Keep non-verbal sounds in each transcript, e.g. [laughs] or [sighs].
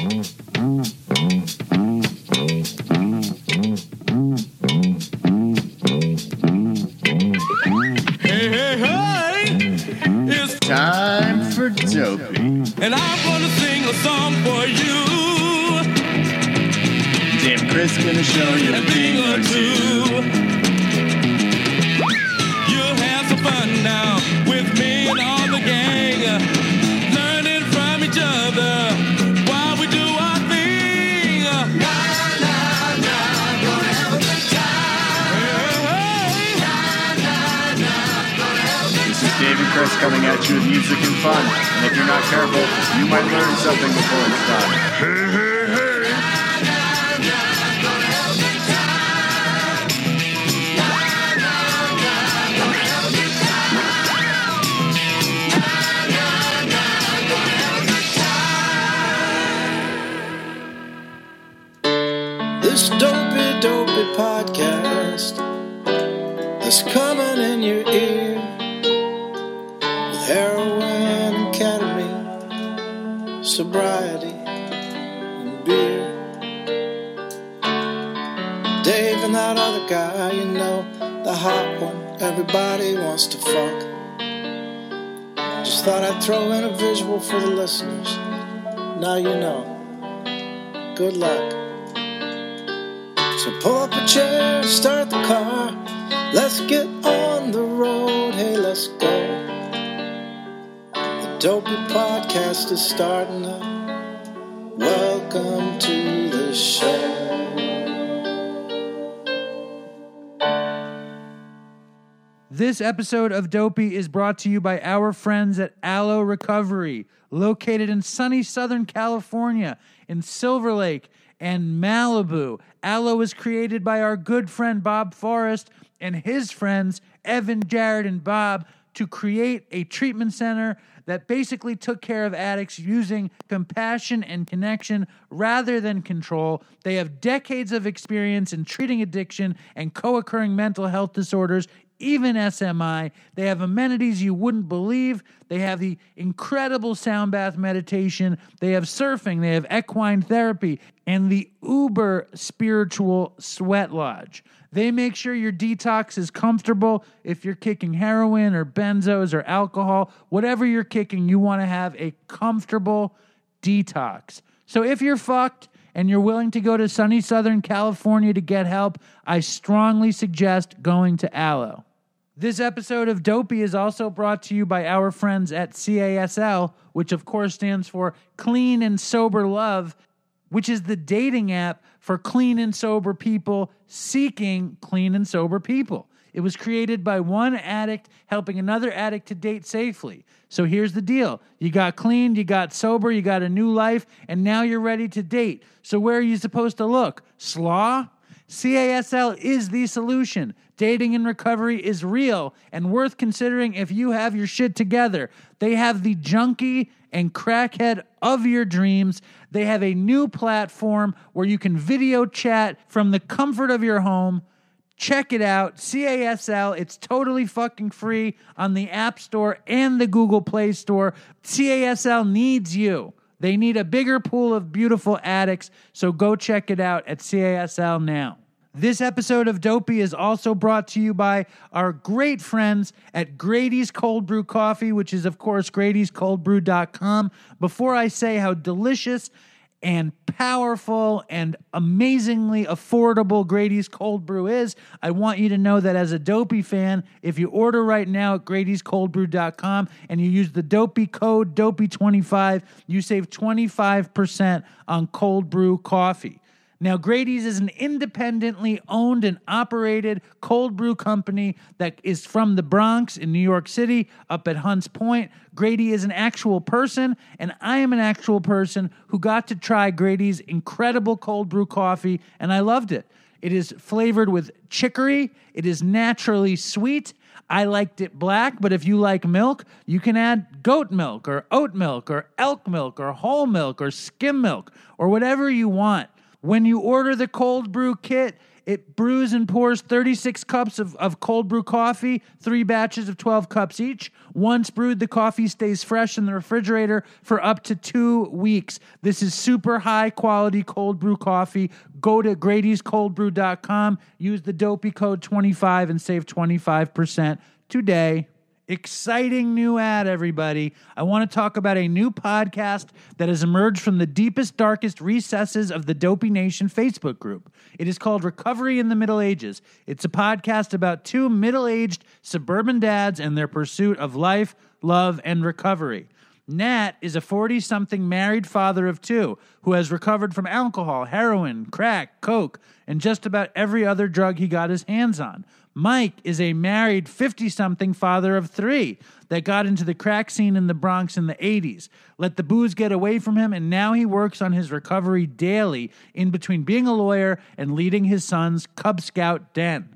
Hey, This episode of Dopey is brought to you by our friends at Alo Recovery, located in sunny Southern California, in Silver Lake and Malibu. Alo was created by our good friend Bob Forrest and his friends Evan, Jared, and Bob to create a treatment center that basically took care of addicts using compassion and connection rather than control. They have decades of experience in treating addiction and co occurring mental health disorders, even SMI. They have amenities you wouldn't believe. They have the incredible sound bath meditation. They have surfing. They have equine therapy and the uber spiritual sweat lodge. They make sure your detox is comfortable. If you're kicking heroin or benzos or alcohol, whatever you're kicking, you want to have a comfortable detox. So if you're fucked and you're willing to go to sunny Southern California to get help, I strongly suggest going to Alo. This episode of Dopey is also brought to you by our friends at CASL, which of course stands for Clean and Sober Love, which is the dating app for clean and sober people seeking clean and sober people. It was created by one addict helping another addict to date safely. So here's the deal you got clean, you got sober, you got a new life, and now you're ready to date. So where are you supposed to look? Slaw? CASL is the solution. Dating and recovery is real and worth considering if you have your shit together. They have the junkie and crackhead of your dreams. They have a new platform where you can video chat from the comfort of your home. Check it out. CASL. It's totally fucking free on the App Store and the Google Play Store. CASL needs you. They need a bigger pool of beautiful addicts, so go check it out at CASL now. This episode of Dopey is also brought to you by our great friends at Grady's Cold Brew Coffee, which is, of course, Grady'sColdBrew.com. Before I say how delicious and powerful and amazingly affordable Grady's Cold Brew is, I want you to know that as a Dopey fan, if you order right now at Grady'sColdBrew.com and you use the Dopey code Dopey25, you save 25% on cold brew coffee. Now, Grady's is an independently owned and operated cold brew company that is from the Bronx in New York City up at Hunts Point. Grady is an actual person, and I am an actual person who got to try Grady's incredible cold brew coffee, and I loved it. It is flavored with chicory, it is naturally sweet. I liked it black, but if you like milk, you can add goat milk or oat milk or elk milk or whole milk or skim milk or whatever you want. When you order the cold brew kit, it brews and pours 36 cups of, of cold brew coffee, three batches of 12 cups each. Once brewed, the coffee stays fresh in the refrigerator for up to two weeks. This is super high quality cold brew coffee. Go to Grady'sColdBrew.com, use the dopey code 25 and save 25% today. Exciting new ad, everybody. I want to talk about a new podcast that has emerged from the deepest, darkest recesses of the Dopey Nation Facebook group. It is called Recovery in the Middle Ages. It's a podcast about two middle aged suburban dads and their pursuit of life, love, and recovery. Nat is a 40 something married father of two who has recovered from alcohol, heroin, crack, coke, and just about every other drug he got his hands on. Mike is a married 50 something father of three that got into the crack scene in the Bronx in the 80s, let the booze get away from him, and now he works on his recovery daily in between being a lawyer and leading his son's Cub Scout den.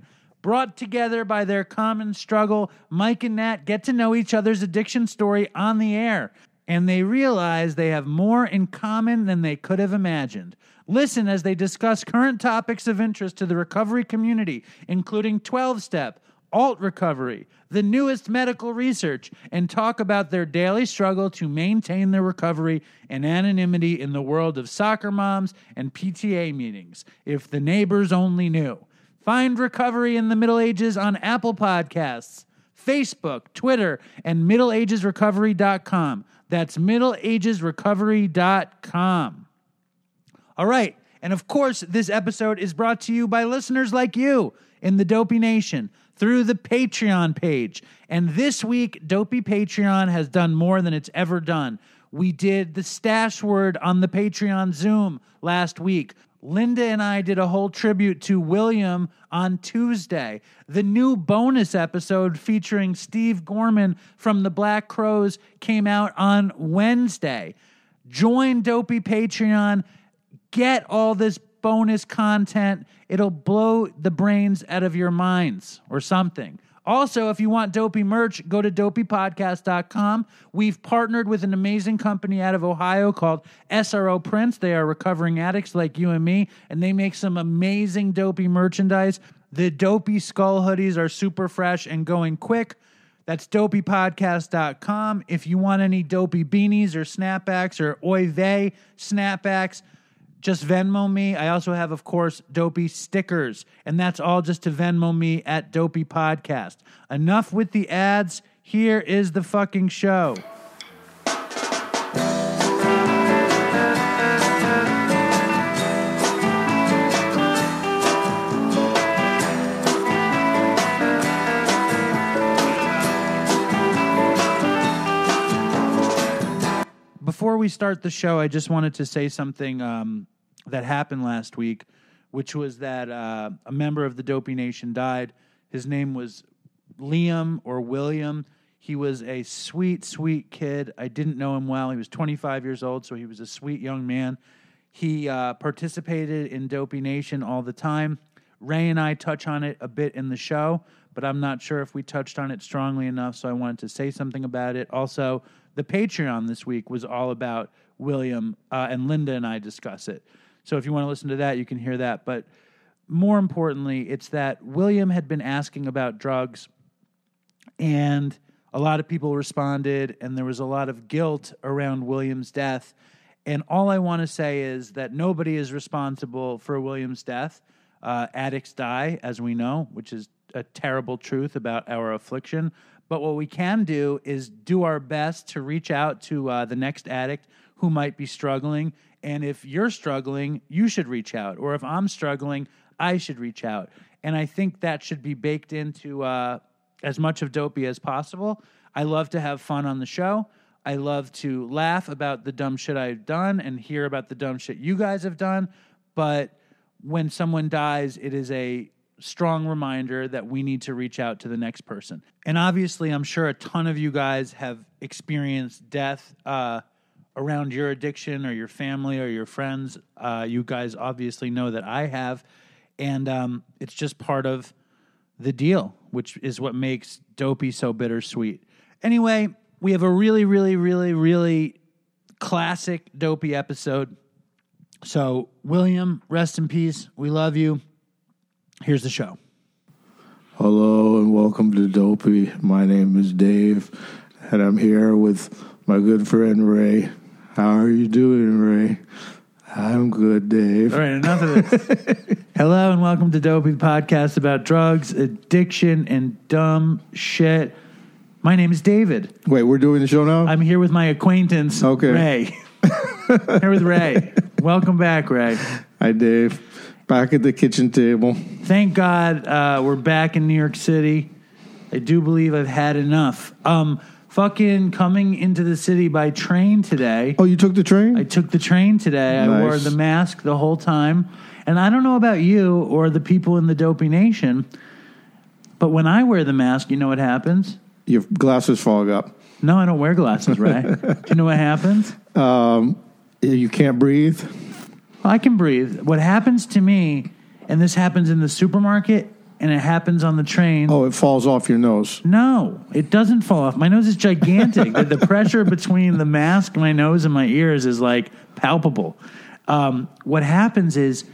Brought together by their common struggle, Mike and Nat get to know each other's addiction story on the air, and they realize they have more in common than they could have imagined. Listen as they discuss current topics of interest to the recovery community, including 12 step, alt recovery, the newest medical research, and talk about their daily struggle to maintain their recovery and anonymity in the world of soccer moms and PTA meetings. If the neighbors only knew. Find Recovery in the Middle Ages on Apple Podcasts, Facebook, Twitter, and MiddleAgesRecovery.com. That's MiddleAgesRecovery.com. All right. And of course, this episode is brought to you by listeners like you in the Dopey Nation through the Patreon page. And this week, Dopey Patreon has done more than it's ever done. We did the stash word on the Patreon Zoom last week. Linda and I did a whole tribute to William on Tuesday. The new bonus episode featuring Steve Gorman from the Black Crowes came out on Wednesday. Join Dopey Patreon get all this bonus content. It'll blow the brains out of your minds or something. Also, if you want dopey merch, go to dopeypodcast.com. We've partnered with an amazing company out of Ohio called SRO Prints. They are recovering addicts like you and me, and they make some amazing dopey merchandise. The dopey skull hoodies are super fresh and going quick. That's dopeypodcast.com. If you want any dopey beanies or snapbacks or oy vey snapbacks, just Venmo me. I also have, of course, Dopey stickers, and that's all just to Venmo me at Dopey Podcast. Enough with the ads. Here is the fucking show. Before we start the show, I just wanted to say something um, that happened last week, which was that uh, a member of the Dopey Nation died. His name was Liam or William. He was a sweet, sweet kid. I didn't know him well. He was 25 years old, so he was a sweet young man. He uh, participated in Dopey Nation all the time. Ray and I touch on it a bit in the show, but I'm not sure if we touched on it strongly enough, so I wanted to say something about it. Also, the Patreon this week was all about William, uh, and Linda and I discuss it. So if you want to listen to that, you can hear that. But more importantly, it's that William had been asking about drugs, and a lot of people responded, and there was a lot of guilt around William's death. And all I want to say is that nobody is responsible for William's death. Uh, addicts die, as we know, which is a terrible truth about our affliction. But what we can do is do our best to reach out to uh, the next addict who might be struggling. And if you're struggling, you should reach out. Or if I'm struggling, I should reach out. And I think that should be baked into uh, as much of Dopey as possible. I love to have fun on the show. I love to laugh about the dumb shit I've done and hear about the dumb shit you guys have done. But when someone dies, it is a strong reminder that we need to reach out to the next person. And obviously, I'm sure a ton of you guys have experienced death uh, around your addiction or your family or your friends. Uh, you guys obviously know that I have. And um, it's just part of the deal, which is what makes Dopey so bittersweet. Anyway, we have a really, really, really, really classic Dopey episode. So, William, rest in peace. We love you. Here's the show. Hello and welcome to Dopey. My name is Dave, and I'm here with my good friend Ray. How are you doing, Ray? I'm good, Dave. All right, enough of this. [laughs] Hello and welcome to Dopey podcast about drugs, addiction, and dumb shit. My name is David. Wait, we're doing the show now? I'm here with my acquaintance, Okay. Ray. [laughs] here with Ray. Welcome back, Ray. Hi, Dave. Back at the kitchen table. Thank God uh, we're back in New York City. I do believe I've had enough. Um, fucking coming into the city by train today. Oh, you took the train? I took the train today. I wore the mask the whole time. And I don't know about you or the people in the Dopey Nation, but when I wear the mask, you know what happens? Your glasses fog up. No, I don't wear glasses, Ray. [laughs] Do you know what happens? Um, you can't breathe. I can breathe. What happens to me, and this happens in the supermarket and it happens on the train. Oh, it falls off your nose. No, it doesn't fall off. My nose is gigantic. the, the pressure between the mask, my nose, and my ears is like palpable. Um, what happens is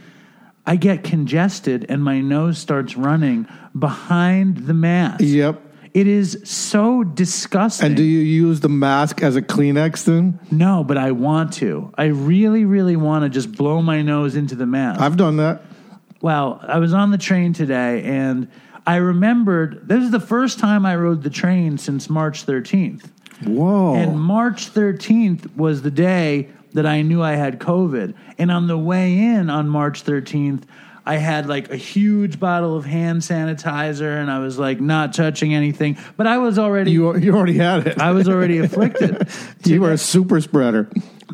I get congested and my nose starts running behind the mask. Yep. It is so disgusting. And do you use the mask as a Kleenex then? no, but I want to. I really, really want to just blow my nose into the mask. I've done that. Well, I was on the train today and I remembered this is the first time I rode the train since March 13th. Whoa. And March 13th was the day that I knew I had COVID. And on the way in on March 13th, I had like a huge bottle of hand sanitizer and I was like not touching anything, but I was already you, you already had it. I was already [laughs] afflicted. you were a super spreader.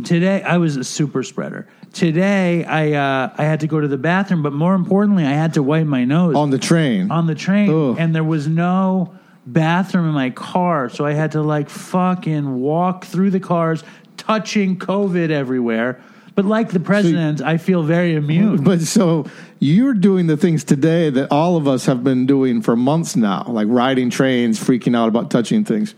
Today I was a super spreader. Today I uh, I had to go to the bathroom, but more importantly, I had to wipe my nose On the train. on the train, Ugh. and there was no bathroom in my car, so I had to like fucking walk through the cars, touching COVID everywhere. But like the president, I feel very immune. But so you're doing the things today that all of us have been doing for months now, like riding trains, freaking out about touching things.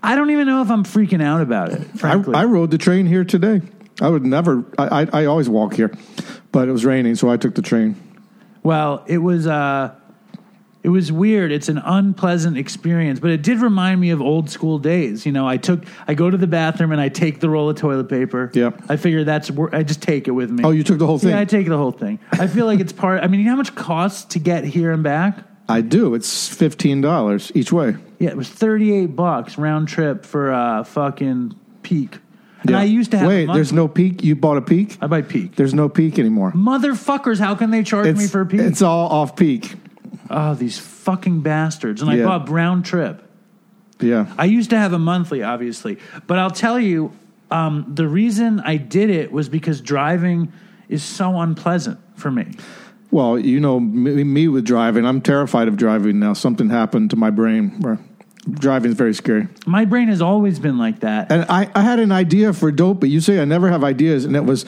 I don't even know if I'm freaking out about it. I, I rode the train here today. I would never. I, I, I always walk here, but it was raining, so I took the train. Well, it was uh it was weird. It's an unpleasant experience, but it did remind me of old school days. You know, I took I go to the bathroom and I take the roll of toilet paper. Yep. I figure that's where I just take it with me. Oh, you took the whole thing. Yeah, I take the whole thing. I feel like it's part I mean, you know how much it costs to get here and back? I do. It's fifteen dollars each way. Yeah, it was 38 bucks round trip for uh fucking peak. And I used to have Wait, a there's no peak. You bought a peak. I buy peak. There's no peak anymore. Motherfuckers, how can they charge me for a peak? it's all off peak. Oh, these fucking bastards. And I Yeah. bought round trip. Yeah. I used to have a monthly, obviously, but I'll tell you, um, the reason I did it was because driving is so unpleasant for me. Well, you know me, me with driving. I'm terrified of driving now. Something happened to my brain where driving is very scary. My brain has always been like that. And I, I had an idea for Dopey. You say I never have ideas, and it was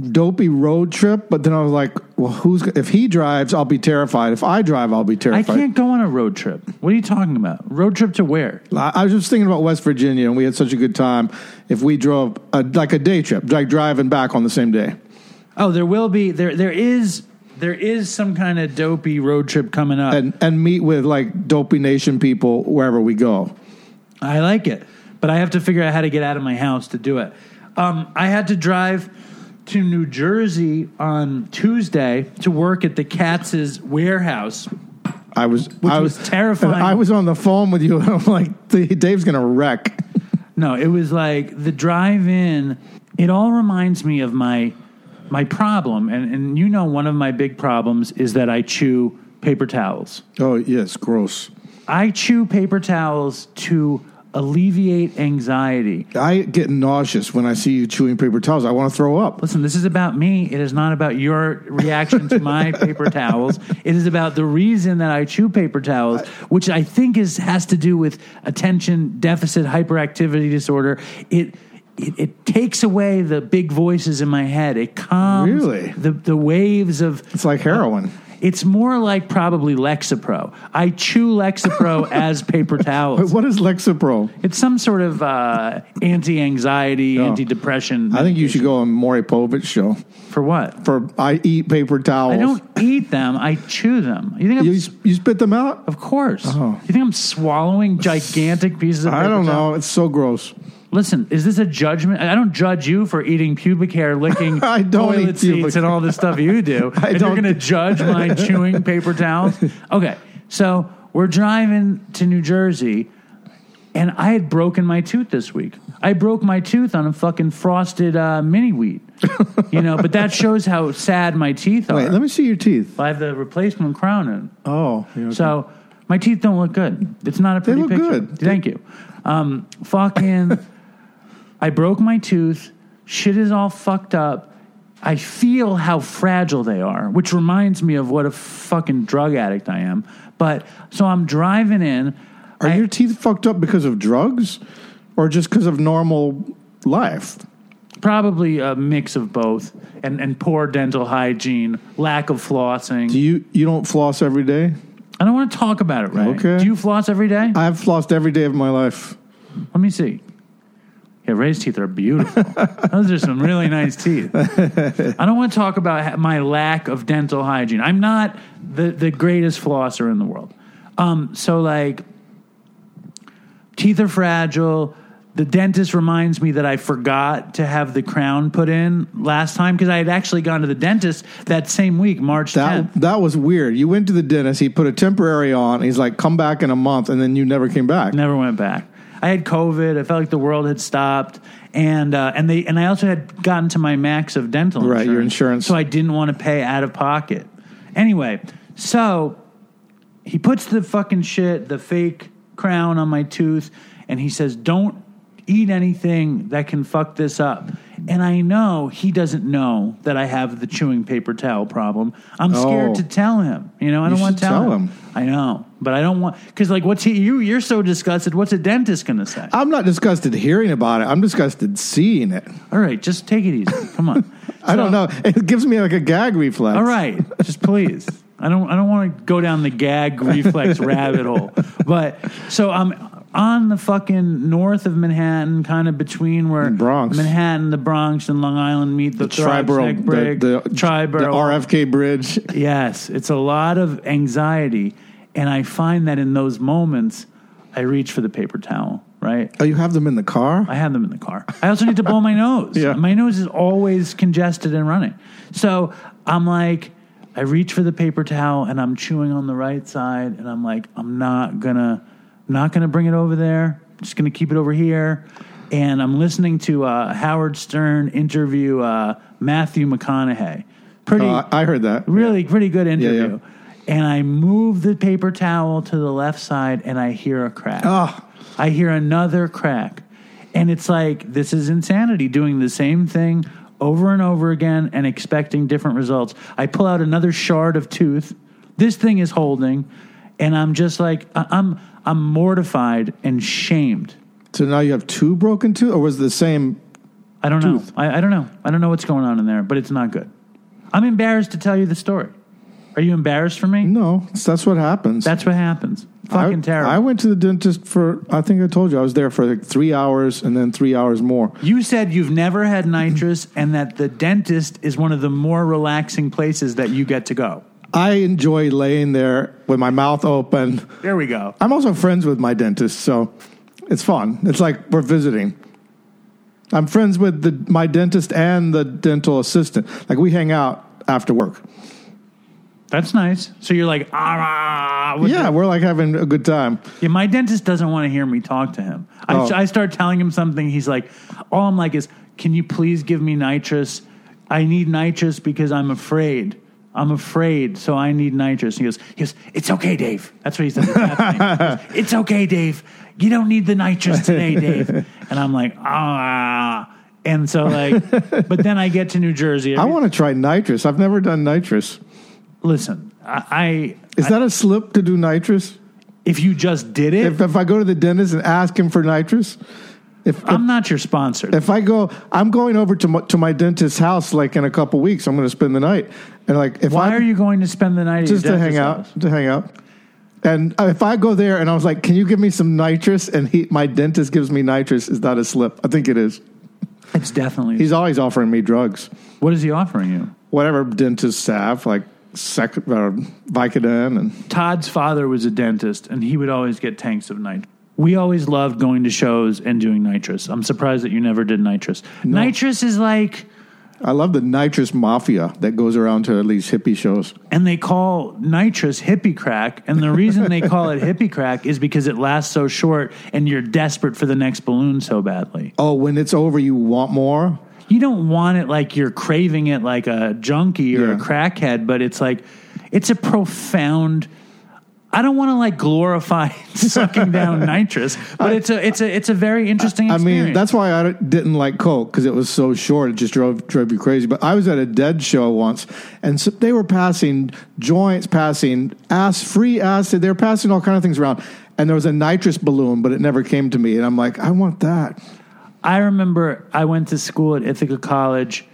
Dopey road trip. But then I was like, well, who's if he drives, I'll be terrified. If I drive, I'll be terrified. I terrified. can't go on a road trip. What are you talking about? Road trip to where? I, I was just thinking about West Virginia, and we had such a good time. If we drove a, like a day trip, like driving back on the same day. Oh, there will be there. There is there is some kind of dopey road trip coming up. and and meet with like Dopey Nation people wherever we go. I like it, but I have to figure out how to get out of my house to do it. Um, I had to drive to New Jersey on Tuesday to work at the Katz's warehouse. I was, Which I was was terrifying. I was on the phone with you, and I'm like, Dave's gonna wreck. No, it was like the drive in. It all reminds me of my my problem, and and you know one of my big problems is that I chew paper towels. Oh yes, gross. I chew paper towels to alleviate anxiety. I get nauseous when I see you chewing paper towels. I want to throw up. Listen, this is about me. It is not about your reaction to my [laughs] paper towels. It is about the reason that I chew paper towels, which I think is has to do with attention deficit hyperactivity disorder. It it, it takes away the big voices in my head. It calms Really? the the waves of It's like heroin. It's more like probably Lexapro. I chew Lexapro [laughs] as paper towels. What is Lexapro? It's some sort of uh, anti-anxiety, Oh. anti-depression. I think you should go on Maury Povich show for what? for I eat paper towels. I don't eat them. I chew them. You think I'm? You, you spit them out? of course. Oh. You think I'm swallowing gigantic pieces of? Paper? I don't know. It's so gross. Listen, is this a judgment? I don't judge you for eating pubic hair, licking [laughs] I don't toilet eat seats, and all the stuff you do. [laughs] I and don't- you're going to judge [laughs] my chewing paper towels? Okay, so we're driving to New Jersey, and I had broken my tooth this week. I broke my tooth on a fucking frosted uh, mini wheat. you know, but that shows how sad my teeth are. Wait, let me see your teeth. I have the replacement crown in. Oh, yeah, okay. So my teeth don't look good. It's not a pretty they look picture. good. Thank you. Um, fucking, I broke my tooth. Shit is all fucked up. I feel how fragile they are, which reminds me of what a fucking drug addict I am. But so I'm driving in. are I- your teeth fucked up because of drugs, or just because of normal life? probably a mix of both, and and poor dental hygiene, lack of flossing. Do you you don't floss every day? I don't want to talk about it, right? Okay. Do you floss every day? I've flossed every day of my life. Let me see. Yeah, Ray's teeth are beautiful. [laughs] Those are some really nice teeth. [laughs] I don't want to talk about my lack of dental hygiene. I'm not the, the greatest flosser in the world. Um, so, like, teeth are fragile. The dentist reminds me that I forgot to have the crown put in last time because I had actually gone to the dentist that same week, March 10th. That that was weird. You went to the dentist. He put a temporary on. He's like, "Come back in a month," and then you never came back. Never went back. I had COVID. I felt like the world had stopped, and uh, and they and I also had gotten to my max of dental Right, insurance. your insurance. So I didn't want to pay out of pocket. Anyway, so he puts the fucking shit, the fake crown on my tooth, and he says, "Don't eat anything that can fuck this up." And I know he doesn't know that I have the chewing paper towel problem. I'm scared Oh. to tell him. You know, I You don't want to tell, tell him. him. I know, but I don't want because like what's he? You you're so disgusted. What's a dentist gonna say? I'm not disgusted hearing about it. I'm disgusted seeing it. All right, just take it easy. Come on. [laughs] I don't know. It gives me like a gag reflex. All right, just please. I don't. I don't want to go down the gag reflex [laughs] rabbit hole. But so I'm on the fucking north of Manhattan, kind of between where Bronx. Manhattan, the Bronx, and Long Island meet the, The Triborough, Brig, the, the, Triborough. the RFK bridge. Yes, it's a lot of anxiety, and I find that in those moments, I reach for the paper towel. Right. Oh, you have them in the car? I have them in the car. I also need to blow my [laughs] nose. Yeah. My nose is always congested and running. So I'm like, I reach for the paper towel and I'm chewing on the right side, and I'm like, I'm not gonna, I'm not gonna bring it over there. I'm just gonna keep it over here. And I'm listening to uh, Howard Stern interview uh, Matthew McConaughey. Pretty, Uh, I heard that. really, pretty good interview. yeah. And I move the paper towel to the left side, and I hear a crack. Oh, I hear another crack. And it's like, this is insanity, doing the same thing over and over again and expecting different results. I pull out another shard of tooth. This thing is holding. And I'm just like, I'm, I'm mortified and shamed. so now you have two broken tooth, or was it the same? I don't Tooth. know. I, I don't know. I don't know what's going on in there, but it's not good. I'm embarrassed to tell you the story. Are you embarrassed for me? No, that's what happens. That's what happens. Fucking I, terrible. I went to the dentist for. I think I told you I was there for like three hours and then three hours more. You said you've never had nitrous and that the dentist is one of the more relaxing places that you get to go. I enjoy laying there with my mouth open. There we go. I'm also friends with my dentist, so it's fun. It's like we're visiting. I'm friends with the, my dentist and the dental assistant. Like we hang out after work. That's nice. So you're like, ah, with Yeah, the- we're like having a good time. yeah. My dentist doesn't want to hear me talk to him. I, Oh. I start telling him something. He's like, all I'm like is, can you please give me nitrous? I need nitrous because I'm afraid. I'm afraid, so I need nitrous. He goes, he goes, it's okay, Dave. That's what he said. Goes, it's okay, Dave. You don't need the nitrous today, Dave. And I'm like, ah. And so like, but then I get to New Jersey. I want to try nitrous. I've never done nitrous. listen. I, I Is that a slip to do nitrous? if you just did it, If, if I go to the dentist and ask him for nitrous, If I'm not your sponsor. if I go, I'm going over to my, to my dentist's house like in a couple weeks. I'm going to spend the night, and like if Why I are you going to spend the night just to hang out house? to hang out. And if I go there and I was like, "Can you give me some nitrous?" and he, my dentist gives me nitrous, is that a slip? I think it is. It's definitely. He's always offering me drugs, what is he offering you? whatever dentists have, like sec, uh, Vicodin and Todd's father was a dentist, and he would always get tanks of nitrous. We always loved going to shows and doing nitrous. I'm surprised that you never did nitrous. Nitrous is like, I love the nitrous mafia that goes around to these hippie shows. and they call nitrous hippie crack. And the reason they call it hippie crack is because it lasts so short and you're desperate for the next balloon so badly. Oh, when it's over, you want more. You don't want it like you're craving it like a junkie or a crackhead, but it's like, it's a profound. I don't want to like glorify [laughs] sucking down [laughs] nitrous, but it's a it's a it's a very interesting. I Experience. mean, that's why I didn't like Coke because it was so short. It just drove drove you crazy. But I was at a Dead show once, and so they were passing joints, passing ass free acid. They were passing all kind of things around, and there was a nitrous balloon, but it never came to me. And I'm like, I want that. I remember I went to school at Ithaca College,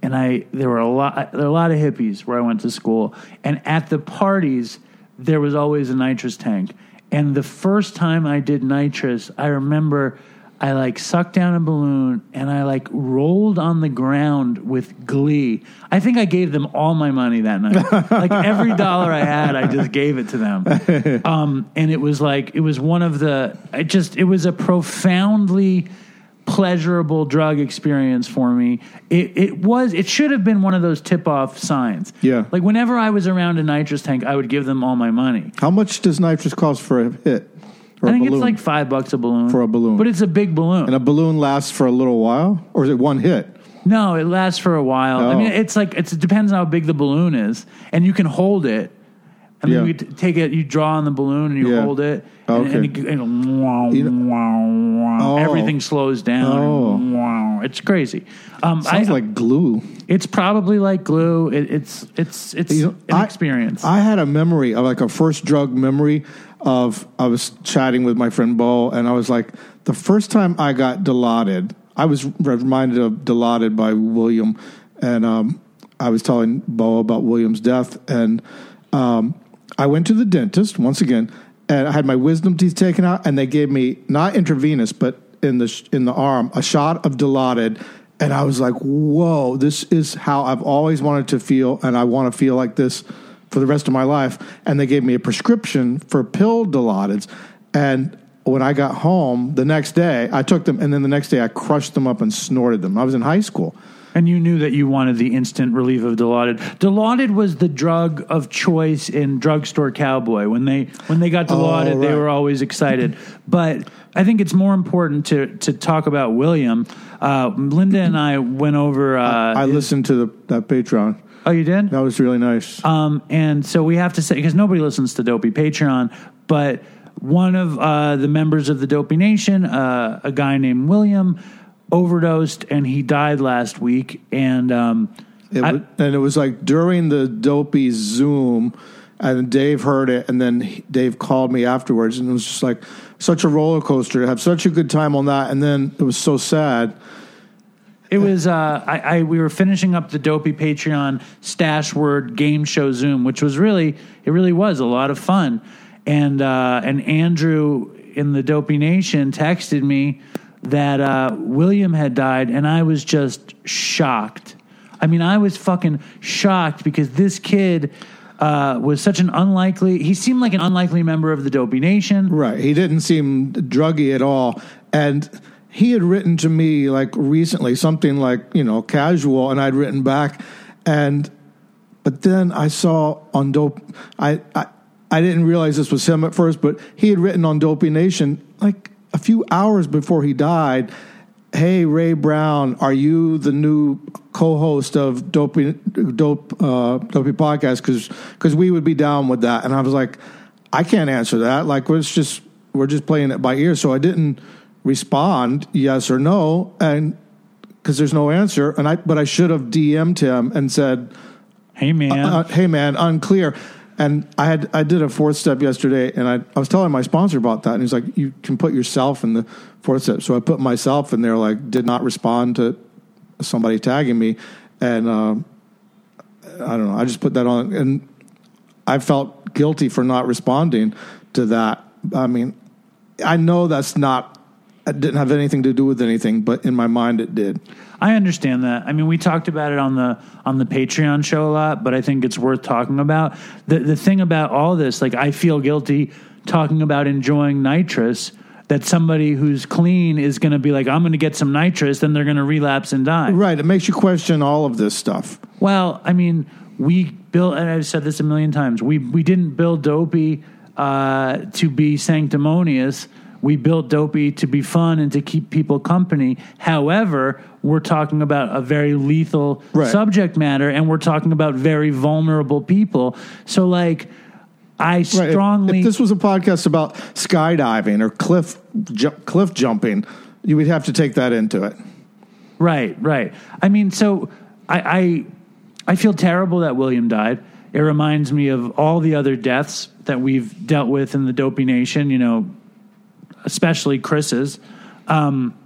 and I there were a lot there were a lot of hippies where I went to school, and at the parties there was always a nitrous tank. And the first time I did nitrous, I remember I like sucked down a balloon and I like rolled on the ground with glee. I think I gave them all my money that night. [laughs] like every dollar I had, I just gave it to them. [laughs] Um, and it was like it was one of the. It just it was a profoundly pleasurable drug experience for me. It it was it should have been one of those tip off signs. Yeah. Like whenever I was around a nitrous tank, I would give them all my money. How much does nitrous cost for a hit? Or I think it's like five bucks a balloon For a balloon. but it's a big balloon. and a balloon lasts for a little while, or is it one hit? No, it lasts for a while. I Oh. mean, it's like it's, it depends on how big the balloon is, and you can hold it. And then Yeah. you take it, you draw on the balloon, and you Yeah. hold it, and, Okay. and, it, and wow, You know- wow, wow. Oh. everything slows down. Oh. wow, it's crazy. Um, Sounds I, like glue. it's probably like glue. It, it's it's it's You know, an I- experience. I had a memory of like a first drug memory of I was chatting with my friend Bo, and I was like, the first time I got Dilaudid, I was reminded of Dilaudid by William, and um, I was telling Bo about William's death, and um, I went to the dentist once again, and I had my wisdom teeth taken out, and they gave me not intravenous, but in the in the arm, a shot of Dilaudid. And I was like, "Whoa! This is how I've always wanted to feel, and I want to feel like this for the rest of my life. And they gave me a prescription for pill Dilaudids. And when I got home the next day, I took them, and then the next day I crushed them up and snorted them. I was in high school. And you knew that you wanted the instant relief of Dilaudid. Dilaudid was the drug of choice in drugstore cowboy. When they when they got Dilaudid, they right. were always excited. But I think it's more important to to talk about William. Uh, Linda and I went over. Uh, I listened to the, that Patreon. oh, you did? That was really nice. Um, and so we have to say because nobody listens to Dopey Patreon, but one of uh, the members of the Dopey Nation, uh, a guy named William, overdosed and he died last week. And um, It I- was, and it was like during the dopey Zoom, and Dave heard it, and then he- Dave called me afterwards, and it was just like such a roller coaster to have such a good time on that, and then it was so sad. It was uh, I, I we were finishing up the Dopey Patreon stash word game show Zoom, which was really it really was a lot of fun, and uh, and Andrew in the Dopey Nation texted me that uh, William had died, and I was just shocked. I mean, I was fucking shocked because this kid uh, was such an unlikely. He seemed like an unlikely member of the Dopey Nation. Right. He didn't seem druggy at all. And he had written to me like recently something like, you know, casual, and I'd written back. And, but then I saw on Dope, I, I, I didn't realize this was him at first, but he had written on Dopey Nation like a few hours before he died. Hey Ray Brown, are you the new co-host of Dopey Dope uh, Dopey podcast? Because because we would be down with that, and I was like, I can't answer that. Like we're just we're just playing it by ear. So I didn't respond yes or no, and because there's no answer. And I but I should have DM'd him and said, Hey man, uh, "Hey man, unclear." And I had I did a fourth step yesterday, and I, I was telling my sponsor about that, and he's like, "You can put yourself in the fourth step." So I put myself in there, like did not respond to somebody tagging me, and uh, I don't know. I just put that on, and I felt guilty for not responding to that. I mean, I know that's not. It didn't have anything to do with anything, but in my mind, it did. I understand that. I mean, we talked about it on the on the Patreon show a lot, but I think it's worth talking about. The the thing about all this, like I feel guilty talking about enjoying nitrous that somebody who's clean is going to be like I'm going to get some nitrous then they're going to relapse and die. Right. It makes you question all of this stuff. Well, I mean, we built, and I've said this a million times. We we didn't build Dopey uh, to be sanctimonious. We built Dopey to be fun and to keep people company. However, we're talking about a very lethal Right. subject matter, and we're talking about very vulnerable people. So, like, I Right. If- strongly If, this was a podcast about skydiving or cliff ju- cliff jumping, you would have to take that into it. Right, right. I mean, so I, I I feel terrible that William died. It reminds me of all the other deaths that we've dealt with in the Dopey Nation. You know, especially Chris's, um,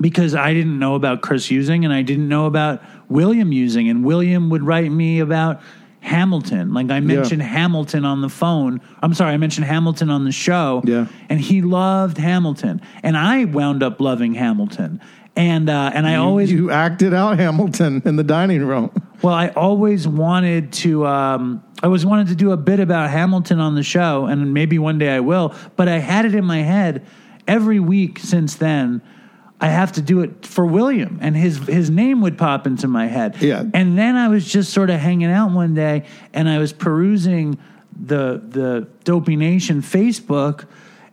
because I didn't know about Chris using, and I didn't know about William using, and William would write me about. Hamilton, like I mentioned Hamilton on the phone. I'm sorry, I mentioned Hamilton on the show. Yeah. and he loved Hamilton, and I wound up loving Hamilton. And uh, and I always you acted out Hamilton in the dining room. [laughs] well, I always wanted to. Um, I always wanted to do a bit about Hamilton on the show, and maybe one day I will. But I had it in my head every week since then. I have to do it for William, and his his name would pop into my head. Yeah. and then I was just sort of hanging out one day, and I was perusing the the Dopey Nation Facebook,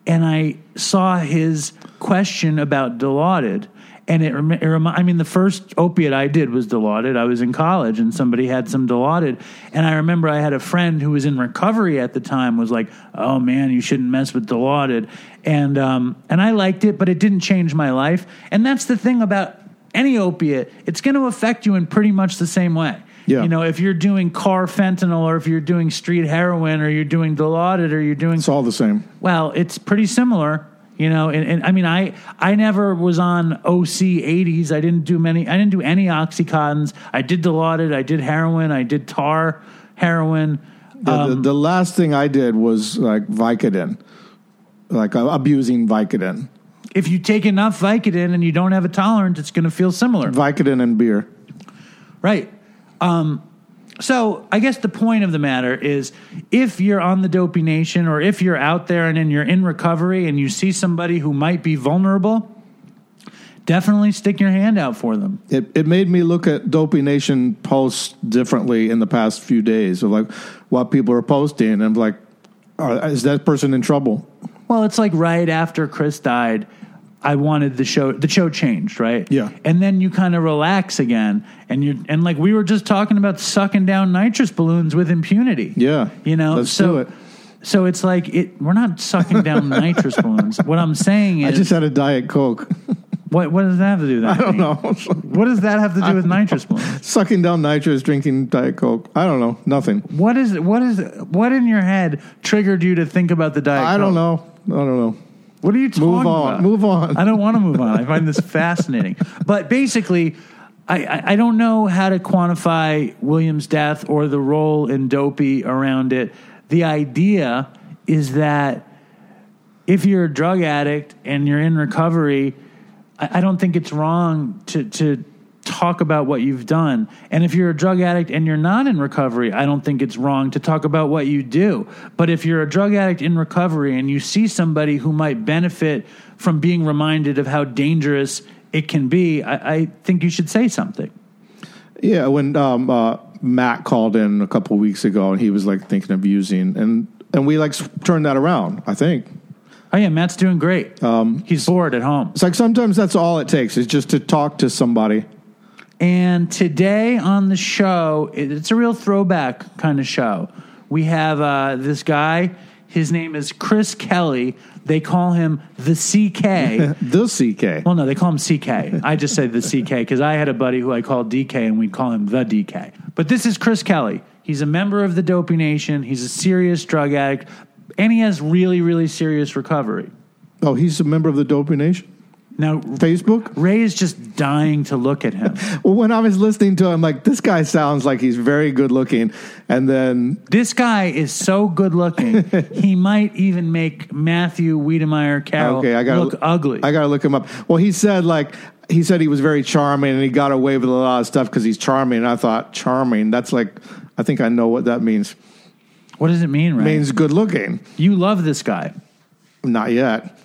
and I saw his question about Dilaudid. And it, it remi- I mean, the first opiate I did was Dilaudid. I was in college, and somebody had some Dilaudid, and I remember I had a friend who was in recovery at the time was like, "Oh man, you shouldn't mess with Dilaudid," and um, and I liked it, but it didn't change my life. And that's the thing about any opiate; it's going to affect you in pretty much the same way. Yeah. You know, if you're doing carfentanil, or if you're doing street heroin, or you're doing Dilaudid, or you're doing It's all the same. well, it's pretty similar, you know. And, and I mean, I I never was on OC eighties. I didn't do many. I didn't do any oxycontins. I did Dilaudid. I did heroin. I did tar heroin. Yeah, the, the last thing I did was like Vicodin, like uh, abusing Vicodin, If you take enough Vicodin and you don't have a tolerance, it's going to feel similar, Vicodin and beer. right? Um, so I guess the point of the matter is, if you're on the Dopey Nation, or if you're out there and then you're in recovery and you see somebody who might be vulnerable, definitely stick your hand out for them. It it made me look at Dopey Nation posts differently in the past few days of like what people are posting, and I'm like, are, is that person in trouble? Well, it's like right after Chris died, I wanted the show the show changed, right? Yeah. And then you kind of relax again and you and like we were just talking about sucking down nitrous balloons with impunity. Yeah, You know, let's so do it. so it's like it we're not sucking down [laughs] nitrous balloons. What I'm saying is I just had a diet coke. [laughs] what what does that have to do with I don't know, [laughs] What does that have to do with nitrous balloons? sucking down nitrous, drinking diet coke. I don't know, nothing. What is it? What is what in your head triggered you to think about the diet? I don't know. I don't know. What are you talking Move on. about? Move on. I don't want to move on. I find this fascinating. [laughs] But basically, I, I, I don't know how to quantify William's death or the role in Dopey around it. The idea is that if you're a drug addict and you're in recovery, I, I don't think it's wrong to, to talk about what you've done. And if you're a drug addict and you're not in recovery, I don't think it's wrong to talk about what you do. But if you're a drug addict in recovery and you see somebody who might benefit from being reminded of how dangerous it can be, I, I think you should say something. Yeah, when um, uh, Matt called in a couple weeks ago and he was like thinking of using, and and we like turned that around. I think Oh yeah, Matt's doing great. Um, He's bored at home. it's like sometimes that's all it takes is just to talk to somebody. And today on the show, it's a real throwback kind of show. We have uh, this guy. His name is Chris Kelly. They call him the CK. [laughs] The CK. well, no, they call him CK. I just say the CK because I had a buddy who I called DK and we'd call him the DK. But this is Chris Kelly. He's a member of the Dopey Nation. He's a serious drug addict, and he has really, really serious recovery. Oh, he's a member of the Dopey Nation Now, Facebook. Ray is just dying to look at him. [laughs] Well, when I was listening to him, like this guy sounds like he's very good looking, and then this guy is so good looking, [laughs] he might even make Matthew Wiedemeyer Carroll okay, I gotta, look ugly. I got to look him up. Well, he said like he said he was very charming and he got away with a lot of stuff because he's charming. And I thought charming. That's like I think I know what that means. what does it mean, Ray? Means good looking. you love this guy. Not yet.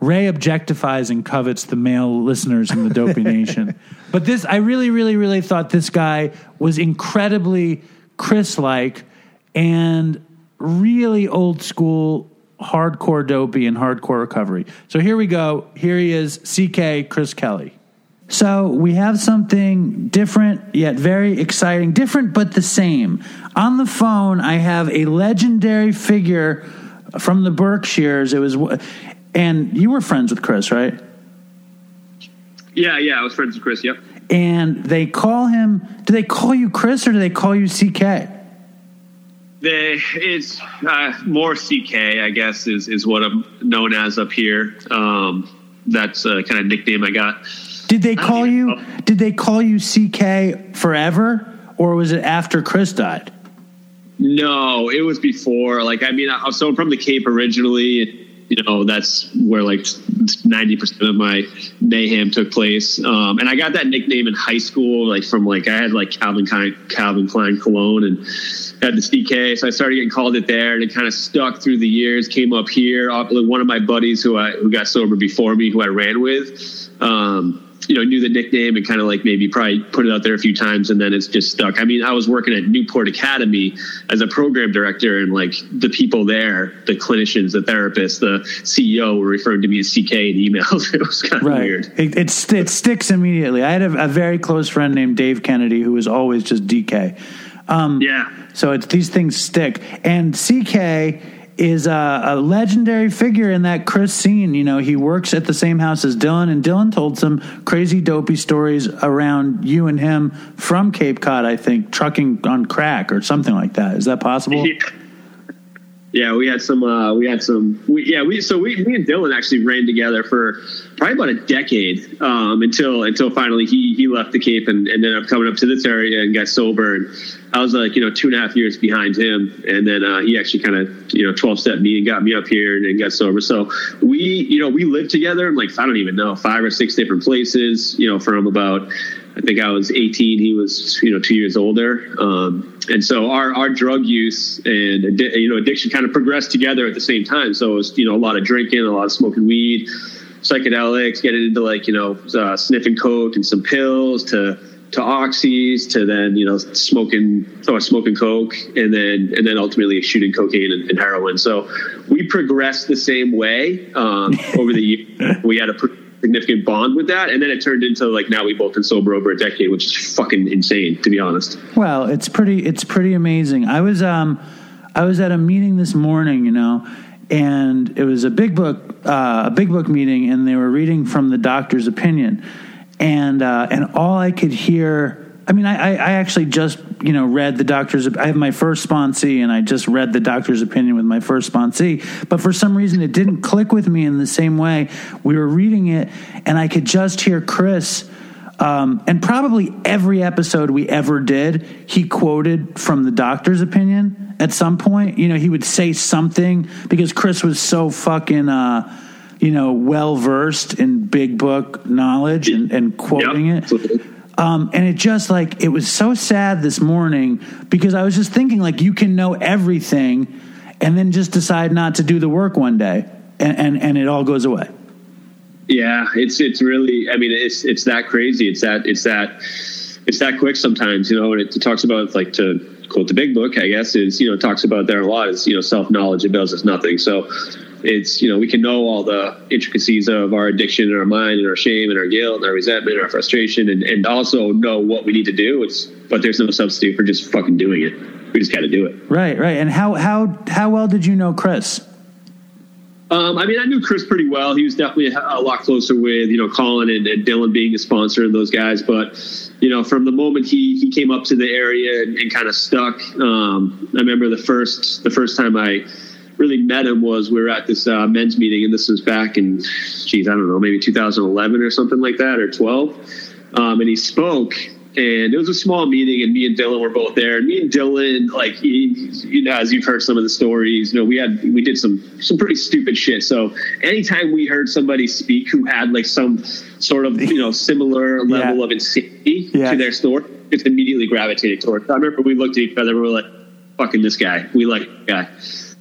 Ray objectifies and covets the male listeners in the Dopey Nation. [laughs] But this, I really, really, really thought this guy was incredibly Chris like and really old school, hardcore dopey and hardcore recovery. So here we go. Here he is, CK Chris Kelly. So we have something different yet very exciting, different but the same. On the phone, I have a legendary figure from the Berkshires. It was, and you were friends with Chris, right? Yeah, yeah, I was friends with Chris. Yep. And they call him. Do they call you Chris or do they call you CK? The it's uh, more CK, I guess, is is what I'm known as up here. Um, that's a kind of nickname I got. Did they call you? know. Did they call you CK forever, or was it after Chris died? No, it was before. Like, I mean, I, so I'm from the Cape originally. You know, that's where like 90% of my mayhem took place. Um, and I got that nickname in high school, like from like, I had like Calvin Klein, Calvin Klein cologne and had the CK. So I started getting called it there and it kind of stuck through the years, came up here. One of my buddies who I, who got sober before me, who I ran with, um, you know, knew the nickname and kind of like maybe probably put it out there a few times and then it's just stuck. I mean, I was working at Newport Academy as a program director and like the people there, the clinicians, the therapists, the CEO were referring to me as CK in emails. [laughs] it was kind of weird. It, it, st- it sticks immediately. I had a, a very close friend named Dave Kennedy who was always just DK. Um, Yeah. So it's, these things stick. And CK is a, a legendary figure in that Chris scene. You know, he works at the same house as Dylan, and Dylan told some crazy, dopey stories around you and him from Cape Cod, I think, trucking on crack or something like that. Is that possible? Yeah. We had some. Uh, we had some. We, yeah, we so we me and Dylan actually ran together for probably about a decade um, until until finally he he left the Cape and, and ended up coming up to this area and got sober. And I was like you know two and a half years behind him, and then uh, he actually kind of you know twelve step me and got me up here and, and got sober. So we you know we lived together in like I don't even know five or six different places. You know from about I think I was 18. He was, you know, two years older. Um, and so our, our drug use and, you know, addiction kind of progressed together at the same time. So it was, you know, a lot of drinking, a lot of smoking weed, psychedelics, getting into like, you know, uh, sniffing coke and some pills to, to oxys to then, you know, smoking, so smoking coke and then, and then ultimately shooting cocaine and, and heroin. So we progressed the same way, um, over the year. [laughs] We had a significant bond with that. And then it turned into like now we both been sober over a decade, which is fucking insane, to be honest. Well, it's pretty it's pretty amazing. I was um I was at a meeting this morning, you know, and it was a big book uh, a big book meeting and they were reading from the doctor's opinion. And uh, and all I could hear I mean, I, I actually just you know read the doctor's. I have my first sponsee, and I just read the doctor's opinion with my first sponsee. But for some reason, it didn't click with me in the same way. We were reading it, and I could just hear Chris. Um, and probably every episode we ever did, he quoted from the doctor's opinion at some point. You know, he would say something because Chris was so fucking, uh, you know, well versed in big book knowledge and, and quoting Yep, it. Um, and it just like it was so sad this morning because I was just thinking like you can know everything and then just decide not to do the work one day and and, and it all goes away. Yeah, it's it's really. I mean, it's it's that crazy. It's that it's that it's that quick sometimes. You know, and it, talks about like to quote the big book. I guess is you know it talks about there a lot. Is you know self knowledge avails us nothing. So it's you know we can know all the intricacies of our addiction and our mind and our shame and our guilt and our resentment and our frustration and, and also know what we need to do. It's but there's no substitute for just fucking doing it. We just got to do it. Right, right. And how how how well did you know Chris? Um, I mean, I knew Chris pretty well. He was definitely a, a lot closer with you know Colin and, and Dylan being a sponsor and those guys. But you know, from the moment he he came up to the area and, and kind of stuck, um, I remember the first the first time I really met him was we were at this uh, men's meeting, and this was back in, geez, I don't know, maybe 2011 or something like that, or 12. Um, and he spoke, and it was a small meeting, and me and Dylan were both there. And me and Dylan, like, he, you know, as you've heard some of the stories, you know, we had we did some some pretty stupid shit. So anytime we heard somebody speak who had like some sort of you know similar [laughs] level Yeah. of insanity Yeah. to their story, just immediately gravitated towards. I remember we looked at each other, we were like, "Fucking this guy, we like this guy."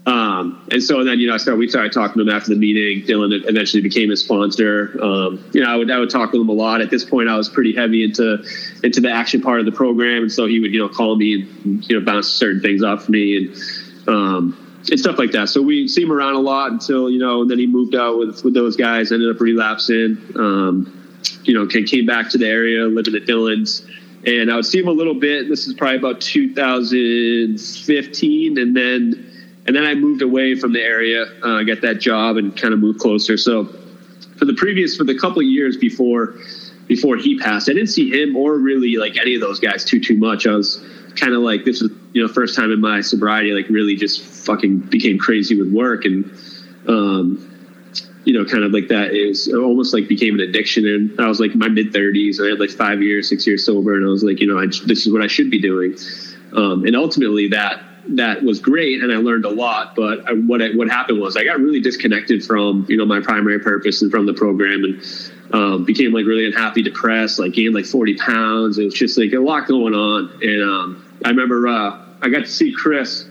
Um, and so then, you know, I started, we started talking to him after the meeting. Dylan eventually became his sponsor. Um, you know, I would, I would talk with him a lot. At this point, I was pretty heavy into, into the action part of the program. And so he would, you know, call me and, you know, bounce certain things off me and, um, and stuff like that. So we see him around a lot until, you know, then he moved out with, with those guys, ended up relapsing. Um, you know, came back to the area, living at Dylan's. And I would see him a little bit. This is probably about 2015. And then, and then I moved away from the area, uh, got that job and kind of moved closer. So for the previous, for the couple of years before, before he passed, I didn't see him or really like any of those guys too, too much. I was kind of like, this was, you know, first time in my sobriety, like really just fucking became crazy with work. And, um, you know, kind of like that. It was almost like became an addiction. And I was like my mid thirties and I had like five years, six years sober. And I was like, you know, I, this is what I should be doing. Um, and ultimately that, that was great. And I learned a lot, but I, what, I, what happened was I got really disconnected from, you know, my primary purpose and from the program and, um, became like really unhappy, depressed, like gained like 40 pounds. It was just like a lot going on. And, um, I remember, uh, I got to see Chris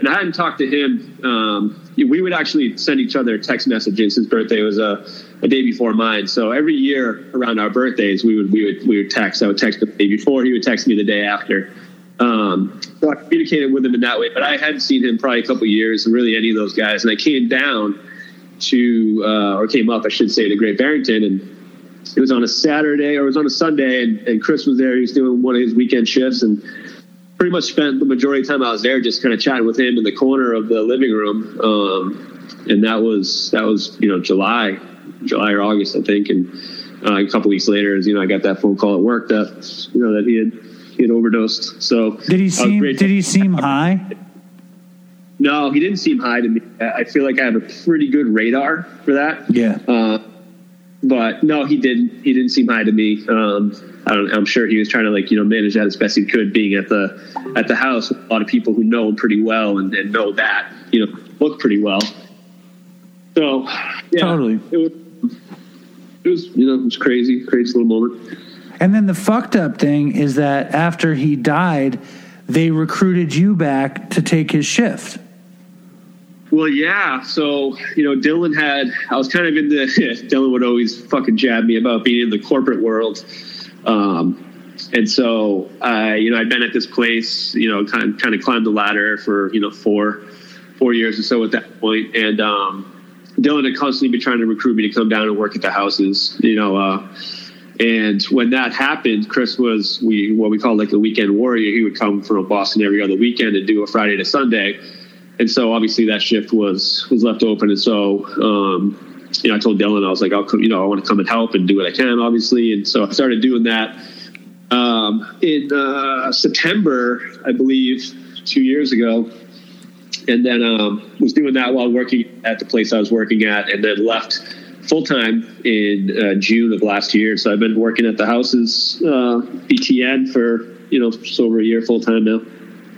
and I hadn't talked to him. Um, we would actually send each other text messages. His birthday was a, a day before mine, so every year around our birthdays, we would we would we would text. I would text the day before. He would text me the day after. Um, so I communicated with him in that way. But I hadn't seen him probably a couple years, and really any of those guys. And I came down to uh, or came up, I should say, to Great Barrington, and it was on a Saturday or it was on a Sunday, and, and Chris was there. He was doing one of his weekend shifts, and pretty much spent the majority of the time I was there just kind of chatting with him in the corner of the living room. Um, and that was, that was, you know, July, July or August, I think. And uh, a couple weeks later, you know, I got that phone call at work that, you know, that he had, he had overdosed. So Did he seem? Did he seem high? No, he didn't seem high to me. I feel like I have a pretty good radar for that. Yeah. Uh, but no, he didn't. He didn't seem high to me. Um, I don't, I'm sure he was trying to like you know manage that as best he could, being at the at the house with a lot of people who know him pretty well and, and know that you know look pretty well. So yeah, Totally. it was it was you know it was crazy, crazy little moment. And then the fucked up thing is that after he died, they recruited you back to take his shift. Well, yeah. So, you know, Dylan had, I was kind of in the, [laughs] Dylan would always fucking jab me about being in the corporate world. Um, and so I, you know, I'd been at this place, you know, kind of, kind of climbed the ladder for, you know, four, four years or so at that point. And, um, Dylan had constantly been trying to recruit me to come down and work at the houses, you know, uh, and when that happened, Chris was we what we call like a weekend warrior. He would come from Boston every other weekend and do a Friday to Sunday. And so obviously that shift was was left open. And so um, you know i told dylan i was like i'll come you know i want to come and help and do what i can obviously. And so i started doing that um, in uh, september i believe two years ago. And then um, was doing that while working at the place i was working at and then left full-time in uh, june of last year so i've been working at the houses uh, btn for you know just over a year full-time now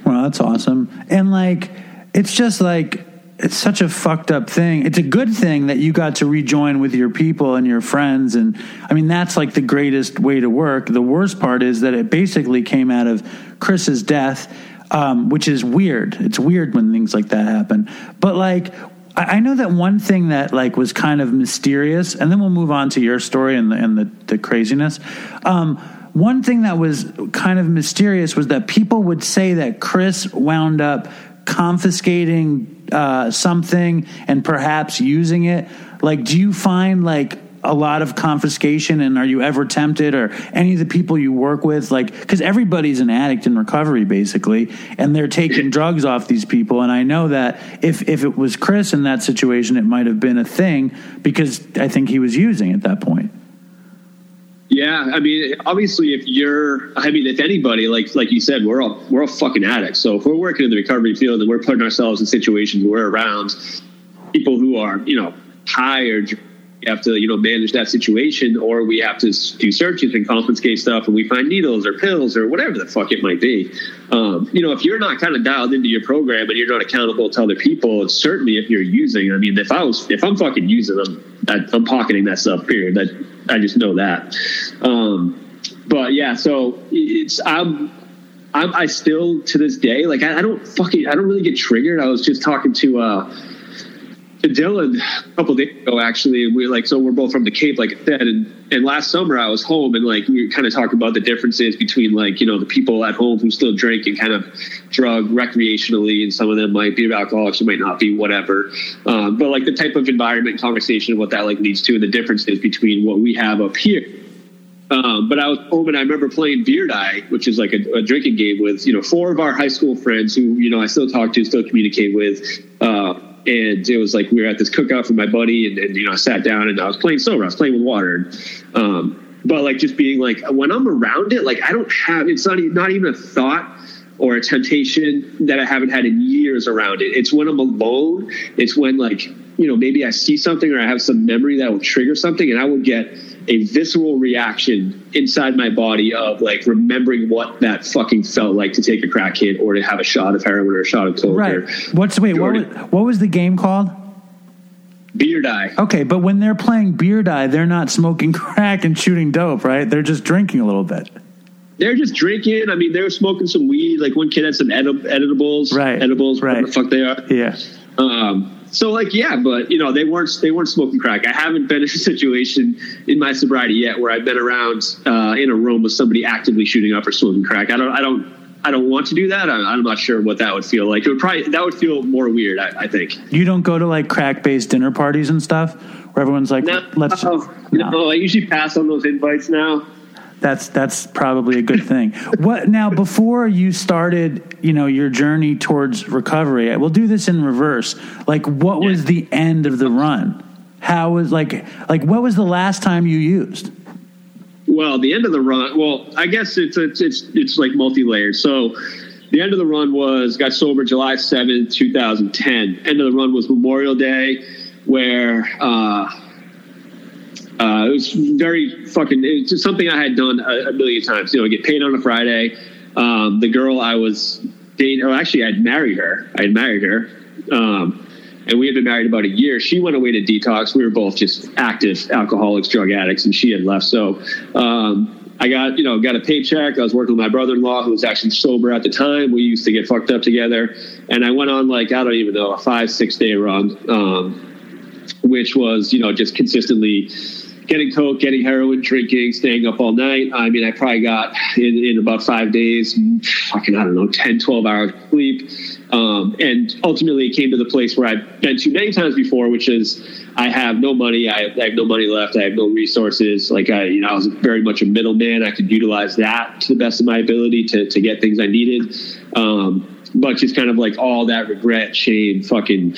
Well, that's awesome. And like, it's just like, it's such a fucked up thing. It's a good thing that you got to rejoin with your people and your friends. And I mean, that's like the greatest way to work. The worst part is that it basically came out of Chris's death, um, which is weird. It's weird when things like that happen. But like, I know that one thing that like was kind of mysterious, and then we'll move on to your story and the and the, the craziness. Um, one thing that was kind of mysterious was that people would say that Chris wound up confiscating uh, something and perhaps using it. Like, do you find like a lot of confiscation and are you ever tempted or any of the people you work with? Like because everybody's an addict in recovery basically and they're taking drugs off these people. And i know that if if it was chris in that situation it might have been a thing because i think he was using at that point. Yeah, I mean, obviously, if you're, I mean, if anybody, like like you said, we're all we're all fucking addicts. So if we're working in the recovery field and we're putting ourselves in situations where we're around people who are, you know, high or we have to, you know, manage that situation, or we have to do searches and confiscate stuff, and we find needles or pills or whatever the fuck it might be. Um, you know, if you're not kind of dialed into your program and you're not accountable to other people, it's certainly if you're using. I mean, if I was, if I'm fucking using them, I, I'm pocketing that stuff. Period. That I just know that. Um, but yeah, so it's I'm. I'm, I still to this day like I, I don't fucking I don't really get triggered. I was just talking to uh, to Dylan a couple days ago actually. We like so we're both from the Cape, like I said, and and last summer I was home and like we were kind of talking about the differences between like you know the people at home who still drink and kind of drug recreationally, and some of them might be alcoholics, who might not be, whatever. Um, but like the type of environment conversation, what that like leads to, and the differences between what we have up here. Um, but I was home and I remember playing Beer Die, which is like a, a drinking game with, you know, four of our high school friends who, you know, I still talk to, still communicate with. Uh, and it was like we were at this cookout for my buddy and, and, you know, I sat down and I was playing sober. I was playing with water. Um, but like just being like, when I'm around it, like I don't have, it's not, not even a thought or a temptation that I haven't had in years around it. It's when I'm alone. It's when like, you know, maybe I see something or I have some memory that will trigger something and I will get a visceral reaction inside my body of like remembering what that fucking felt like to take a crack hit or to have a shot of heroin or a shot of coke right or what's wait what was, what was the game called beer die. okay but when they're playing beer die they're not smoking [laughs] crack and shooting dope right they're just drinking a little bit They're just drinking. I mean, they were smoking some weed. Like one kid had some edib- editables, Right, edibles, right. the fuck they are. yeah Um, so like yeah, but you know they weren't they weren't smoking crack. I haven't been in a [laughs] situation in my sobriety yet where I've been around uh, in a room with somebody actively shooting up or smoking crack. I don't I don't I don't want to do that. I, I'm not sure what that would feel like. It would probably that would feel more weird. I, I think. you don't go to like crack based dinner parties and stuff where everyone's like No, let's no, [laughs] no, I usually pass on those invites now. That's that's probably a good thing. what now? Before you started, you know, your journey towards recovery, we'll do this in reverse. Like, what was the end of the run? How was like like what was the last time you used? Well, the end of the run. Well, I guess it's it's it's, it's like multi layered. So, the end of the run was got sober July seventh, two thousand ten. End of the run was Memorial Day, where uh, uh, it was very fucking. It's just something I had done a, a million times. You know, I get paid on a Friday. Um, the girl I was dating, or actually, I'd married her. I had married her. Um, and we had been married about a year. She went away to detox. We were both just active alcoholics, drug addicts, and she had left. So um, I got, you know, got a paycheck. I was working with my brother-in-law, who was actually sober at the time. We used to get fucked up together, and I went on like I don't even know a five, six day run, um, which was, you know, just consistently getting coke, getting heroin, drinking, staying up all night. I mean, I probably got in, in about five days, fucking, I don't know, 10, 12 hours of sleep. Um, and ultimately it came to the place where I've been to many times before, which is I have no money. I have, I have no money left. I have no resources. Like I, you know, I was very much a middleman. I could utilize that to the best of my ability to, to get things I needed. Um, but just kind of like all that regret, shame, fucking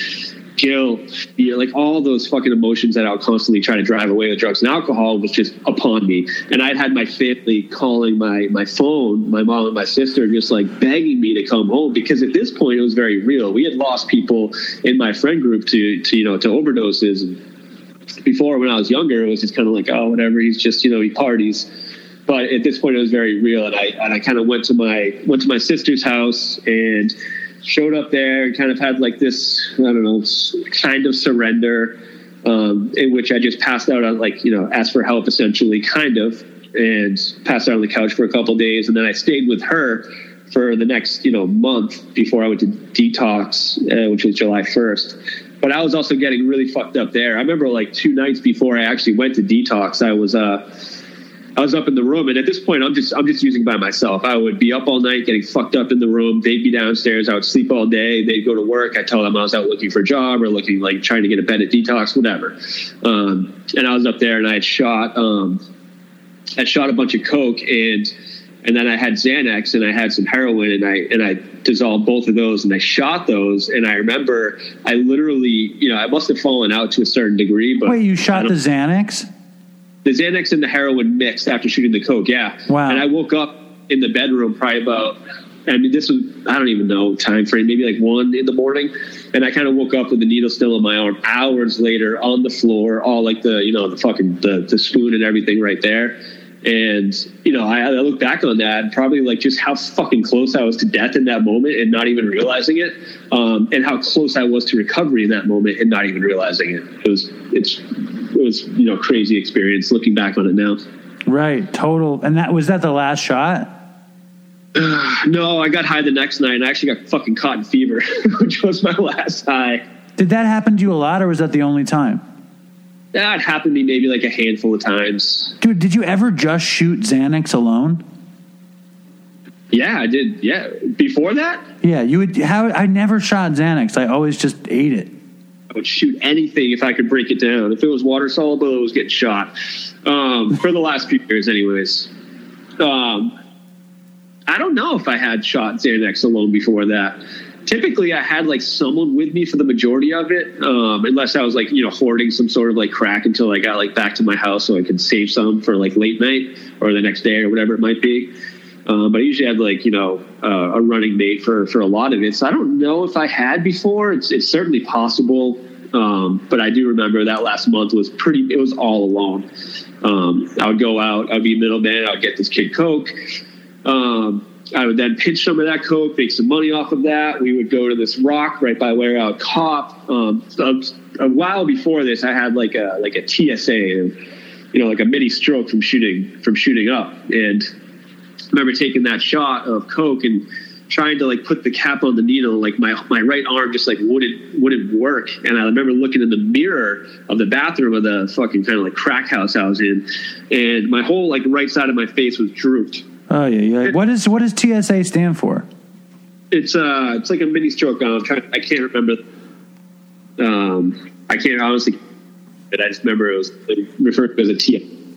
guilt, fear, like all those fucking emotions that I would constantly try to drive away with drugs and alcohol was just upon me. And I'd had my family calling my my phone, my mom and my sister, just like begging me to come home because at this point it was very real. We had lost people in my friend group to to you know to overdoses. And before when I was younger, it was just kind of like oh whatever. He's just you know he parties. But at this point, it was very real, and I and I kind of went to my went to my sister's house and showed up there and kind of had like this I don't know kind of surrender um, in which I just passed out on like you know asked for help essentially kind of and passed out on the couch for a couple days. And then I stayed with her for the next you know month before I went to detox uh, which was July 1st but I was also getting really fucked up there. I remember like two nights before I actually went to detox I was uh I was up in the room, and at this point, I'm just I'm just using by myself. I would be up all night, getting fucked up in the room. They'd be downstairs. I would sleep all day. They'd go to work. I tell them I was out looking for a job or looking like trying to get a bed at detox, whatever. Um, and I was up there, and I had shot um, I shot a bunch of coke and and then I had Xanax and I had some heroin and I and I dissolved both of those and I shot those and I remember I literally you know I must have fallen out to a certain degree but Wait, you shot the Xanax? The Xanax and the heroin mixed after shooting the coke. Yeah. Wow. And I woke up in the bedroom probably about. I mean, this was I don't even know time frame, maybe like one in the morning, and I kind of woke up with the needle still in my arm. Hours later, on the floor, all like the you know the fucking the, the spoon and everything right there. And you know, I, I look back on that, probably like just how fucking close I was to death in that moment, and not even realizing it, um, and how close I was to recovery in that moment, and not even realizing it. It was it's it was you know crazy experience looking back on it now. Right, total. And that was that the last shot? [sighs] No, I got high the next night, and I actually got fucking cotton fever, [laughs] which was my last high. Did that happen to you a lot, or was that the only time? That happened to me maybe like a handful of times. Dude, did you ever just shoot Xanax alone? Yeah, I did. Yeah, before that, Yeah, you would. How I never shot Xanax. I always just ate it. Would shoot anything if I could break it down. If it was water soluble, it was getting shot. Um, for the last few years, anyways. Um, I don't know if I had shot Xanax alone before that. Typically, I had like someone with me for the majority of it, um, unless I was like you know hoarding some sort of like crack until I got like back to my house so I could save some for like late night or the next day or whatever it might be. Um, but I usually had like you know uh, a running mate for for a lot of it. So I don't know if I had before. It's it's certainly possible. Um, but I do remember that last month was pretty. It was all alone. Um, I would go out. I'd be middleman. I'd get this kid coke. Um, I would then pitch some of that coke, make some money off of that. We would go to this rock right by where I would cop. Um, a, while before this, I had like a like a TSA, you know, like a mini stroke from shooting from shooting up, and remember taking that shot of coke and trying to like put the cap on the needle like my my right arm just like wouldn't wouldn't work. And i remember looking in the mirror of the bathroom of the fucking kind of like crack house i was in and my whole like right side of my face was drooped. Oh yeah, yeah. What is what does TSA stand for? it's uh it's like a mini stroke. I'm trying i can't remember. Um i can't honestly but i just remember it was referred to as a a. T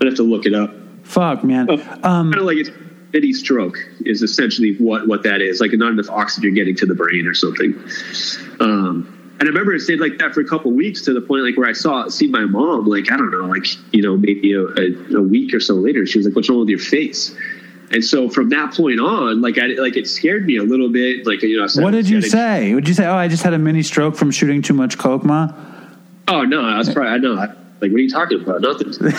i'd have to look it up Fuck, man. Um, kind of like it's mini stroke is essentially what what that is like not enough oxygen getting to the brain or something um and I remember it stayed like that for a couple weeks to the point like where I saw see my mom like I don't know like you know maybe a, a, a week or so later she was like what's wrong with your face and so from that point on like I like it scared me a little bit like you know I said what did you getting- say? Would you say, "Oh, I just had a mini stroke from shooting too much coke, ma"? oh no I was probably I know I, like what are you talking about? Nothing [laughs] what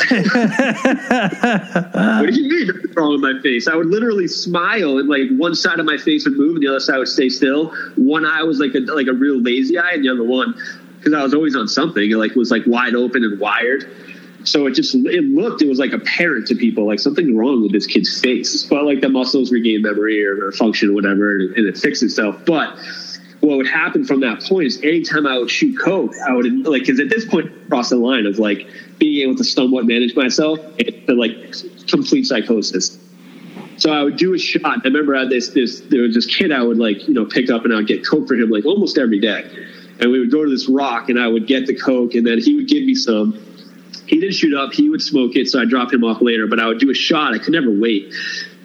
do you mean? Nothing's wrong with my face. I would literally smile and like one side of my face would move and the other side would stay still. One eye was like a like a real lazy eye and the other one because I was always on something. It like was like wide open and wired. So it just it looked it was like apparent to people like something wrong with this kid's face. But like the muscles regain memory or, or function or whatever and, and it fixed itself. But what would happen from that point is anytime I would shoot coke, I would like because at this point cross the line of like being able to somewhat manage myself to like complete psychosis. So I would do a shot. I remember I had this this there was this kid I would like you know pick up and I would get coke for him like almost every day, and we would go to this rock and I would get the coke and then he would give me some. He didn't shoot up. He would smoke it, so I'd drop him off later. But I would do a shot. I could never wait,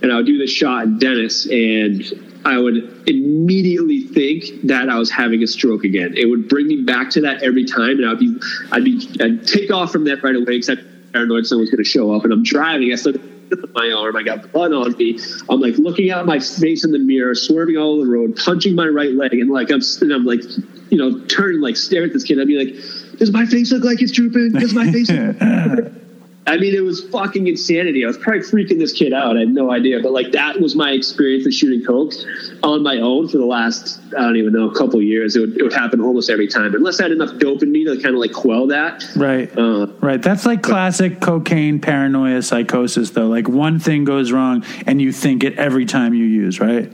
and I would do this shot in Dennis, and I would immediately think that I was having a stroke again. It would bring me back to that every time, and I'd be, I'd be, I'd take off from that right away, except paranoid someone's going to show up. And I'm driving. I still my arm. I got blood on me. I'm like looking at my face in the mirror, swerving all over the road, punching my right leg, and like I'm, and I'm like, you know, turning like stare at this kid. I'd be like, "Does my face look like it's drooping? Does my face?" [laughs] I mean, it was fucking insanity. I was probably freaking this kid out. I had no idea, but like that was my experience with shooting coke on my own for the last I don't even know a couple of years. It would, it would happen almost every time, unless I had enough dope in me to kind of like quell that. Right. Uh, Right. That's like classic cocaine paranoia psychosis, though. Like one thing goes wrong and you think it every time you use, right?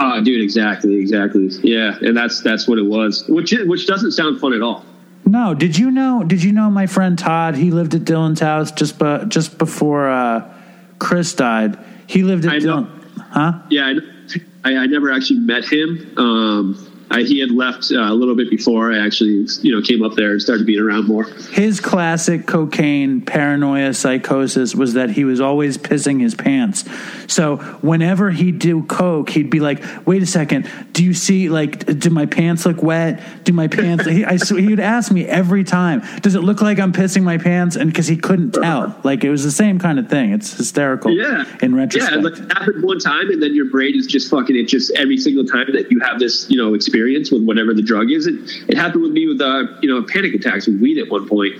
oh, dude, exactly, exactly. Yeah, and that's that's what it was, which which doesn't sound fun at all. No, did you know? Did you know my friend Todd? He lived at Dylan's house just bu- just before uh, Chris died. He lived at I know. Dylan. Huh? Yeah, I, I, I never actually met him. Um, I, he had left uh, a little bit before I actually, you know, came up there and started being around more. His classic cocaine paranoia psychosis was that he was always pissing his pants. So whenever he'd do coke, he'd be like, "Wait a second, do you see like do my pants look wet? Do my pants?" [laughs] he, I, so he would ask me every time, "Does it look like I'm pissing my pants?" And because he couldn't tell, like it was the same kind of thing. It's hysterical. Yeah. In Yeah, retrospect. like it happened one time, and then your brain is just fucking. It just every single time that you have this, you know, experience with whatever the drug is. It, it happened with me with, uh, you know, panic attacks with weed at one point,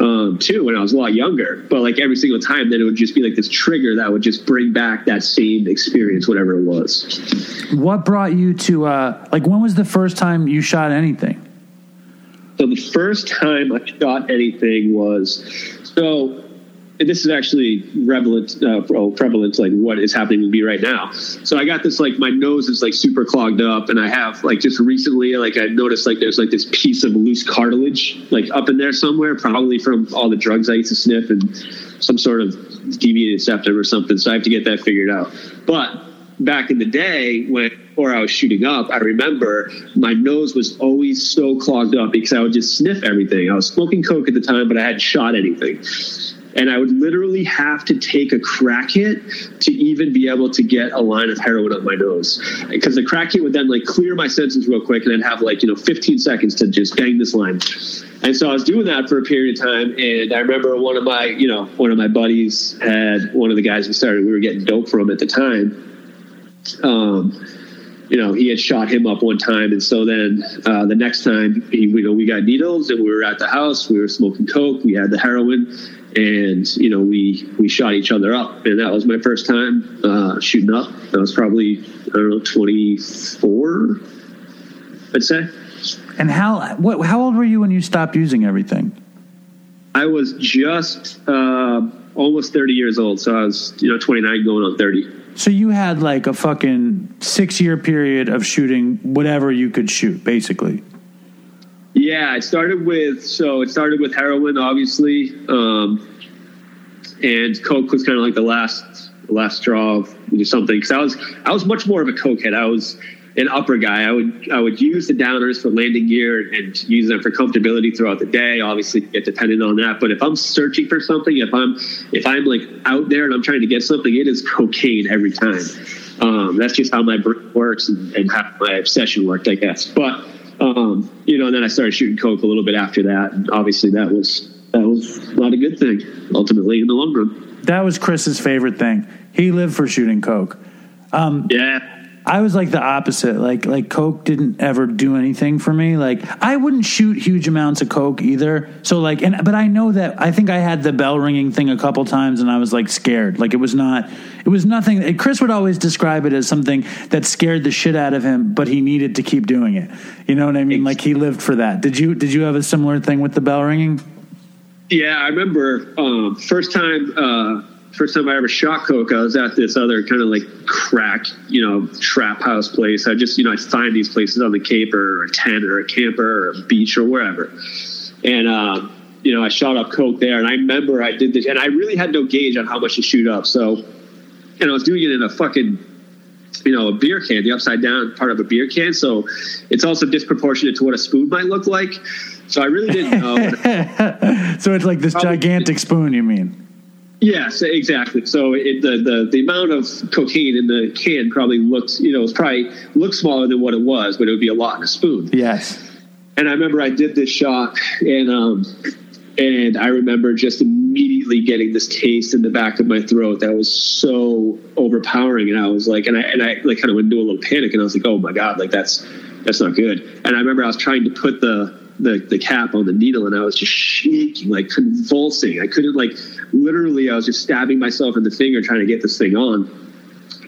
um, too, when I was a lot younger. But like every single time, then it would just be like this trigger that would just bring back that same experience, whatever it was. what brought you to uh, like when was the first time you shot anything? So the first time I shot anything was so. And This is actually prevalent, uh, prevalent, like what is happening with me right now. So I got this, like my nose is like super clogged up, and I have like just recently, like I noticed like there's like this piece of loose cartilage like up in there somewhere, probably from all the drugs I used to sniff and some sort of deviated septum or something. So I have to get that figured out. But back in the day when before I was shooting up, I remember my nose was always so clogged up because I would just sniff everything. I was smoking coke at the time, but I hadn't shot anything. And I would literally have to take a crack hit to even be able to get a line of heroin up my nose. Because the crack hit would then like clear my senses real quick and I'd have like, you know, 15 seconds to just bang this line. And so I was doing that for a period of time. And I remember one of my, you know, one of my buddies had one of the guys we started, we were getting dope from at the time. Um, you know, he had shot him up one time, and so then uh, the next time, he, you know, we got needles, and we were at the house. We were smoking coke. We had the heroin, and you know, we we shot each other up, and that was my first time uh, shooting up. I was probably I don't know, twenty four, I'd say. And how what how old were you when you stopped using everything? I was just uh, almost thirty years old, so I was you know twenty nine, going on thirty. So you had like a fucking six year period of shooting whatever you could shoot, basically. Yeah, it started with so it started with heroin, obviously, um, and coke was kind of like the last last straw of something. Because I was I was much more of a cokehead. I was an upper guy. I would I would use the downers for landing gear and use them for comfortability throughout the day. Obviously, get dependent on that. But if I'm searching for something, if I'm if I'm like out there and I'm trying to get something, it is cocaine every time. Um, that's just how my brain works and, and how my obsession worked, I guess. But um, you know, and then I started shooting coke a little bit after that. And obviously, that was that was not a good thing ultimately in the long run. That was Chris's favorite thing. He lived for shooting coke. Yeah. I was like the opposite. Like like coke didn't ever do anything for me. Like I wouldn't shoot huge amounts of coke either. So like and but I know that I think I had the bell ringing thing a couple times and I was like scared. Like it was not it was nothing Chris would always describe it as something that scared the shit out of him, but he needed to keep doing it. You know what I mean? Like he lived for that. Did you did you have a similar thing with the bell ringing? Yeah, I remember um, first time uh, first time I ever shot coke. I was at this other kind of like crack, you know, trap house place. I just you know I find these places on the Cape or a tent or a camper or a beach or wherever, and um, you know I shot up coke there. And I remember I did this, and I really had no gauge on how much to shoot up. So, and I was doing it in a fucking you know, a beer can, the upside down part of a beer can. So it's also disproportionate to what a spoon might look like. So I really didn't know. [laughs] So it's like this Probably- gigantic spoon, you mean? Yes, exactly. So it, the, the the amount of cocaine in the can probably looks, you know, it's probably looked smaller than what it was, but it would be a lot in a spoon. Yes. And I remember I did this shot, and um, and I remember just immediately getting this taste in the back of my throat that was so overpowering, and I was like, and I and I like kind of went into a little panic, and I was like, oh my god, like that's that's not good. And I remember I was trying to put the the, the cap on the needle and I was just shaking, like convulsing. I couldn't like literally I was just stabbing myself in the finger trying to get this thing on.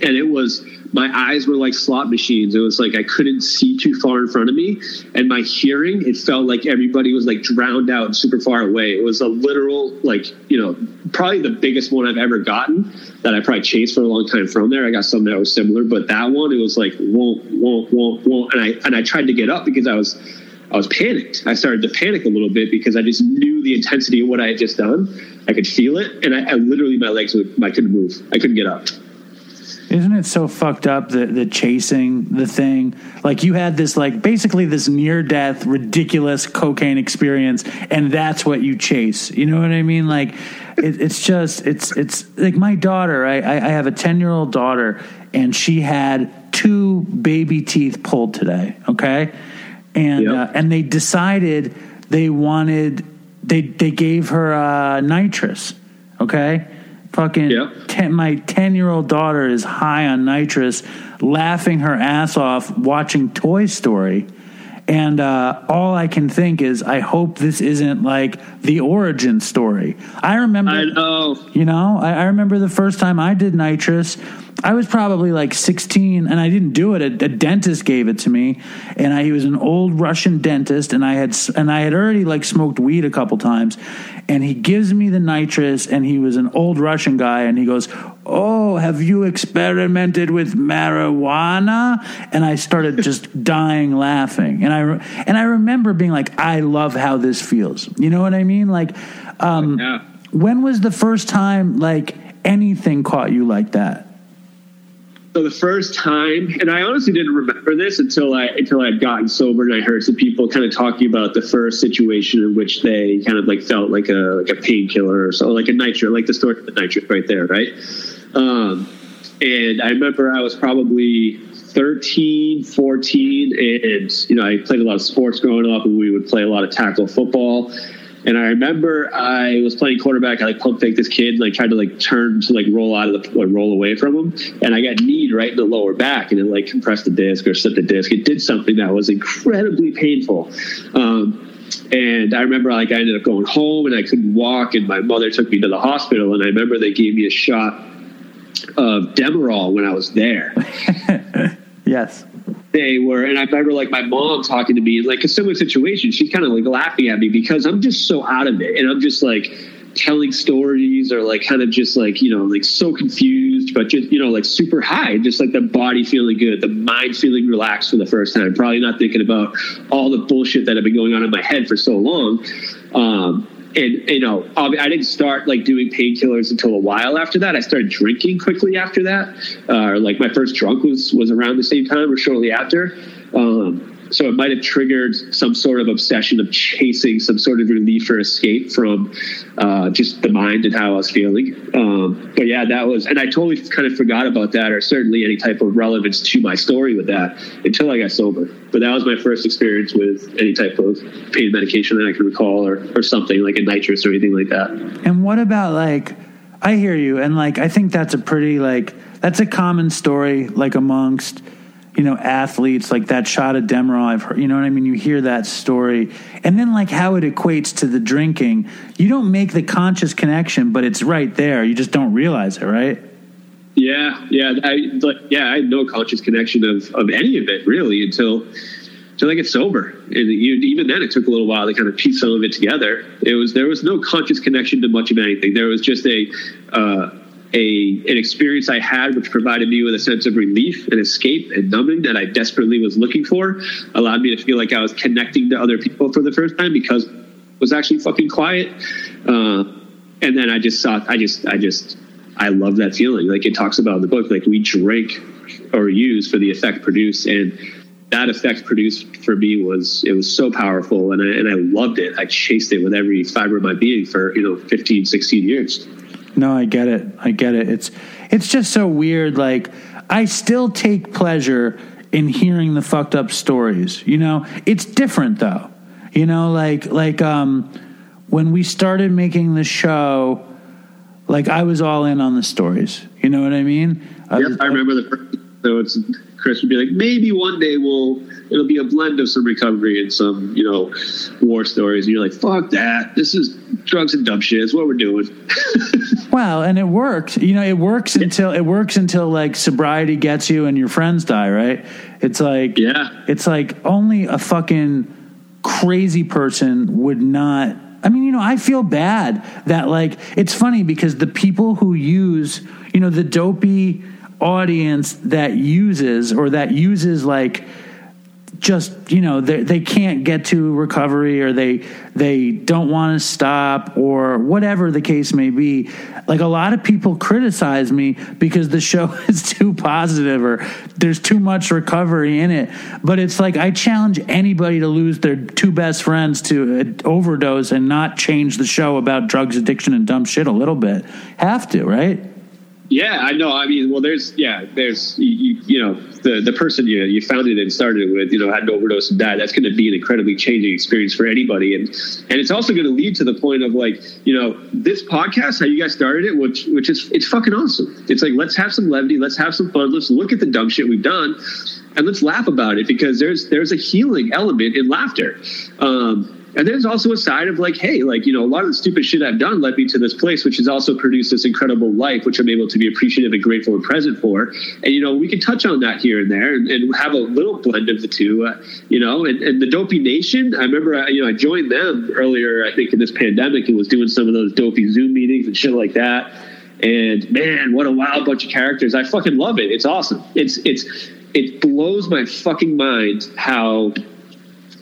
And it was my eyes were like slot machines. It was like I couldn't see too far in front of me. And my hearing, it felt like everybody was like drowned out super far away. It was a literal, like, you know, probably the biggest one I've ever gotten that I probably chased for a long time from there. I got some that was similar, but that one, it was like won't, won't, won't, won't. And I and I tried to get up because I was I was panicked. I started to panic a little bit because I just knew the intensity of what I had just done. I could feel it, and I, I literally my legs would I couldn't move. I couldn't get up. Isn't it so fucked up the the chasing the thing? Like you had this like basically this near death ridiculous cocaine experience, and that's what you chase. You know what I mean? Like it, it's just it's it's like my daughter. I I, I have a ten year old daughter, and she had two baby teeth pulled today. Okay, and Yep. uh, and they decided they wanted they they gave her uh, nitrous. Okay, fucking Yep. ten, my 10 year old daughter is high on nitrous, laughing her ass off watching Toy Story. And uh, all I can think is, I hope this isn't like the origin story. I remember, I know. you know, I, I remember the first time I did nitrous. I was probably like 16, and I didn't do it. A, a dentist gave it to me, and I, he was an old Russian dentist, and I had and I had already like smoked weed a couple times, and he gives me the nitrous, and he was an old Russian guy, and he goes, "Oh, have you experimented with marijuana?" And I started [laughs] just dying laughing, and I and I remember being like, "I love how this feels." You know what I mean? Like, um, Yeah. when was the first time like anything caught you like that? So the first time, and I honestly didn't remember this until I until I had gotten sober and I heard some people kind of talking about the first situation in which they kind of like felt like a like a painkiller or so, like a nitro, like the story of the nitrous right there, right? Um, and I remember I was probably 13, 14, and you know I played a lot of sports growing up, and we would play a lot of tackle football. And I remember I was playing quarterback. I like pump faked this kid, like tried to like turn to like roll out of the like roll away from him, and I got kneed right in the lower back, and it like compressed the disc or slipped the disc. It did something that was incredibly painful. Um, and I remember like I ended up going home and I couldn't walk, and my mother took me to the hospital, and I remember they gave me a shot of Demerol when I was there [laughs] Yes. They were and i remember like my mom talking to me in like a similar situation she's kind of like laughing at me because i'm just so out of it and i'm just like telling stories or like kind of just like you know like so confused but just you know like super high just like the body feeling good the mind feeling relaxed for the first time probably not thinking about all the bullshit that had been going on in my head for so long um and you know i didn't start like doing painkillers until a while after that. I started drinking quickly after that. Uh, like my first drunk was was around the same time or shortly after. Um, so it might have triggered some sort of obsession of chasing some sort of relief or escape from uh, just the mind and how I was feeling. Um, but yeah, that was, and I totally kind of forgot about that, or certainly any type of relevance to my story with that until I got sober. But that was my first experience with any type of pain medication that I can recall, or or something like a nitrous or anything like that. And what about like I hear you and like I think that's a pretty like that's a common story like amongst you know athletes like that shot of Demerol I've heard you know what I mean? You hear that story. And then like how it equates to the drinking. You don't make the conscious connection but it's right there. You just don't realize it right? Yeah, yeah, I like yeah, I had no conscious connection of of any of it really until until I get sober, and you, even then it took a little while to kind of piece some of it together. It was there was no conscious connection to much of anything. There was just a uh, a an experience I had which provided me with a sense of relief and escape and numbing that I desperately was looking for. Allowed me to feel like I was connecting to other people for the first time because it was actually fucking quiet. Uh, and then I just saw I just I just I love that feeling. Like it talks about in the book, like we drink or use for the effect produced, and that effect produced for me was it was so powerful, and I and I loved it. I chased it with every fiber of my being for you know 15, 16 years. No, I get it. I get it. It's it's just so weird. Like I still take pleasure in hearing the fucked up stories. You know, it's different though. You know, like like um when we started making the show, like I was all in on the stories. You know what I mean? I Yep, was- I remember the first. So it's Chris would be like, maybe one day we'll it'll be a blend of some recovery and some you know war stories, and you're like, fuck that. This is drugs and dumb shit. It's what we're doing. [laughs] Well, and it worked. You know, it works until it works until like sobriety gets you and your friends die, right? It's like Yeah. It's like only a fucking crazy person would not I mean, you know, I feel bad that like it's funny because the people who use, you know, the dopey audience that uses or that uses like just you know they they can't get to recovery or they they don't want to stop or whatever the case may be. Like a lot of people criticize me because the show [laughs] is too positive or there's too much recovery in it. But it's like I challenge anybody to lose their two best friends to overdose and not change the show about drugs addiction and dumb shit a little bit. Have to right Yeah, I know. I mean, well, there's yeah, there's you, you, know the the person you you founded and started with, you know, had an overdose and died. That's going to be an incredibly changing experience for anybody, and and it's also going to lead to the point of like you know this podcast, how you guys started it, which which is it's fucking awesome. It's like let's have some levity, let's have some fun, let's look at the dumb shit we've done, and let's laugh about it because there's there's a healing element in laughter. Um, and there's also a side of like, hey, like, you know, a lot of the stupid shit I've done led me to this place, which has also produced this incredible life, which I'm able to be appreciative and grateful and present for. And, you know, we can touch on that here and there and, and have a little blend of the two, uh, you know, and, and the Dopey Nation, I remember, I, you know, I joined them earlier, I think in this pandemic and was doing some of those dopey Zoom meetings and shit like that. And man, what a wild bunch of characters. I fucking love it. It's awesome. It's, it's, it blows my fucking mind how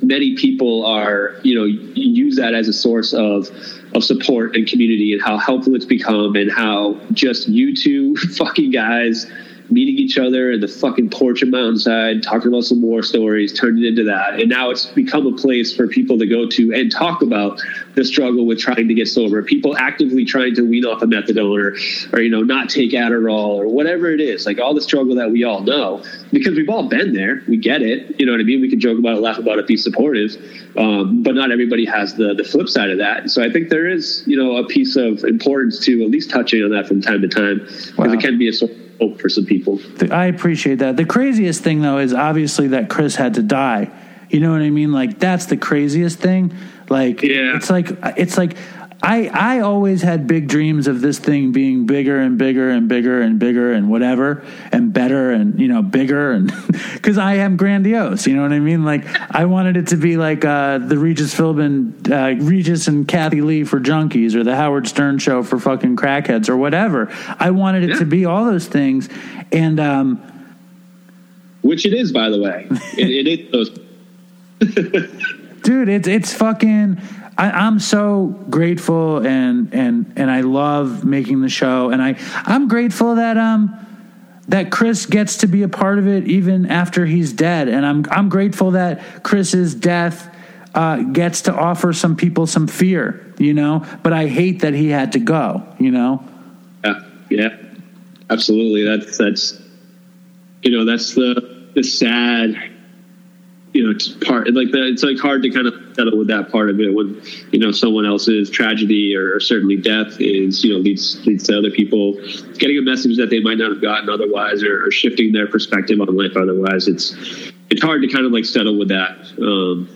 many people are you know use that as a source of of support and community and how helpful it's become and how just you two [laughs] fucking guys meeting each other in the fucking porch of Mountainside, talking about some war stories, turned it into that. And now it's become a place for people to go to and talk about the struggle with trying to get sober. People actively trying to wean off a methadone or, or you know, not take Adderall or whatever it is. Like all the struggle that we all know because we've all been there. We get it. You know what I mean? We can joke about it, laugh about it, be supportive. Um, but not everybody has the the flip side of that. So I think there is, you know, a piece of importance to at least touching on that from time to time because Wow. it can be a sort of hope for some people. I appreciate that. The craziest thing though is obviously that Chris had to die. You know what I mean? Like that's the craziest thing. Like Yeah. it's like it's like I I always had big dreams of this thing being bigger and bigger and bigger and bigger and whatever and better and you know bigger and [laughs] because I am grandiose. You know what I mean? Like I wanted it to be like uh, the Regis Philbin, uh, Regis and Kathie Lee for junkies or the Howard Stern show for fucking crackheads or whatever. I wanted it Yeah. to be all those things and. um Which it is, by the way. it, it is those. [laughs] dude it's it's fucking I, i'm so grateful and and and i love making the show. And i i'm grateful that um that chris gets to be a part of it even after he's dead. And i'm i'm grateful that chris's death uh, gets to offer some people some fear you know? But i hate that he had to go you know? Yeah, yeah, absolutely. That's that's you know that's the the sad you know t- part. Like the, it's like hard to kind of settle with that part of it when you know someone else's tragedy or, or certainly death is you know leads leads to other people getting a message that they might not have gotten otherwise or, or shifting their perspective on life otherwise. It's it's hard to kind of like settle with that. Um,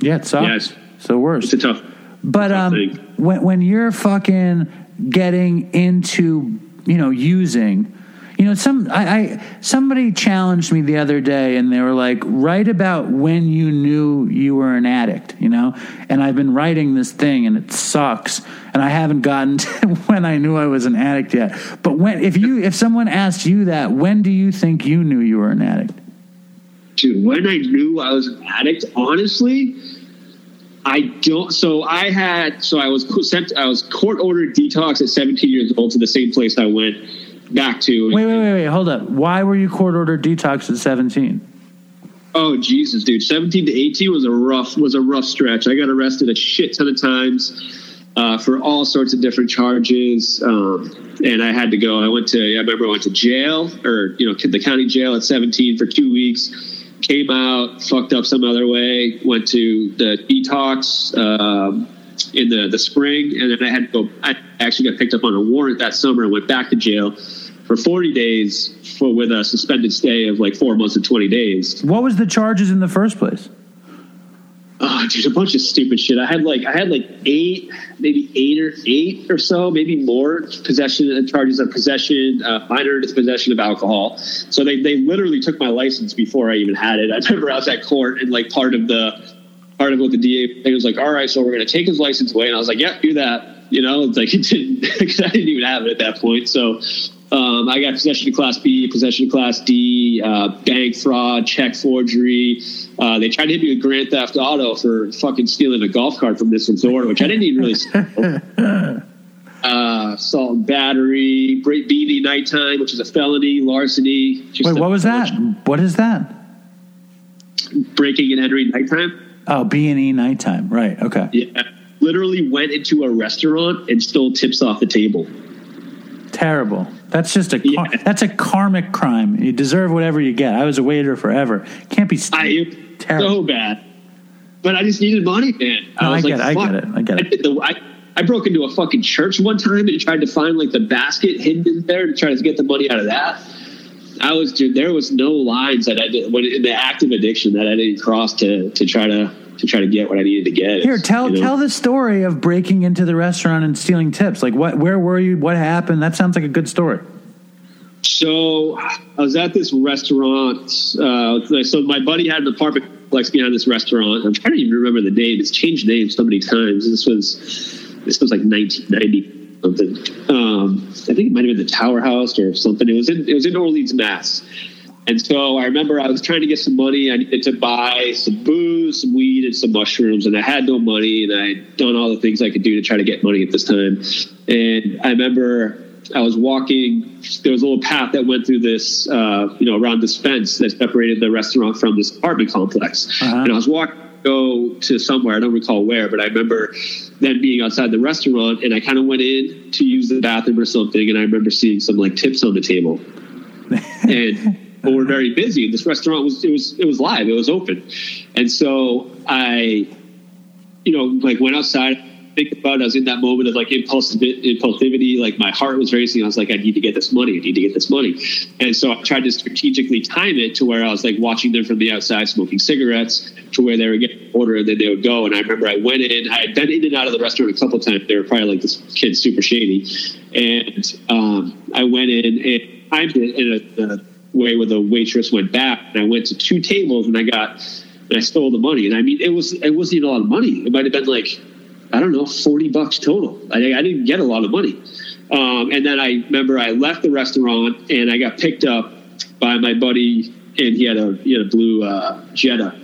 yeah it sucks Yeah, it's- so worse it's a tough. But tough um, thing. when when you're fucking getting into you know using, you know some I, I somebody challenged me the other day and they were like write about when you knew you were an addict, you know, and I've been writing this thing and it sucks and I haven't gotten to [laughs] when I knew I was an addict yet. But when if you if someone asked you that, when do you think you knew you were an addict? Dude, when I knew I was an addict, honestly, I don't. So I had. So I was sent. I was court ordered detox at 17 years old to the same place I went back to. Wait, wait, wait, wait, hold up. Why were you court ordered detox at 17? Oh Jesus, dude! 17 to 18 was a rough was a rough stretch. I got arrested a shit ton of times uh, for all sorts of different charges, um, and I had to go. I went to. I remember I went to jail or you know the county jail at 17 for two weeks. Came out, fucked up some other way. Went to the detox um, in the the spring, and then I had to go. I actually got picked up on a warrant that summer and went back to jail for 40 days for with a suspended stay of like four months and 20 days. What was the charges in the first place? Oh, there's a bunch of stupid shit. I had like I had like eight, maybe eight or eight or so, maybe more possession charges of possession, uh, minor possession of alcohol. So they they literally took my license before I even had it. I [laughs] remember I was at court and like part of the part of what the DA thing was like, all right, so we're gonna take his license away, and I was like, yeah, do that. You know, it's like [laughs] it didn't [laughs] because I didn't even have it at that point. So. Um, I got possession of Class B, possession of Class D, uh, bank fraud, check forgery. Uh, they tried to hit me with Grand Theft Auto for fucking stealing a golf cart from this resort, which I didn't even really [laughs] steal. Uh, assault and battery, break beating nighttime, which is a felony, larceny. Wait, what was that? What is that? Breaking and entering nighttime. Oh, B and E nighttime. Right. Okay. Yeah, literally went into a restaurant and stole tips off the table. Terrible. That's just a Yeah. that's a karmic crime. You deserve whatever you get. I was a waiter forever. Can't be st- I terrible. so bad, but I just needed money, man. No, I was get it, I get it, I get it. the- I, I broke into a fucking church one time and tried to find like the basket hidden in there to try to get the money out of that. I was, dude. There was no lines that I did when in the active addiction that I didn't cross to to try to to try to get what I needed to get. Here, tell You know? tell the story of breaking into the restaurant and stealing tips. Like what? Where were you? What happened? That sounds like a good story. So I was at this restaurant. Uh, so my buddy had an apartment complex behind this restaurant. I'm trying to even remember the name. It's changed names so many times. This was this was like 1990 something. Um, I think it might have been the Tower House or something. It was in it was in Orleans, Mass. And so I remember I was trying to get some money. I needed to buy some booze, some weed, and some mushrooms, and I had no money. And I had done all the things I could do to try to get money at this time. And I remember I was walking. There was a little path that went through this, uh, you know, around this fence that separated the restaurant from this apartment complex. Uh-huh. And I was walking to go to somewhere. I don't recall where, but I remember then being outside the restaurant, and I kind of went in to use the bathroom or something, and I remember seeing some like tips on the table [laughs] and we're very busy. This restaurant was it was it was live, it was open, and so I, you know, like went outside. Think about it, I was in that moment of like impulsive impulsivity. Like my heart was racing. I was like, I need to get this money. I need to get this money. And so I tried to strategically time it to where I was like watching them from the outside, smoking cigarettes, to where they were getting order, and then they would go. And I remember I went in. I had been in and out of the restaurant a couple times. They were probably like this kid's super shady, and um, I went in and timed it in a, a way where the waitress went back, and I went to two tables, and I got and I stole the money. And I mean, it was it wasn't even a lot of money. It might have been like I don't know, forty bucks total. I, I didn't get a lot of money. Um, and then I remember I left the restaurant and I got picked up by my buddy, and he had a he had a blue uh, Jetta,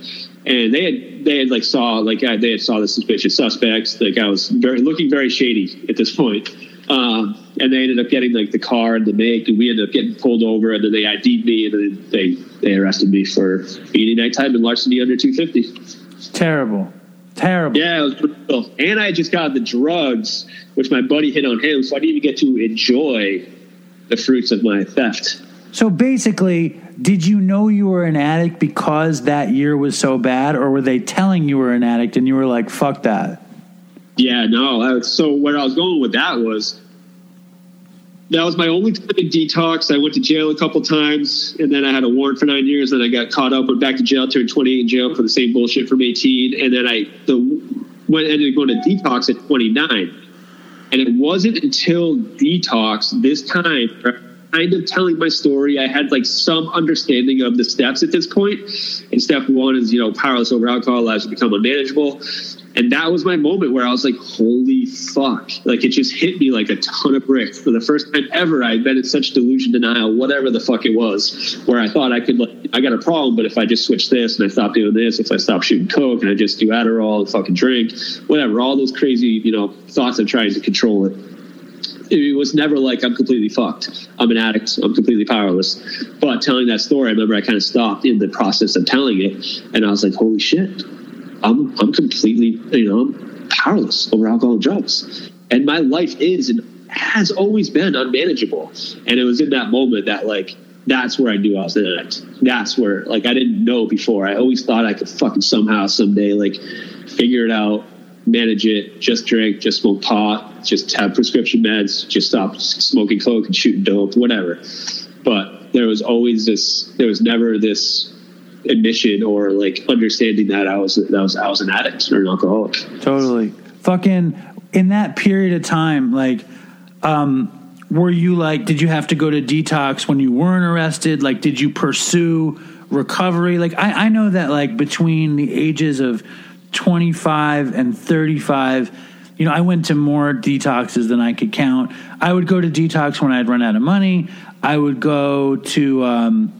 and they had they had like saw like I, they had saw the suspicious suspects. Like I was very looking very shady at this point. Um, and they ended up getting like the car and the make, and we ended up getting pulled over, and then they ID'd me, and then they they arrested me for beating nighttime and larceny under two fifty. Terrible. Terrible. Yeah, it was brutal. And I just got the drugs, which my buddy hit on him, so I didn't even get to enjoy the fruits of my theft. So basically, did you know you were an addict because that year was so bad, or were they telling you were an addict and you were like, "Fuck that"? Yeah, no. So where I was going with that was that was my only time in detox. I went to jail a couple times, and then I had a warrant for nine years. Then I got caught up, went back to jail, turned 28 in jail for the same bullshit from 18, and then I the went ended up going to detox at 29. And it wasn't until detox this time, kind of telling my story, I had like some understanding of the steps at this point. And step one is, you know, powerless over alcohol allows you to become unmanageable. And that was my moment where I was like, holy fuck. Like it just hit me like a ton of bricks. For the first time ever, I'd been in such delusion denial, whatever the fuck it was, where I thought I could, like, I got a problem, but if I just switch this and I stop doing this, if I stop shooting Coke and I just do Adderall and fucking drink, whatever, all those crazy, you know, thoughts of trying to control it it was never like I'm completely fucked. I'm an addict. I'm completely powerless. But telling that story, I remember I kind of stopped in the process of telling it, and I was like, "Holy shit! I'm I'm completely you know I'm powerless over alcohol and drugs, and my life is and has always been unmanageable." And it was in that moment that like that's where I knew I was an addict. That's where like I didn't know before. I always thought I could fucking somehow someday like figure it out manage it, just drink, just smoke pot, just have prescription meds, just stop smoking coke and shooting dope, whatever. But there was always this, there was never this admission or like understanding that I was, that I was, I was an addict or an alcoholic. Totally. Fucking in that period of time, like, um, were you like, did you have to go to detox when you weren't arrested? Like, did you pursue recovery? Like, I, I know that, like, between the ages of 25 and 35, you know, I went to more detoxes than I could count. I would go to detox when I'd run out of money. I would go to, um,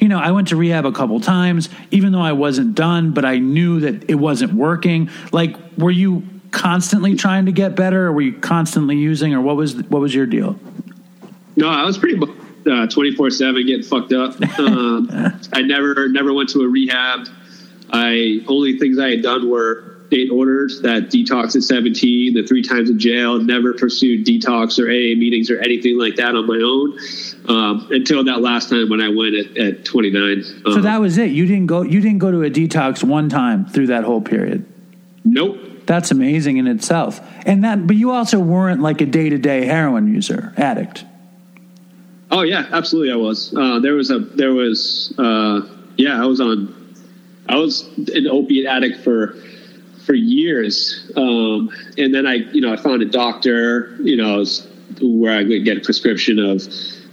you know, I went to rehab a couple times, even though I wasn't done, but I knew that it wasn't working. Like, were you constantly trying to get better, or were you constantly using, or what was what was your deal? No, I was pretty twenty four seven getting fucked up. [laughs] Um, I never never went to a rehab. I only things I had done were state orders that detox at 17, the three times in jail, never pursued detox or AA meetings or anything like that on my own um, until that last time when I went at, at 29. So Um, that was it. You didn't go. You didn't go to a detox one time through that whole period. nope. That's amazing in itself. And that, but you also weren't like a day to day heroin user addict. Oh yeah, absolutely. I was. Uh, there was a. There was. Uh, yeah, I was on. I was an opiate addict for for years, um, and then I, you know, I found a doctor. You know, where I could get a prescription of,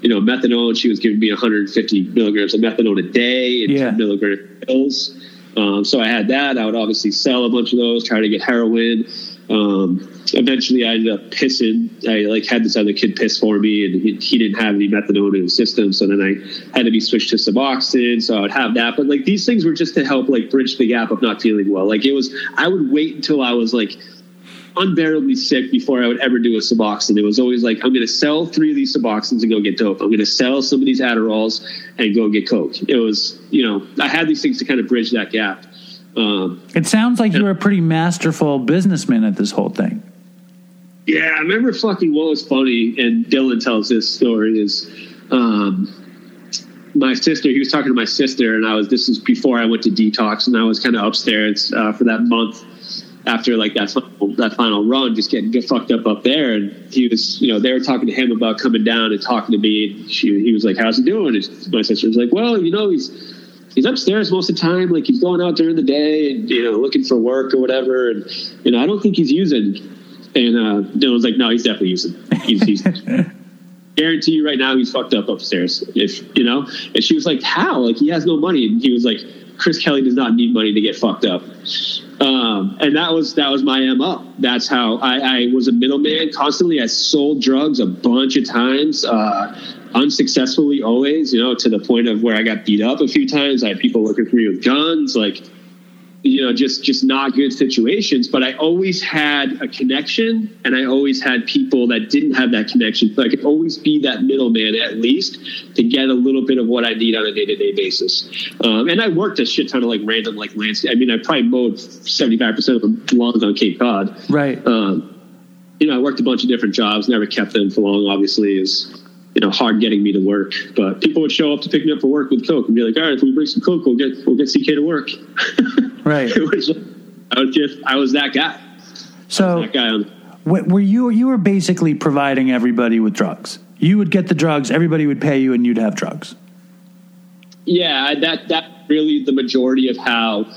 you know, methadone. She was giving me 150 milligrams of methadone a day and Yeah. 10 milligram pills. Um, so I had that. I would obviously sell a bunch of those, try to get heroin. Um, eventually, I ended up pissing. I like had this other kid piss for me, and he, he didn't have any methadone in his system. So then I had to be switched to Suboxone. So I would have that. But like these things were just to help like bridge the gap of not feeling well. Like it was, I would wait until I was like unbearably sick before I would ever do a Suboxone. It was always like, I'm going to sell three of these Suboxones and go get dope. I'm going to sell some of these Adderalls and go get Coke. It was, you know, I had these things to kind of bridge that gap. Um, It sounds like you were a pretty masterful businessman at this whole thing. Yeah, I remember fucking what was funny, and Dylan tells this story is, um, my sister. He was talking to my sister, and I was. This is before I went to detox, and I was kind of upstairs uh, for that month after like that final, that final run, just getting get fucked up up there. And he was, you know, they were talking to him about coming down and talking to me. And she, he was like, "How's he doing?" And my sister was like, "Well, you know, he's." He's upstairs most of the time, like he's going out during the day and you know looking for work or whatever. And you know, I don't think he's using. And uh, Dylan was like, "No, he's definitely using. He's, he's [laughs] guarantee you right now he's fucked up upstairs. If you know." And she was like, "How? Like he has no money." And he was like, "Chris Kelly does not need money to get fucked up." Um, and that was that was my mo. That's how I, I was a middleman constantly. I sold drugs a bunch of times, uh, unsuccessfully always. You know, to the point of where I got beat up a few times. I had people looking for me with guns, like you know, just just not good situations. But I always had a connection, and I always had people that didn't have that connection. So I could always be that middleman at least to get a little bit of what I need on a day to day basis. Um, and I worked a shit ton of like random like landscape. I mean, I probably mowed seventy five percent of the lawns on Cape Cod. Right. Um, you know, I worked a bunch of different jobs. Never kept them for long. Obviously, is you know hard getting me to work. But people would show up to pick me up for work with coke and be like, "All right, if we bring some coke, we'll get we'll get CK to work." [laughs] Right. [laughs] it was, I was just I was that guy. So That guy were you you were basically providing everybody with drugs. You would get the drugs, everybody would pay you, and you'd have drugs. Yeah, that that really the majority of how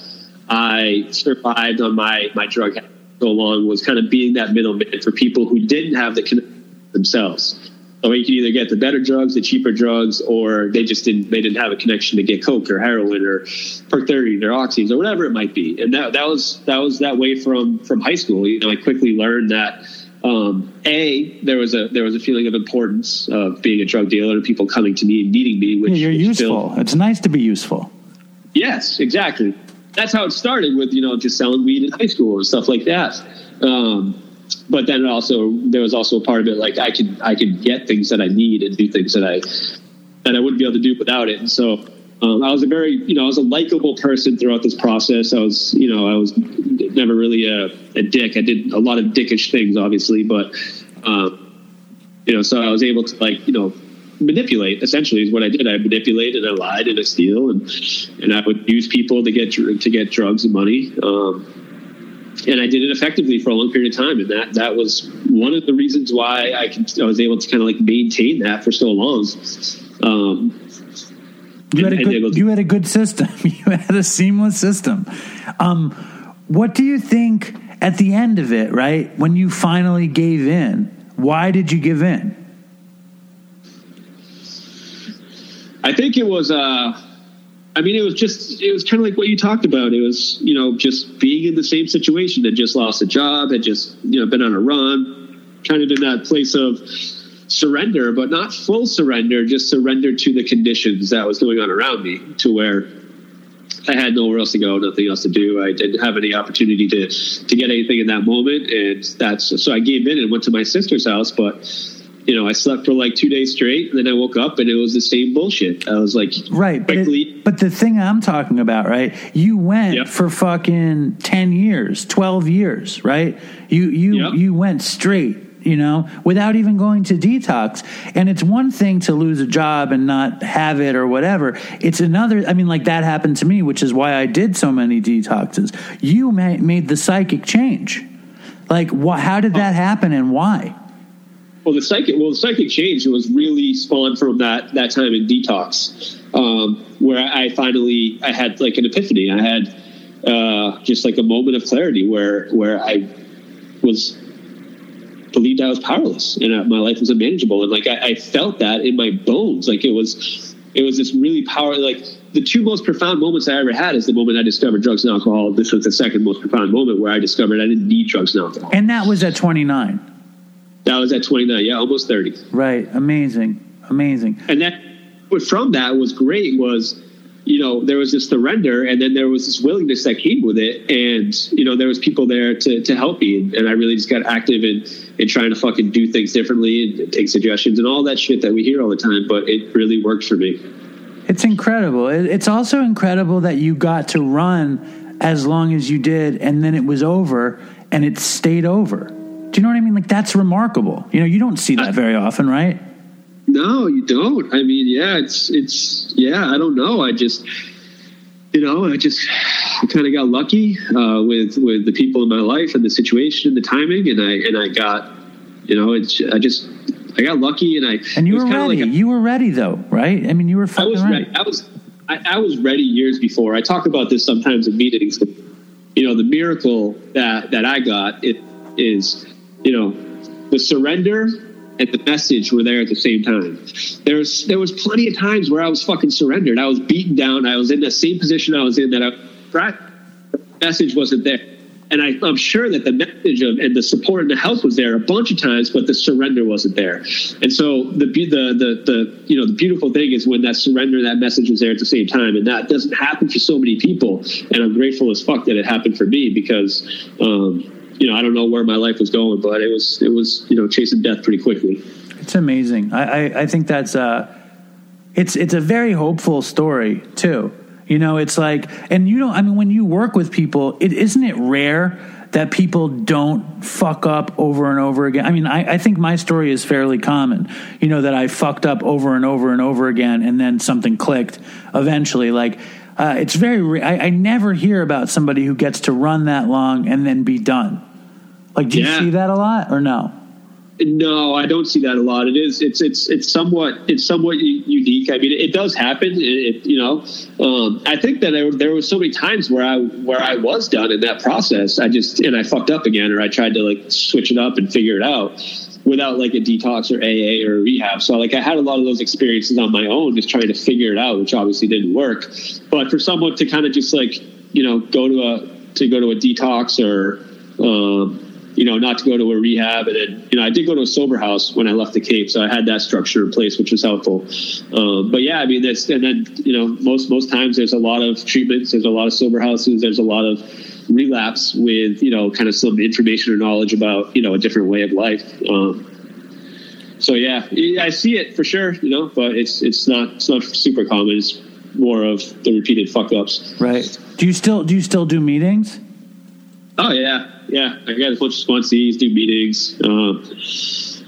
I survived on my my drug habit so long was kind of being that middleman for people who didn't have the connection themselves. So you could either get the better drugs, the cheaper drugs, or they just didn't they didn't have a connection to get coke or heroin or perk thirty or oxys or whatever it might be. And that that was that was that way from from high school. You know, I quickly learned that um, a there was a there was a feeling of importance of being a drug dealer and people coming to me and needing me. Which Yeah, you're which useful. still- it's nice to be useful. Yes, exactly. That's how it started with you know just selling weed in high school and stuff like that. Um, but then also there was also a part of it like I could I could get things that I need and do things that I that I wouldn't be able to do without it. And so um, I was a very you know I was a likable person throughout this process. I was you know I was never really a, a dick. I did a lot of dickish things, obviously, but um, you know so I was able to like you know manipulate essentially is what I did. I manipulated I lied and I steal and and I would use people to get to get drugs and money. Um, and I did it effectively for a long period of time, and that that was one of the reasons why I, could, I was able to kind of like maintain that for so long. Um, You had a good to- you had a good system. [laughs] You had a seamless system. Um, what do you think at the end of it? Right when you finally gave in, why did you give in? I think it was uh I mean, it was just, it was kind of like what you talked about. It was, you know, just being in the same situation, had just lost a job, had just, you know, been on a run, kind of in that place of surrender, but not full surrender, just surrender to the conditions that was going on around me to where I had nowhere else to go, nothing else to do. I didn't have any opportunity to, to get anything in that moment. And that's, so I gave in and went to my sister's house, but you know, I slept for like two days straight, and then I woke up and it was the same bullshit. I was like, Right, but, it, but the thing I'm talking about, right? You went Yep. for fucking ten years, twelve years, right? You you Yep. you went straight, you know, without even going to detox. And it's one thing to lose a job and not have it or whatever. It's another. I mean, like that happened to me, which is why I did so many detoxes. You made the psychic change. Like, wh- how did that happen and why? Well, the psychic, well, the psychic change was really spawned from that that time in detox, um, where I finally I had like an epiphany. I had uh, just like a moment of clarity where where I was believed I was powerless and my life was unmanageable, and like I, I felt that in my bones, like it was it was this really power like. The two most profound moments I ever had is the moment I discovered drugs and alcohol. This was the second most profound moment where I discovered I didn't need drugs and alcohol. And that was at 29. That was at 29, yeah, almost 30. Right. Amazing. Amazing. and that what from that was great was you know there was this surrender and then there was this willingness that came with it and you know there was people there to, to help me and, and i really just got active in in trying to fucking do things differently and take suggestions and all that shit that we hear all the time but it really worked for me It's incredible. It's also incredible that you got to run as long as you did, and then it was over, and it stayed over. Do you know what I mean? Like that's remarkable. You know, you don't see that very often, right? no you don't i mean yeah it's it's yeah i don't know i just you know i just kind of got lucky uh, with with the people in my life and the situation and the timing and i and i got you know it's i just i got lucky and i And you were ready. like a- you were ready, though, right? I mean, you were I was ready. ready. I was I, I was ready years before. I talk about this sometimes in meetings. You know, the miracle that that I got it is, you know, the surrender and the message were there at the same time. There was there was plenty of times where I was fucking surrendered. I was beaten down. I was in the same position I was in that I. The message wasn't there. And I, I'm sure that the message of and the support and the help was there a bunch of times, but the surrender wasn't there. And so the the the the you know the beautiful thing is when that surrender that message was there at the same time, and that doesn't happen for so many people. And I'm grateful as fuck that it happened for me because um, you know I don't know where my life was going, but it was it was you know chasing death pretty quickly. It's amazing. I, I, I think that's uh it's it's a very hopeful story too. You know, it's like and you know, I mean when you work with people, it isn't it rare that people don't fuck up over and over again. I mean, I, I think my story is fairly common. You know, that I fucked up over and over and over again and then something clicked eventually. Like uh, it's very I, I never hear about somebody who gets to run that long and then be done. Like do you see that a lot or no? No, I don't see that a lot. It is. It's. It's. It's somewhat. It's somewhat unique. I mean, it, does happen. It, it, you know, um, I think that there, there was so many times where I where I was done in that process. I just and I fucked up again, or I tried to like switch it up and figure it out without like a detox or AA or rehab. So like I had a lot of those experiences on my own, just trying to figure it out, which obviously didn't work. But for someone to kind of just like you know go to a to go to a detox or um, you know, not to go to a rehab. And then, you know, I did go to a sober house when I left the Cape, so I had that structure in place, which was helpful. Um, but yeah, I mean, that's and then you know, most most times there's a lot of treatments, there's a lot of sober houses, there's a lot of relapse with you know, kind of some information or knowledge about you know a different way of life. Um, so yeah, I see it for sure, you know, but it's it's not it's not super common. It's more of the repeated fuck ups. Right. Do you still do you still do meetings? Oh yeah, yeah. I got a bunch of sponsees, do meetings. Um,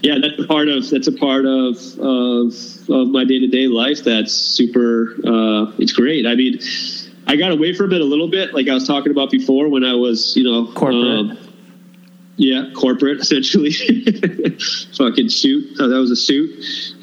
yeah, that's a part of that's a part of of, of my day to day life. That's super. Uh, it's great. I mean, I got away from it a little bit, like I was talking about before, when I was you know Corporate. um, yeah, corporate essentially. [laughs] Fucking suit. Oh, that was a suit.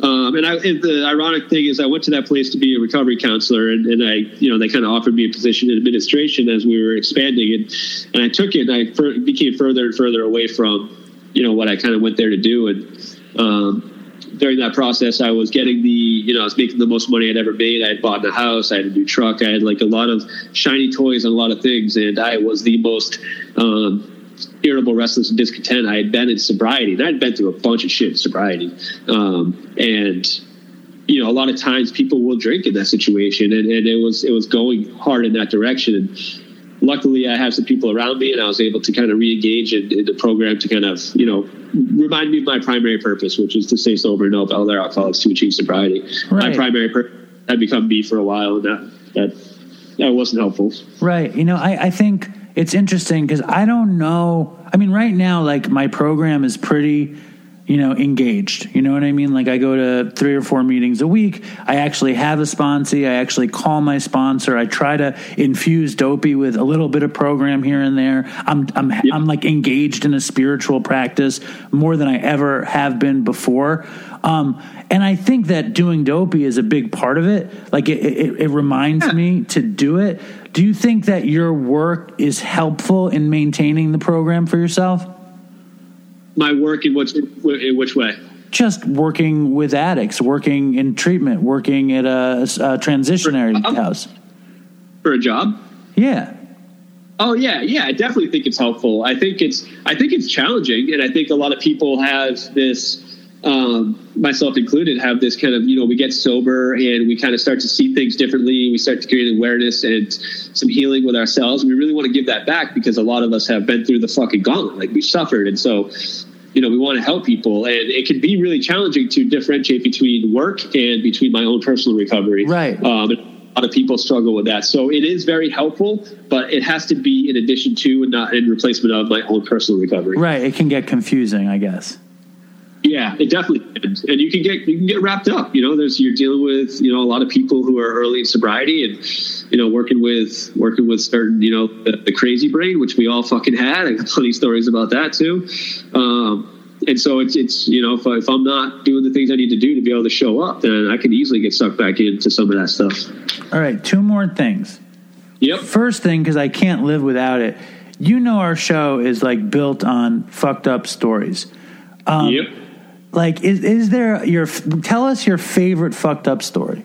Um, and I, and the ironic thing is, I went to that place to be a recovery counselor, and, and I, you know, they kind of offered me a position in administration as we were expanding, and and I took it, and I fur- became further and further away from, you know, what I kind of went there to do, and um, during that process, I was getting the, you know, I was making the most money I'd ever made. I had bought a house, I had a new truck, I had like a lot of shiny toys and a lot of things, and I was the most um, irritable, restless, and discontent I had been in sobriety. And I'd been through a bunch of shit in sobriety, um, and you know, a lot of times people will drink in that situation, and, and it was it was going hard in that direction. And luckily, I have some people around me, and I was able to kind of re-engage in, in the program to kind of you know remind me of my primary purpose, which is to stay sober and help other alcoholics to achieve sobriety. My primary purpose had become me for a while, and that that that wasn't helpful. Right. You know, I, I think it's interesting because I don't know. I mean, right now, like my program is pretty, you know, engaged. You know what I mean? Like I go to three or four meetings a week. I actually have a sponsee. I actually call my sponsor. I try to infuse dopey with a little bit of program here and there. I'm I'm I'm like engaged in a spiritual practice more than I ever have been before. Um, and I think that doing dopey is a big part of it. Like it, it, it reminds me to do it. Do you think that your work is helpful in maintaining the program for yourself? My work in which in which way? Just working with addicts, working in treatment, working at a, a transitionary Um, house. For a job? Yeah. Oh yeah, yeah. I definitely think it's helpful. I think it's I think it's challenging, and I think a lot of people have this, um, myself included, have this kind of you know we get sober and we kind of start to see things differently. We start to create awareness and some healing with ourselves. We really want to give that back because a lot of us have been through the fucking gauntlet, like we suffered, and so. You know, we want to help people, and it can be really challenging to differentiate between work and between my own personal recovery. Right. Um, a lot of people struggle with that. So it is very helpful, but it has to be in addition to and not in replacement of my own personal recovery. Right. It can get confusing, I guess. Yeah, it definitely can. And you can get you can get wrapped up. You know, there's you're dealing with you know a lot of people who are early in sobriety and you know working with working with certain you know the, the crazy brain, which we all fucking had. [laughs] I got plenty of stories about that too. Um, and so it's it's you know if, I, if I'm not doing the things I need to do to be able to show up, then I can easily get sucked back into some of that stuff. All right. Two more things. Yep. First thing, because I can't live without it. You know, our show is like built on fucked up stories. Um, yep. Like, is is there your? Tell us your favorite fucked up story.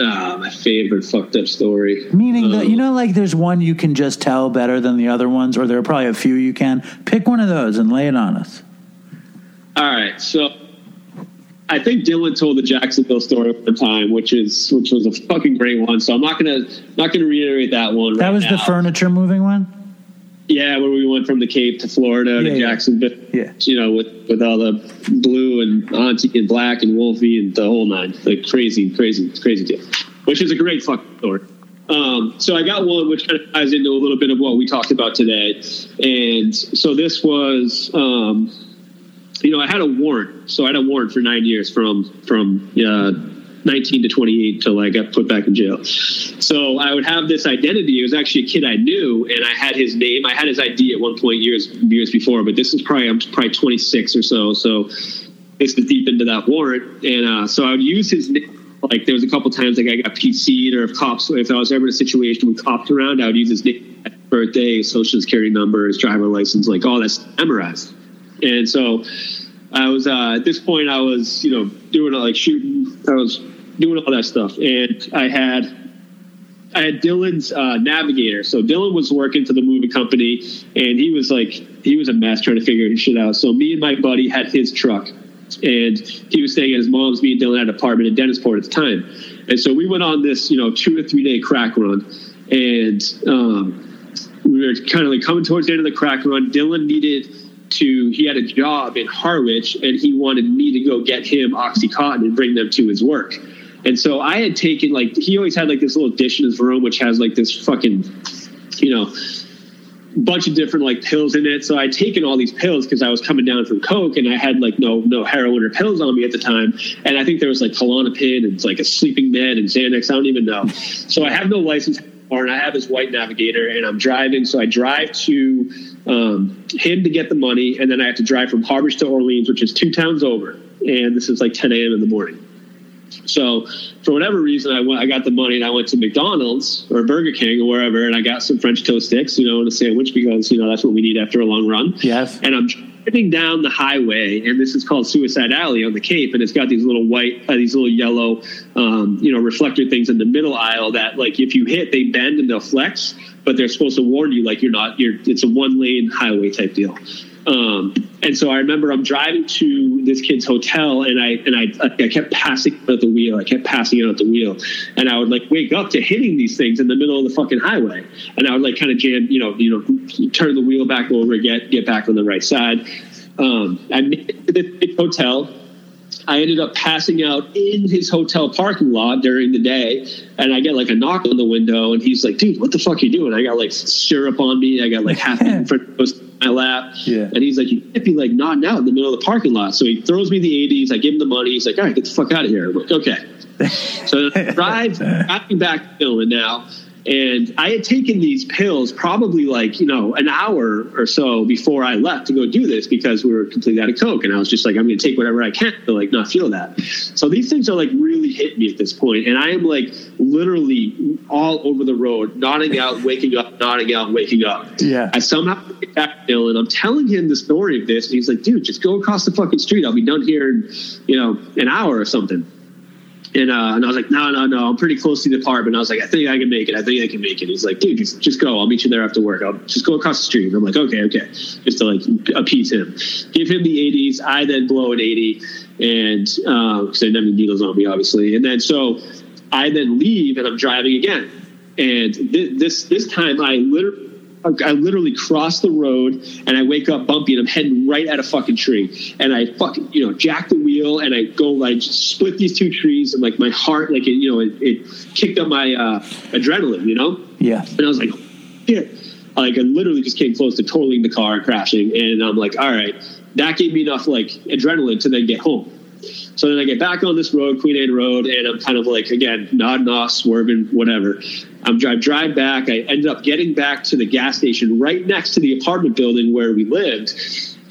Ah, my favorite fucked up story. Meaning that Um, you know, like there's one you can just tell better than the other ones, or there are probably a few you can pick one of those and lay it on us. All right, so I think Dylan told the Jacksonville story one time, which is which was a fucking great one. So I'm not gonna not gonna reiterate that one. That right was the furniture moving one. Yeah, where we went from the Cape to Florida Yeah, to. Jacksonville. Yeah. You know, with with all the blue and Auntie and Black and Wolfie and the whole nine, like crazy, crazy, crazy deal. Which is a great fucking story. Um, so I got one which kind of ties into a little bit of what we talked about today, and so this was. Um, you know, I had a warrant. So I had a warrant for nine years from from uh, 19 to 28 until I got put back in jail. So I would have this identity. It was actually a kid I knew, and I had his name. I had his ID at one point years years before, but this is probably I'm probably 26 or so. So this is deep into that warrant, and uh, so I would use his name. Like there was a couple times like I got PC'd, or if cops, if I was ever in a situation with cops around, I would use his name, birthday, social security number, his driver license, like all that's memorized. And so I was uh, at this point I was you know doing like shooting I was doing all that stuff. And I had I had Dylan's uh, navigator. So Dylan was working for the movie company and he was like he was a mess trying to figure his shit out. So me and my buddy had his truck and he was staying at his mom's. Me and Dylan had an apartment in Dennisport at the time. And so we went on this you know two to three day crack run and um, we were kind of like coming towards the end of the crack run. Dylan needed to, he had a job in Harwich and he wanted me to go get him Oxycontin and bring them to his work. And so I had taken like, he always had like this little dish in his room, which has like this fucking, you know, bunch of different like pills in it. So I'd taken all these pills because I was coming down from coke and I had like no no heroin or pills on me at the time. And I think there was like Klonopin and like a sleeping med and Xanax. I don't even know. So I have no license or and I have this white navigator and I'm driving. So I drive to um, him to get the money and then I have to drive from Harwich to Orleans, which is two towns over. And this is like 10 a.m. in the morning. So for whatever reason, I went, I got the money and I went to McDonald's or Burger King or wherever, and I got some French toast sticks, you know, and a sandwich because you know that's what we need after a long run. Yes. And I'm driving down the highway, and this is called Suicide Alley on the Cape, and it's got these little white, uh, these little yellow, um, you know, reflector things in the middle aisle that, like, if you hit, they bend and they'll flex, but they're supposed to warn you, like, you're not, you're, it's a one lane highway type deal. Um, and so I remember I'm driving to this kid's hotel, and I and I I kept passing out the wheel. I kept passing out the wheel, and I would like wake up to hitting these things in the middle of the fucking highway, and I would like kind of jam, you know, you know, turn the wheel back over, get get back on the right side. Um, I made it to big hotel. I ended up passing out in his hotel parking lot during the day, and I get like a knock on the window, and he's like, "Dude, what the fuck are you doing?" I got like syrup on me. I got like half [laughs] in front of my lap, Yeah. and he's like, "You can't be like nodding out in the middle of the parking lot." So he throws me the 80s. I give him the money. He's like, "All right, get the fuck out of here." I'm like, "Okay." [laughs] So I drive driving back to Dylan now, and I had taken these pills probably like you know an hour or so before I left to go do this because we were completely out of coke, and I was just like, I'm going to take whatever I can to like not feel that. So these things are like really hit me at this point, and I am like literally all over the road, nodding out, [laughs] waking up, nodding out, waking up. Yeah. I somehow get back to Dylan. I'm telling him the story of this, and he's like, "Dude, just go across the fucking street. I'll be done here in you know an hour or something." And, uh, and I was like, no, no, no, I'm pretty close to the apartment. I was like, I think I can make it. I think I can make it. He's like, dude, just, just go. I'll meet you there after work. I'll just go across the street. And I'm like, okay, okay. Just to like appease him. Give him the 80s. I then blow an 80 and, uh, cause have any needles on me, obviously. And then, so I then leave and I'm driving again. And th- this, this time I literally, I literally cross the road and I wake up bumpy and I'm heading right at a fucking tree. And I fucking, you know, jack the wheel and I go like split these two trees and like my heart, like it, you know, it, it kicked up my uh, adrenaline, you know? Yeah. And I was like, shit. Like I literally just came close to totaling the car and crashing. And I'm like, all right, that gave me enough like adrenaline to then get home. So then I get back on this road, Queen Anne Road, and I'm kind of like again nodding off, swerving, whatever. I'm drive drive back. I ended up getting back to the gas station right next to the apartment building where we lived,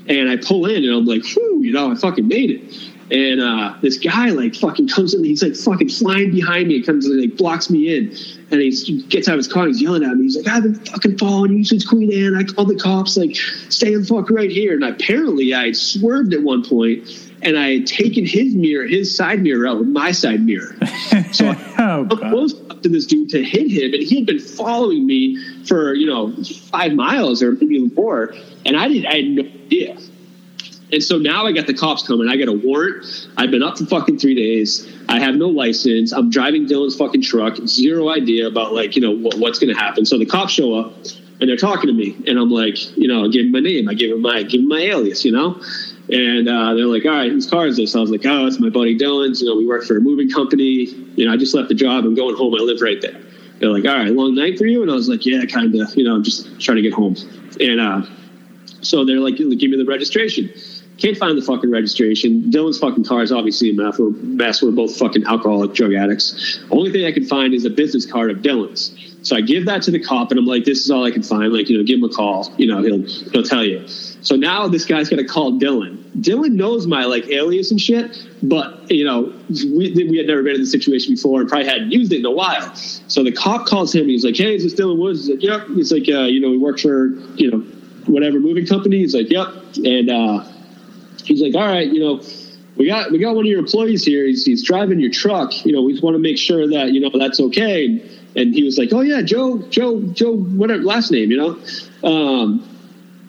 and I pull in and I'm like, whew, you know, I fucking made it. And uh, this guy like fucking comes in, he's like fucking flying behind me, and comes and like blocks me in, and he gets out of his car, and he's yelling at me. He's like, I've been fucking following you since Queen Anne. I called the cops, like, stay the fuck right here. And apparently, I swerved at one point, and I had taken his mirror, his side mirror out with my side mirror. So I [laughs] Oh, I'm close up to this dude to hit him, and he had been following me for you know five miles or maybe even more, and I didn't. I had no idea. And so now I got the cops coming. I got a warrant. I've been up for fucking three days. I have no license. I'm driving Dylan's fucking truck. Zero idea about like you know what, what's going to happen. So the cops show up and they're talking to me, and I'm like, you know, I give them my name. I give him my give them my alias, you know. And uh, they're like, all right, whose car is this? I was like, oh, it's my buddy Dylan's. You know, we work for a moving company. You know, I just left the job. I'm going home. I live right there. They're like, all right, long night for you? And I was like, yeah, kind of. You know, I'm just trying to get home. And uh, so they're like, give me the registration. Can't find the fucking registration. Dylan's fucking car is obviously a mess. We're, mess. We're both fucking alcoholic drug addicts. Only thing I can find is a business card of Dylan's. So I give that to the cop, and I'm like, "This is all I can find. Like, you know, give him a call. You know, he'll he'll tell you." So now this guy's gonna call Dylan. Dylan knows my like alias and shit, but you know, we we had never been in this situation before, and probably hadn't used it in a while. So the cop calls him. He's like, "Hey, is this Dylan Woods?" He's like, "Yep." He's like, uh, "You know, we work for you know, whatever moving company." He's like, "Yep," and. uh he's like, all right, you know, we got we got one of your employees here. He's, he's driving your truck. You know, we just want to make sure that you know that's okay. And he was like, oh yeah, Joe, Joe, Joe, whatever last name, you know. Um,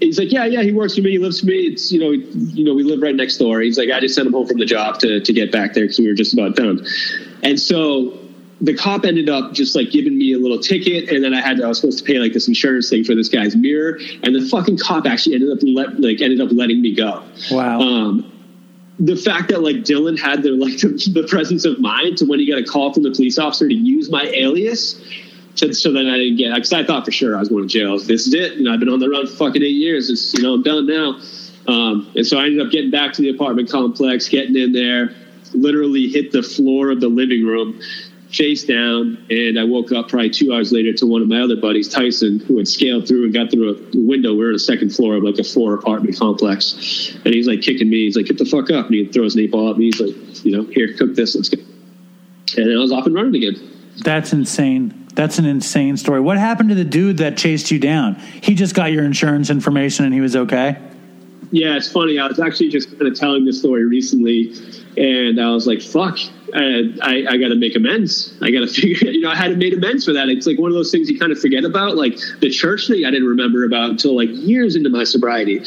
he's like, yeah, yeah, he works for me. He lives for me. It's you know, you know, we live right next door. He's like, I just sent him home from the job to to get back there because we were just about done. And so the cop ended up just like giving me a little ticket, and then I had to, I was supposed to pay like this insurance thing for this guy's mirror, and the fucking cop actually ended up let, like ended up letting me go. Wow. Um, the fact that like Dylan had the like [laughs] the, presence of mind to when he got a call from the police officer to use my alias. To, so then I didn't get because I thought for sure I was going to jail. This is it. Know, I've been on the run for fucking eight years. It's you know I'm done now. Um, and so I ended up getting back to the apartment complex, getting in there, literally hit the floor of the living room, face down, and I woke up probably two hours later to one of my other buddies, Tyson, who had scaled through and got through a window. We are on the second floor of like a four apartment complex, and he's like kicking me. He's like, "Get the fuck up!" And he throws an eight ball at me. He's like, "You know, here, cook this. Let's go." And then I was off and running again. That's insane. That's an insane story. What happened to the dude that chased you down? He just got your insurance information and he was okay. Yeah, it's funny. I was actually just kind of telling this story recently, and I was like, "Fuck, I, I, I got to make amends. I got to [laughs] figure. You know, I hadn't made amends for that. It's like one of those things you kind of forget about. Like the church thing, I didn't remember about until like years into my sobriety.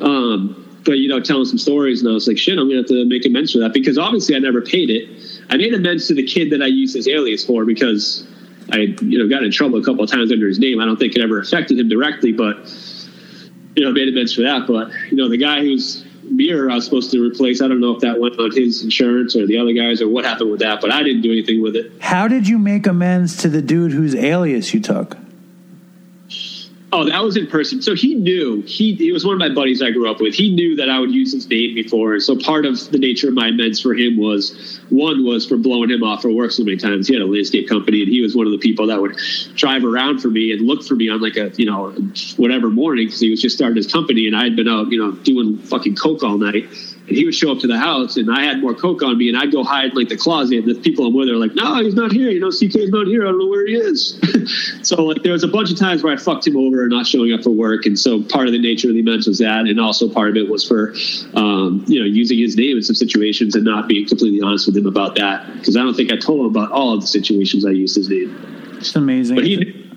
Um, but you know, telling some stories, and I was like, "Shit, I'm gonna have to make amends for that," because obviously I never paid it. I made amends to the kid that I used as alias for because I, you know, got in trouble a couple of times under his name. I don't think it ever affected him directly, but you know, made amends for that. But you know, the guy whose mirror I was supposed to replace, I don't know if that went on his insurance or the other guys or what happened with that. But I didn't do anything with it. How did you make amends to the dude whose alias you took? Oh, that was in person. So he knew he he was one of my buddies I grew up with. He knew that I would use his name before. So part of the nature of my amends for him was one was for blowing him off for work so many times. He had a landscape company, and he was one of the people that would drive around for me and look for me on like a you know whatever morning because he was just starting his company, and I had been out you know doing fucking coke all night. And he would show up to the house, and I had more coke on me, and I'd go hide in like the closet. And the people I'm with are like, "No, he's not here. You know, CK's not here. I don't know where he is." [laughs] so like, there was a bunch of times where I fucked him over and not showing up for work, and so part of the nature of the amends was that, and also part of it was for, um, you know, using his name in some situations and not being completely honest with him about that because I don't think I told him about all of the situations I used his name. It's amazing. But he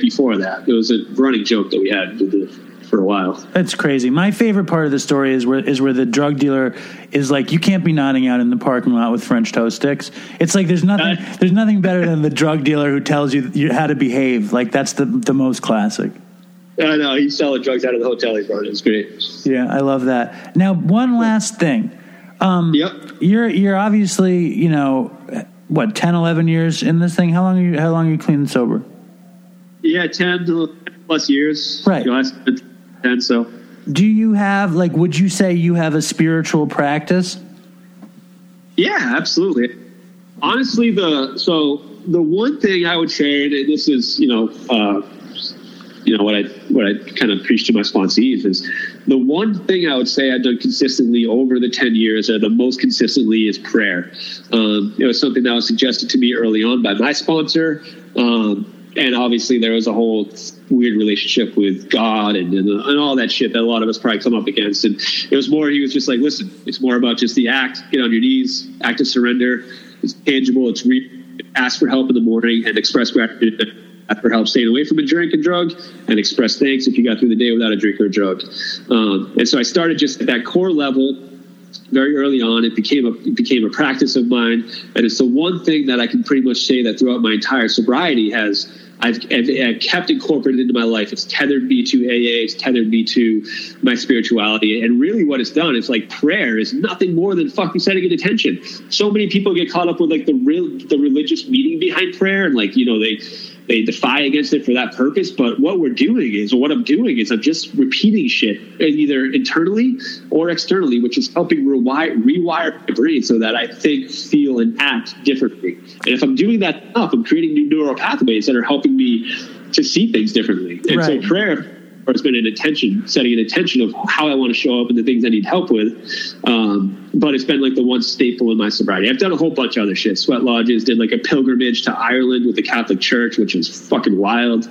before that. It was a running joke that we had with the, for a while. That's crazy. My favorite part of the story is where is where the drug dealer is like, you can't be nodding out in the parking lot with French toast sticks. It's like there's nothing Uh, there's nothing better than the drug dealer who tells you, how to behave. Like that's the the most classic. I know he's selling drugs out of the hotel he brought. It was great. Yeah, I love that. Now, one last thing. Um, Yep. You're you're obviously you know what 10, 11 years in this thing. How long are you how long are you clean and sober? Yeah, ten to plus years. Right. You know, So Do you have like would you say you have a spiritual practice? yeah, absolutely. Honestly, the so the one thing I would say, and this is you know, uh, you know what I what I kind of preach to my sponsees is the one thing I would say I've done consistently over the ten years, or the most consistently, is prayer. Um, it was something that was suggested to me early on by my sponsor. Um, and obviously there was a whole weird relationship with God and, and, and all that shit that a lot of us probably come up against. And it was more, he was just like, listen, it's more about just the act, get on your knees, act of surrender. It's tangible. It's re- ask for help in the morning and express gratitude. For help staying away from a drink and drug and express thanks if you got through the day without a drink or a drug. Um, and so I started just at that core level very early on. It became a it became a practice of mine, and it's the one thing that I can pretty much say that throughout my entire sobriety has I've, I've, I've kept incorporated into my life. It's tethered me to AA. It's tethered me to my spirituality. And really, what it's done is like prayer is nothing more than fucking setting an intention. So many people get caught up with like the real the religious meaning behind prayer, and like you know they they defy against it for that purpose. But what we're doing is, or what I'm doing is, I'm just repeating shit uh, either internally or externally, which is helping rewire, rewire my brain so that I think, feel, and act differently. And if I'm doing that enough, I'm creating new neural pathways that are helping me to see things differently. And Right. so prayer has been an intention, setting an intention of how I want to show up and the things I need help with. Um, but it's been like the one staple in my sobriety. I've done a whole bunch of other shit. Sweat lodges, did like a pilgrimage to Ireland with the Catholic Church, which was fucking wild.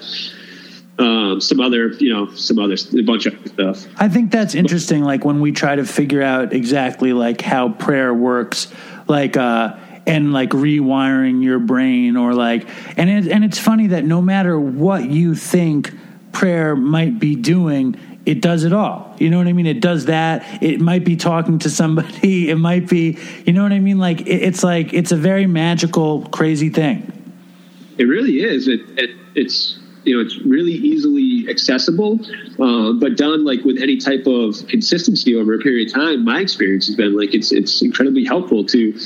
Um, some other, you know, some other, a bunch of stuff. I think that's interesting. Like when we try to figure out exactly like how prayer works, like uh, and like rewiring your brain, or like, and it, and it's funny that no matter what you think prayer might be doing, it does it all. You know what I mean? It does that. It might be talking to somebody. [laughs] It might be, you know what I mean? Like it, it's like it's a very magical, crazy thing. It really is. It, it it's you know it's really easily accessible, uh, but done like with any type of consistency over a period of time. My experience has been like it's it's incredibly helpful to.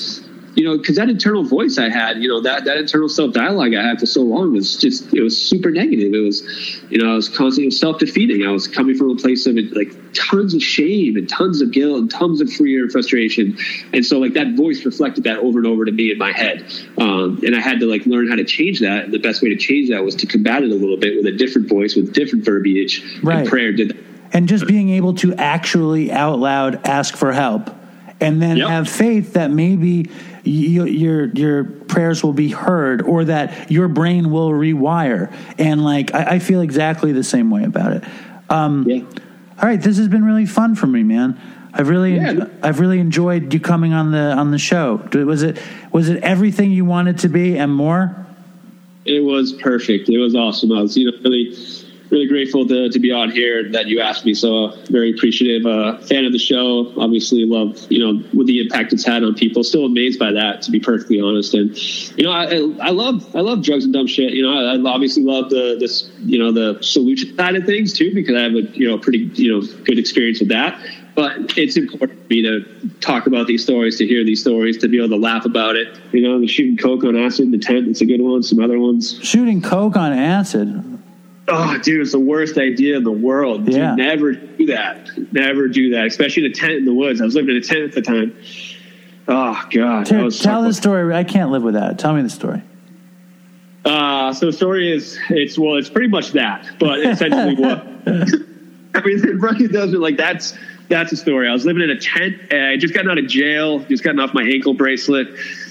You know, because that internal voice I had, you know, that, that internal self dialogue I had for so long was just, it was super negative. It was, you know, I was constantly self defeating. I was coming from a place of like tons of shame and tons of guilt and tons of fear and frustration. And so, like, that voice reflected that over and over to me in my head. Um, and I had to like learn how to change that. And the best way to change that was to combat it a little bit with a different voice, with different verbiage. Right. And prayer did that. and just being able to actually out loud ask for help and then Yep. have faith that maybe you, your your prayers will be heard or that your brain will rewire and like I, I feel exactly the same way about it um, Yeah. All right, this has been really fun for me, man. I've really, Yeah. enjo- I've really enjoyed you coming on the on the show. Was it was it everything you wanted to be and more? It was perfect. It was awesome. I was, you know, really, really grateful to, to be on here that you asked me. So very appreciative. Uh, fan of the show. Obviously, love you know with the impact it's had on people. Still amazed by that, to be perfectly honest. And you know, I, I I love I love drugs and dumb shit. You know, I, I obviously love the this you know the solution side of things too because I have a you know pretty you know good experience with that. But it's important for me to talk about these stories, to hear these stories, to be able to laugh about it. You know, the shooting coke on acid in the tent, it's a good one. Some other ones. Shooting coke on acid. Oh, dude, it's the worst idea in the world. Dude, Yeah. never do that. Never do that, especially in a tent in the woods. I was living in a tent at the time. Oh, God. Tell, was tell the story. I can't live with that. Tell me the story. Uh, so the story is, it's, well, it's pretty much that, but essentially [laughs] what, I mean, [laughs] it really doesn't, like, that's, that's the story. I was living in a tent and I just gotten out of jail, just gotten off my ankle bracelet,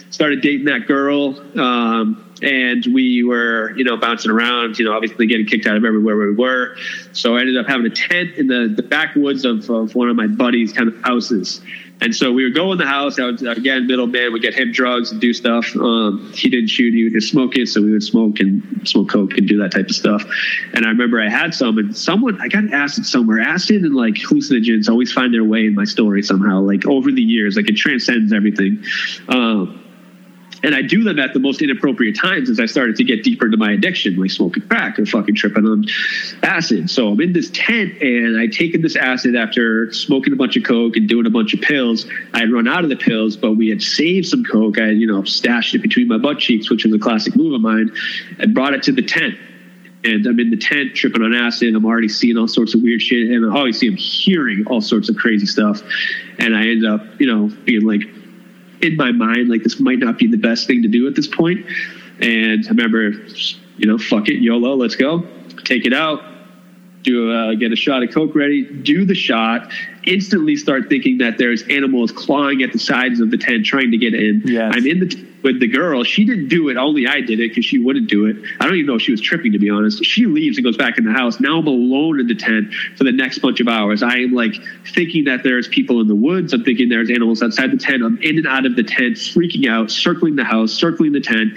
started dating that girl. Um, and we were, you know, bouncing around, you know, obviously getting kicked out of everywhere we were. So I ended up having a tent in the, the backwoods of, of one of my buddies' kind of houses. And so we would go in the house. I would, again, middleman, we get him drugs and do stuff. Um, he didn't shoot, he would just smoke it. So we would smoke and smoke coke and do that type of stuff. And I remember I had some, and someone, I got acid somewhere. Acid and like hallucinogens always find their way in my story somehow, like over the years, like it transcends everything. Um, and I do them at the most inappropriate times as I started to get deeper into my addiction, like smoking crack or fucking tripping on acid. So I'm in this tent and I'd taken this acid after smoking a bunch of coke and doing a bunch of pills. I had run out of the pills, but we had saved some coke. I, you know, stashed it between my butt cheeks, which is a classic move of mine, and brought it to the tent. And I'm in the tent tripping on acid. I'm already seeing all sorts of weird shit. And obviously I'm hearing all sorts of crazy stuff. And I end up, you know, being like, in my mind, like this might not be the best thing to do at this point. And I remember, you know, fuck it, YOLO, let's go. Take it out, do uh, get a shot of Coke ready, do the shot, instantly start thinking that there's animals clawing at the sides of the tent trying to get in. Yes. I'm in the t- with the girl. She didn't do it. Only I did it because she wouldn't do it. I don't even know if she was tripping, to be honest. She leaves and goes back in the house. Now I'm alone in the tent for the next bunch of hours. I am like thinking that there's people in the woods. I'm thinking there's animals outside the tent. I'm in and out of the tent, freaking out, circling the house, circling the tent.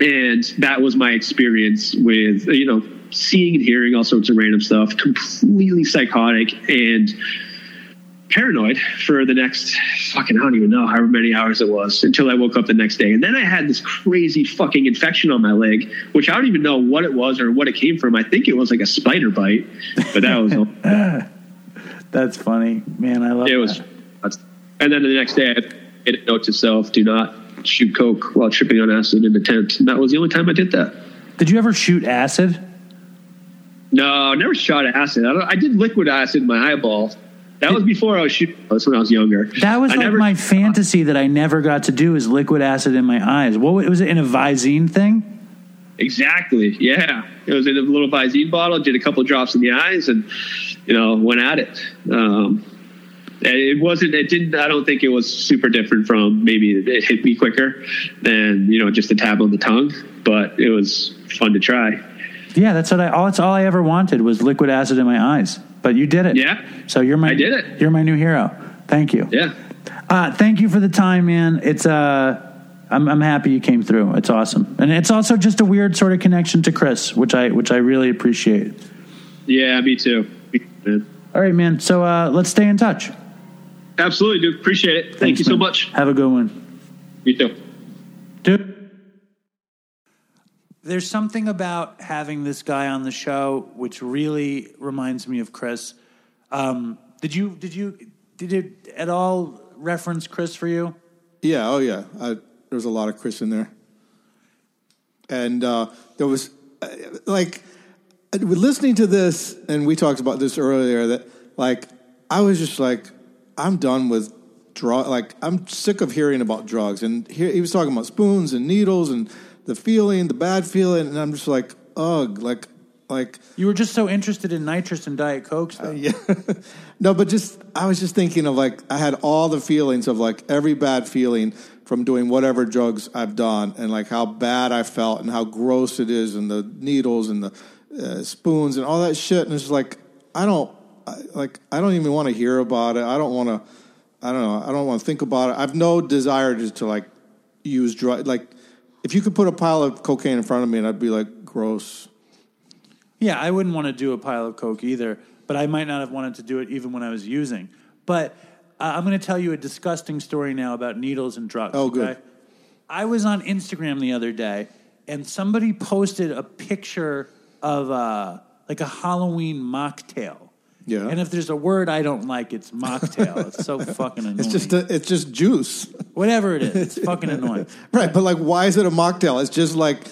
And that was my experience with, you know, seeing and hearing all sorts of random stuff, completely psychotic and paranoid for the next fucking I don't even know however many hours it was until I woke up the next day. And then I had this crazy fucking infection on my leg, which I don't even know what it was or what it came from. I think it was like a spider bite, but that was [laughs] That's funny, man. I love it was. And then the next day I made a note to self: do not shoot coke while tripping on acid in the tent. And that was the only time I did that. Did you ever shoot acid? No, I never shot acid. I, I did liquid acid in my eyeball. That was before I was shooting. That's when I was younger. That was I like never- my fantasy that I never got to do is liquid acid in my eyes. What was it in a Visine thing? Exactly. Yeah, it was in a little Visine bottle. Did a couple drops in the eyes, and you know went at it. Um, it wasn't. It didn't. I don't think it was super different from maybe it hit me quicker than you know just a tab on the tongue. But it was fun to try. Yeah, that's what I. All that's all I ever wanted was liquid acid in my eyes. But you did it. Yeah. So you're my. I did it. You're my new hero. Thank you. Yeah. Uh, thank you for the time, man. It's uh, I'm I'm happy you came through. It's awesome, and it's also just a weird sort of connection to Chris, which I which I really appreciate. Yeah. Me too. Man. All right, man. So uh, let's stay in touch. Absolutely, dude. Appreciate it. Thank Thanks, you so much. Have a good one. You too. Dude. There's something about having this guy on the show which really reminds me of Chris. Um, did you did you did it at all reference Chris for you? Yeah, oh yeah. I, there's a lot of Chris in there, and uh, there was uh, like listening to this, and we talked about this earlier. That like I was just like, I'm done with drug. Like I'm sick of hearing about drugs, and he, he was talking about spoons and needles and the feeling, the bad feeling, and I'm just like, ugh, like like You were just so interested in nitrous and diet cokes, though. yeah. [laughs] no, but just I was just thinking of like I had all the feelings of like every bad feeling from doing whatever drugs I've done and like how bad I felt and how gross it is and the needles and the uh, spoons and all that shit and it's like I don't I, like I don't even want to hear about it. I don't want to. I don't know. I don't want to think about it. I've no desire to, to like use drug. Like if you could put a pile of cocaine in front of me, and I'd be like, gross. Yeah, I wouldn't want to do a pile of coke either, but I might not have wanted to do it even when I was using. But uh, I'm going to tell you a disgusting story now about needles and drugs. Oh, good. okay? I was on Instagram the other day, and somebody posted a picture of uh, like a Halloween mocktail. Yeah. And if there's a word I don't like, it's mocktail. it's so [laughs] fucking annoying. It's just a, it's just juice, Whatever it is, it's [laughs] fucking annoying. right? But like, why is it a mocktail? It's just like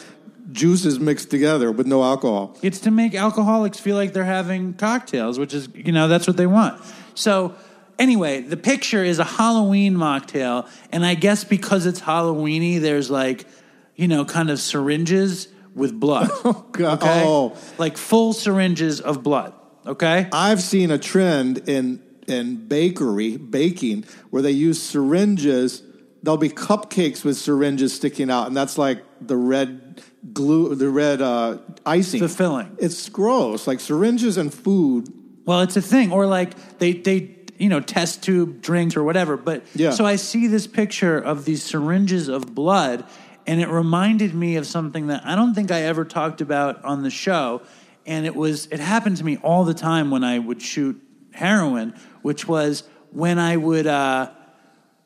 juices mixed together with no alcohol. It's to make alcoholics feel like they're having cocktails, which is, you know, that's what they want. So, anyway, the picture is a Halloween mocktail, and I guess because it's Halloweeny, there's like, you know, kind of syringes with blood. [laughs] Oh God! Okay? Oh, Like full syringes of blood. Okay? I've seen a trend in in bakery baking where they use syringes. There'll be cupcakes with syringes sticking out, and that's like the red glue, the red uh, icing. The filling. It's gross. Like syringes and food. Well, it's a thing, or like they they you know test tube drinks or whatever. But Yeah. so I see this picture of these syringes of blood, and it reminded me of something that I don't think I ever talked about on the show, and it was it happened to me all the time when I would shoot heroin, which was when I would. Uh,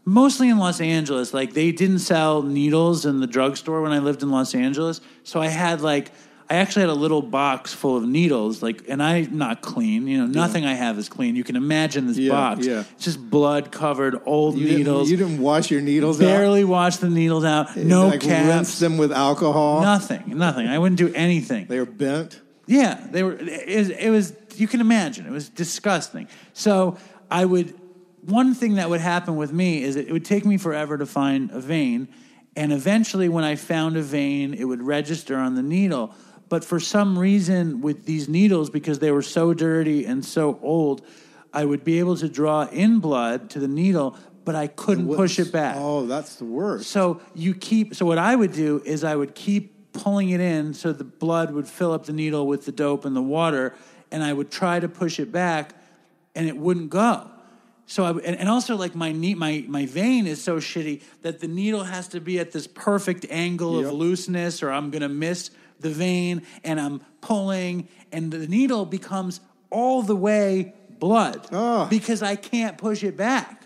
mostly in Los Angeles. Like they didn't sell needles in the drugstore when I lived in Los Angeles. So I had like I actually had a little box full of needles, like and I'm not clean, you know, nothing I have is clean. You can imagine this Yeah, box. yeah. It's just blood covered old You needles. Didn't, you didn't wash your needles out. barely wash the needles out. No out. Like rinse caps. them with alcohol. Nothing. Nothing. I wouldn't do anything. They were bent. Yeah, they were. It was, it was. You can imagine. It was disgusting. So I would. One thing that would happen with me is it would take me forever to find a vein, and eventually, when I found a vein, it would register on the needle. But for some reason, with these needles, because they were so dirty and so old, I would be able to draw in blood to the needle, but I couldn't push it back. Oh, that's the worst. So you keep. So what I would do is I would keep pulling it in, so the blood would fill up the needle with the dope and the water, and I would try to push it back, and it wouldn't go. So I, and, and also like my knee, my my vein is so shitty that the needle has to be at this perfect angle Yep. of looseness, or I'm gonna miss the vein, and I'm pulling, and the needle becomes all the way blood Ah. because I can't push it back.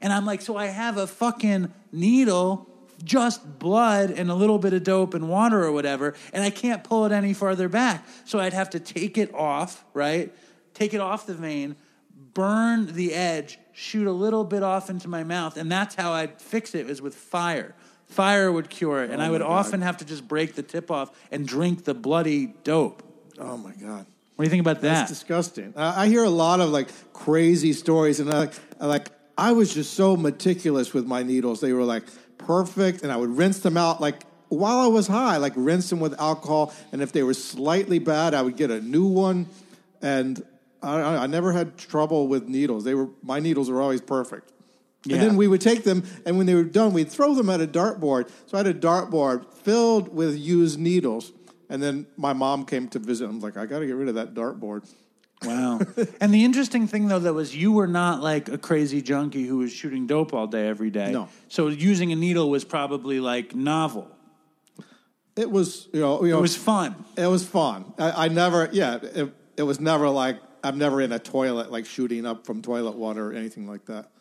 And I'm like, so I have a fucking needle, just blood and a little bit of dope and water or whatever, and I can't pull it any farther back. So I'd have to take it off, right? Take it off the vein, burn the edge, shoot a little bit off into my mouth, and that's how I'd fix it, is with fire. Fire would cure it, and oh I would often have to just break the tip off and drink the bloody dope. oh my god. What do you think about that? That's disgusting. I I hear a lot of like crazy stories, and I like I was just so meticulous with my needles. They were like perfect, and I would rinse them out like while I was high, like rinse them with alcohol. And if they were slightly bad, I would get a new one. And I, I I never had trouble with needles. They were my needles were always perfect. Yeah. And then we would take them, and when they were done, we'd throw them at a dartboard. So I had a dartboard filled with used needles. And then my mom came to visit. I'm like, I got to get rid of that dartboard. Wow. [laughs] and the interesting thing though that was you were not like a crazy junkie who was shooting dope all day every day. No. So using a needle was probably like novel. It was, you know, you It was fun. it was fun. I, I never, yeah, it, it was never like I'm never in a toilet like shooting up from toilet water or anything like that.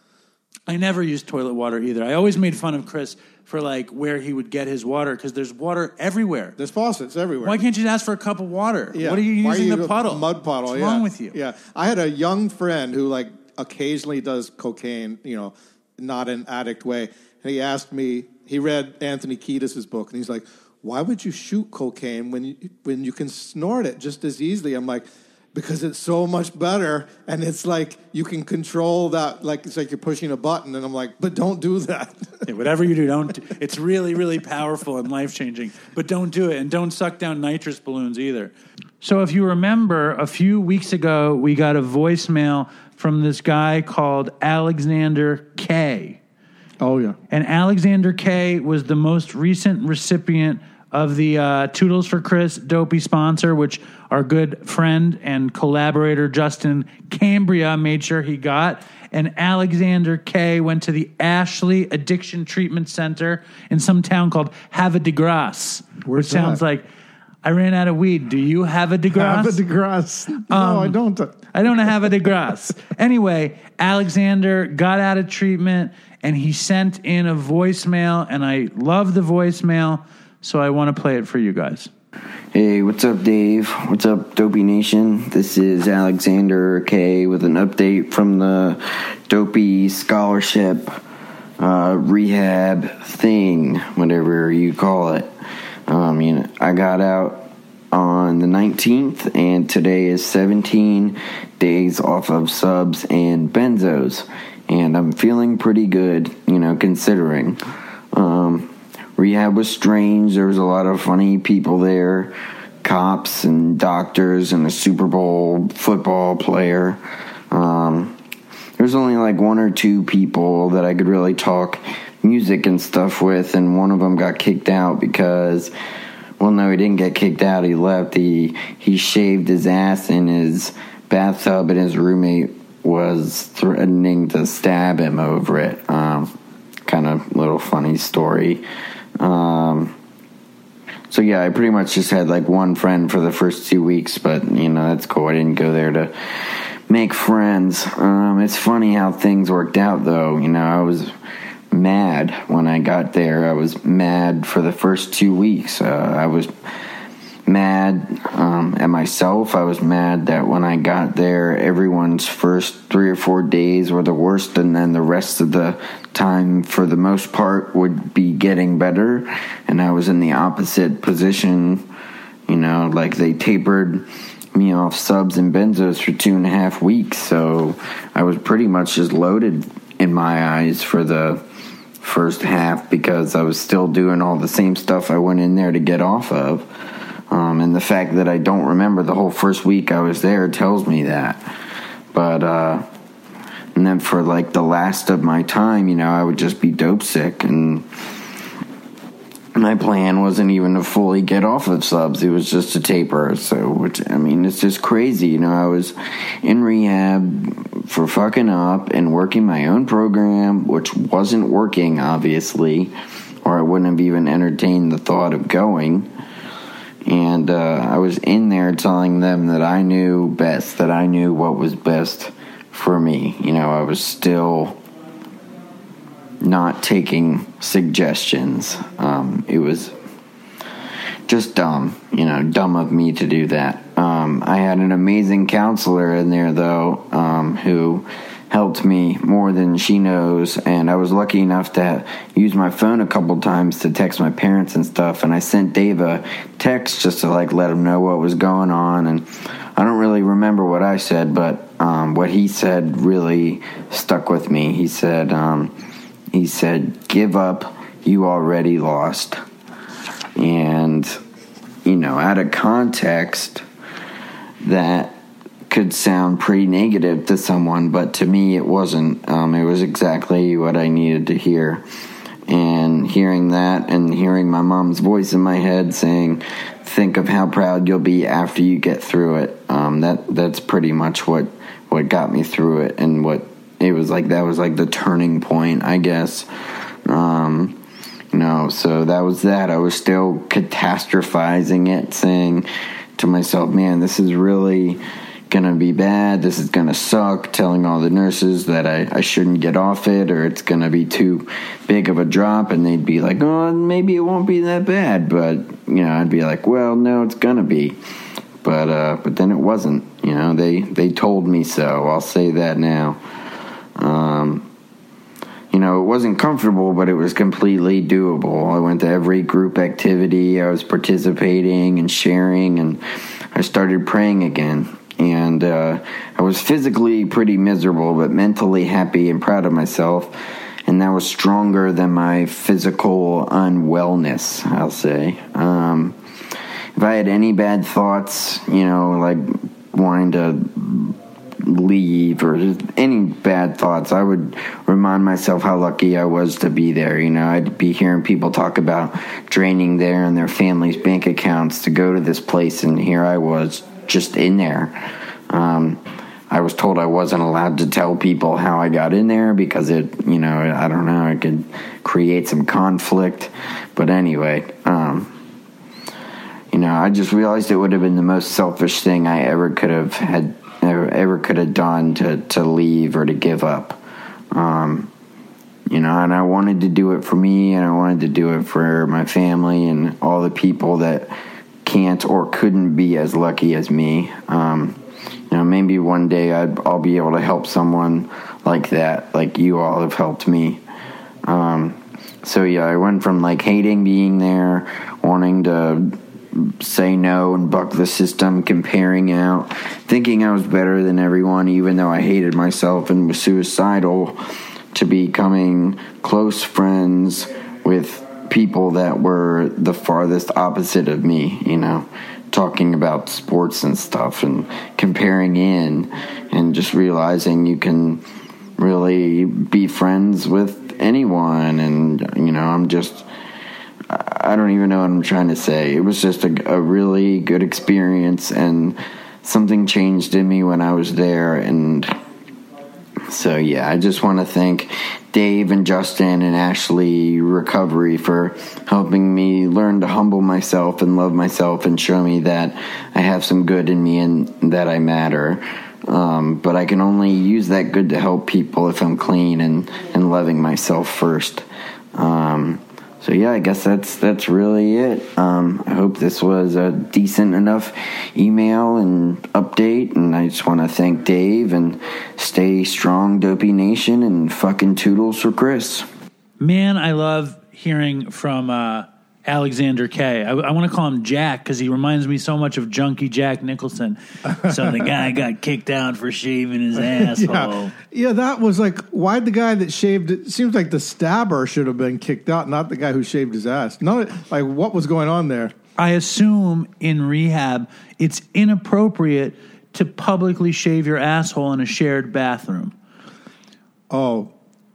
I never used toilet water either. I always made fun of Chris for like where he would get his water because there's water everywhere. There's faucets everywhere. Why can't you just ask for a cup of water? Yeah. What are you Why using you the puddle? Mud puddle. What's yeah. wrong with you? Yeah. I had a young friend who like occasionally does cocaine, you know, not an addict way. And he asked me, he read Anthony Kiedis' book, and he's like, why would you shoot cocaine when you, when you can snort it just as easily? I'm like, because it's so much better, and it's like you can control that, like it's like you're pushing a button. And I'm like, but don't do that. [laughs] Yeah, whatever you do, don't. do- It's really, really powerful and life changing. But don't do it, and don't suck down nitrous balloons either. So, if you remember, a few weeks ago, we got a voicemail from this guy called Alexander K. oh yeah. And Alexander K was the most recent recipient of the uh, Toodles for Chris Dopey sponsor, which our good friend and collaborator Justin Cambria made sure he got. And Alexander K went to the Ashley Addiction Treatment Center in some town called Havre de Grace, which sounds like I ran out of weed. Do you have a de Grace? Have a de grace. [laughs] No, um, I don't. I don't have a de grace. [laughs] anyway, Alexander got out of treatment and he sent in a voicemail, and I love the voicemail, so I want to play it for you guys. Hey, what's up, Dave? What's up, Dopey Nation? This is Alexander K with an update from the Dopey Scholarship uh, Rehab thing, whatever you call it. Um, you know, I got out on the 19th, and today is 17 days off of subs and benzos, and I'm feeling pretty good, you know, considering. Um, rehab was strange. There was a lot of funny people there, cops and doctors, and a Super Bowl football player. Um, there was only like one or two people that I could really talk music and stuff with, and one of them got kicked out because, well, no, he didn't get kicked out. He left. He he shaved his ass in his bathtub, and his roommate was threatening to stab him over it. Um, kind of little funny story. Um, so yeah, I pretty much just had like one friend for the first two weeks, but you know that's cool. I didn't go there to make friends. Um, it's funny how things worked out, though. You know, I was mad when I got there. I was mad for the first two weeks. Uh, I was mad um, at myself. I was mad that when I got there, everyone's first three or four days were the worst, and then the rest of the time, for the most part, would be getting better. And I was in the opposite position. You know, like they tapered me off subs and benzos for two and a half weeks, so I was pretty much just loaded in my eyes for the first half because I was still doing all the same stuff I went in there to get off of. Um, and the fact that I don't remember the whole first week I was there tells me that. But, uh, and then for like the last of my time, you know, I would just be dope sick. And my plan wasn't even to fully get off of subs, it was just to taper. So, which, I mean, it's just crazy. You know, I was in rehab for fucking up and working my own program, which wasn't working, obviously, or I wouldn't have even entertained the thought of going and uh, I was in there telling them that I knew best, that I knew what was best for me. You know, I was still not taking suggestions. Um, it was just dumb, you know, dumb of me to do that. Um, I had an amazing counselor in there, though, um, who helped me more than she knows. And I was lucky enough to use my phone a couple times to text my parents and stuff. And I sent Dave a text just to like let him know what was going on. And I don't really remember what I said, but um, what he said really stuck with me. He said, um, he said, "Give up. You already lost." And you know, out of context, that could sound pretty negative to someone, but to me it wasn't. Um, it was exactly what I needed to hear. And hearing that and hearing my mom's voice in my head saying, think of how proud you'll be after you get through it. Um, that that's pretty much what what got me through it, and what it was like. That was like the turning point, I guess. Um, you know, so that was that. I was still catastrophizing it, saying to myself, "Man, this is really." Gonna be bad this is gonna suck telling all the nurses that I, I shouldn't get off it or it's gonna be too big of a drop and they'd be like oh maybe it won't be that bad but you know i'd be like well no it's gonna be but uh but then it wasn't you know they they told me so i'll say that now um you know, it wasn't comfortable, but it was completely doable. I went to every group activity, I was participating and sharing, and I started praying again. And uh, I was physically pretty miserable, but mentally happy and proud of myself. And that was stronger than my physical unwellness, I'll say. Um, if I had any bad thoughts, you know, like wanting to leave or any bad thoughts, I would remind myself how lucky I was to be there. You know, I'd be hearing people talk about draining their and their family's bank accounts to go to this place, and here I was just in there. Um, I was told I wasn't allowed to tell people how I got in there because it, you know, I don't know, it could create some conflict. But anyway, um, you know, I just realized it would have been the most selfish thing I ever could have had, ever, could have done to, to leave or to give up. Um, you know, and I wanted to do it for me and I wanted to do it for my family and all the people that can't or couldn't be as lucky as me. Um, you know, maybe one day I'd, I'll be able to help someone like that, like you all have helped me. Um, so yeah, I went from like hating being there, wanting to say no and buck the system, comparing out, thinking I was better than everyone, even though I hated myself and was suicidal, to becoming close friends with people that were the farthest opposite of me, you know, talking about sports and stuff and comparing in and just realizing you can really be friends with anyone. And, you know, I'm just. I don't even know what I'm trying to say. It was just a, a, really good experience, and something changed in me when I was there. And so, yeah, I just want to thank Dave and Justin and Ashley Recovery for helping me learn to humble myself and love myself and show me that I have some good in me and that I matter. Um, but I can only use that good to help people if I'm clean and, and loving myself first. Um, so yeah, I guess that's that's really it. Um, I hope this was a decent enough email and update, and I just want to thank Dave and stay strong, Dopey Nation, and fucking toodles for Chris. Man, I love hearing from uh, Alexander K. I, I want to call him Jack because he reminds me so much of Junkie Jack Nicholson. so the guy [laughs] got kicked out for shaving his [laughs] asshole. Yeah. yeah, that was like, why'd the guy that shaved it? Seems like the stabber should have been kicked out, not the guy who shaved his ass. No, like what was going on there? I assume in rehab it's inappropriate to publicly shave your asshole in a shared bathroom. Oh,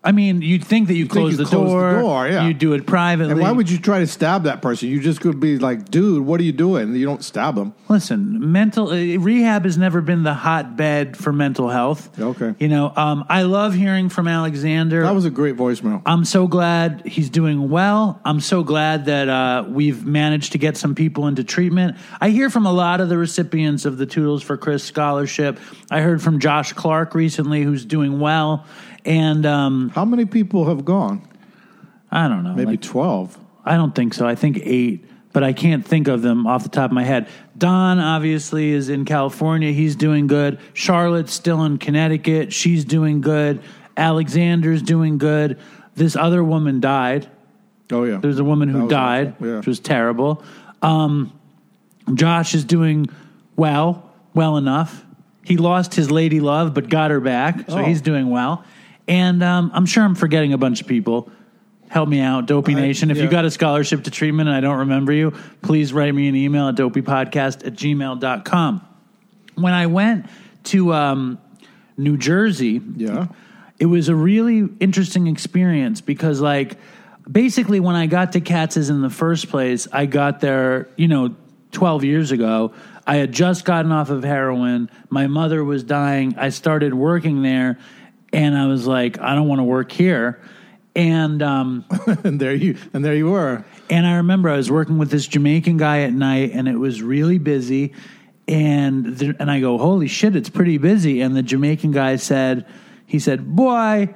I mean, you'd think that you, close, you the, close the door, door, yeah. You do it privately. and why would you try to stab that person? You just could be like, dude, what are you doing? You don't stab them. Listen, mental uh, rehab has never been the hotbed for mental health. Okay. you know, um, I love hearing from Alexander. That was a great voicemail. I'm so glad he's doing well. I'm so glad that uh, we've managed to get some people into treatment. I hear from a lot of the recipients of the Toodles for Chris scholarship. I heard from Josh Clark recently, who's doing well, and um, How many people have gone? I don't know, Maybe like- 12. I don't think so. I think eight, but I can't think of them off the top of my head. Don obviously is in California. He's doing good. Charlotte's still in Connecticut. She's doing good. Alexander's doing good. This other woman died. Oh, yeah. There's a woman who died, awful. Yeah. which was terrible. Um, Josh is doing well, well enough. He lost his lady love, but got her back, so Oh. he's doing well. And um, I'm sure I'm forgetting a bunch of people. Help me out, Dopey I- Nation. If you got a scholarship to treatment and I don't remember you, please write me an email at dopeypodcast at gmail.com. When I went to um, New Jersey, Yeah. it was a really interesting experience because like basically when i got to katz's in the first place i got there you know 12 years ago i had just gotten off of heroin my mother was dying i started working there and i was like i don't want to work here and um, [laughs] and there you and there you were. and I remember I was working with this Jamaican guy at night, and it was really busy. And the, and I go, holy shit, it's pretty busy. And the Jamaican guy said, he said, boy,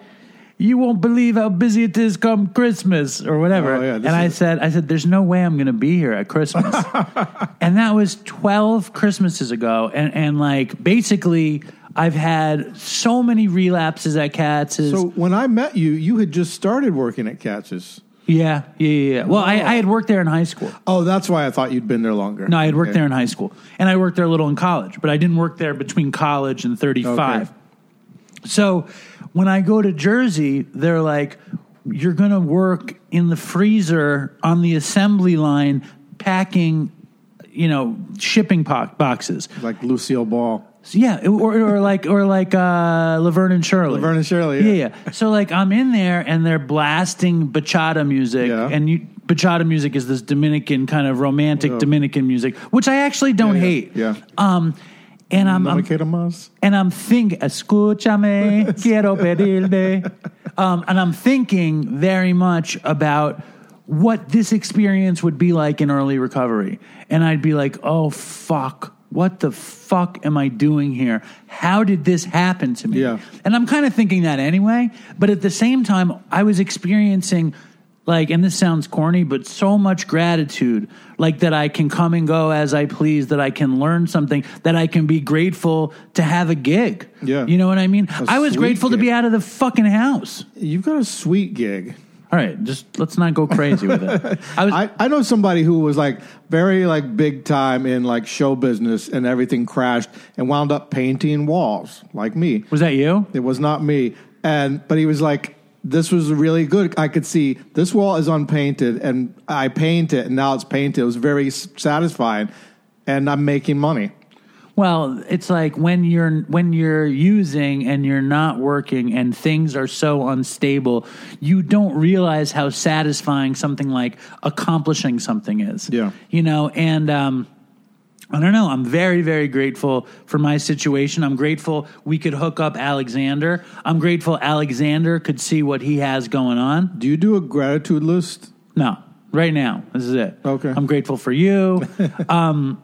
you won't believe how busy it is come Christmas or whatever. Oh, yeah, and I said, I said, there's no way I'm going to be here at Christmas. [laughs] and that was 12 Christmases ago. And, and like, basically, I've had so many relapses at Katz's. So when I met you, you had just started working at Katz's. yeah, yeah, yeah. yeah. Well, I, I had worked there in high school. Oh, that's why I thought you'd been there longer. No, I had worked Okay. there in high school, and I worked there a little in college, but I didn't work there between college and thirty-five. Okay. So when I go to Jersey, they're like, "You're going to work in the freezer on the assembly line, packing, you know, shipping po- boxes." Like Lucille Ball. So, yeah, or, or like or like uh, Laverne and Shirley. Laverne and Shirley, Yeah. yeah. yeah, So like I'm in there and they're blasting bachata music, Yeah. and you, bachata music is this Dominican kind of romantic Dominican music, which I actually don't Yeah, yeah, hate. yeah. Um, and I'm, No I'm me quiero más. and I'm thinking, escúchame, [laughs] quiero pedirte. Um, and I'm thinking very much about what this experience would be like in early recovery. And I'd be like, oh, fuck. What the fuck am I doing here? How did this happen to me? Yeah. And I'm kind of thinking that anyway. But at the same time, I was experiencing like, and this sounds corny, but so much gratitude, like that I can come and go as I please, that I can learn something, that I can be grateful to have a gig. Yeah. You know what I mean? I was grateful to be out of the fucking house. You've got a sweet gig. All right, just let's not go crazy with it. [laughs] I was, I, I know somebody who was like very like big time in like show business and everything crashed and wound up painting walls like me. was that you? It was not me. And but he was like, this was really good. I could see this wall is unpainted and I paint it and now it's painted. It was very satisfying and I'm making money. Well, it's like when you're when you're using and you're not working and things are so unstable, you don't realize how satisfying something like accomplishing something is. Yeah. You know, and um I don't know. I'm very, very grateful for my situation. I'm grateful we could hook up Alexander. I'm grateful Alexander could see what he has going on. Do you do a gratitude list? No, right now. This is it. Okay. I'm grateful for you. [laughs] um,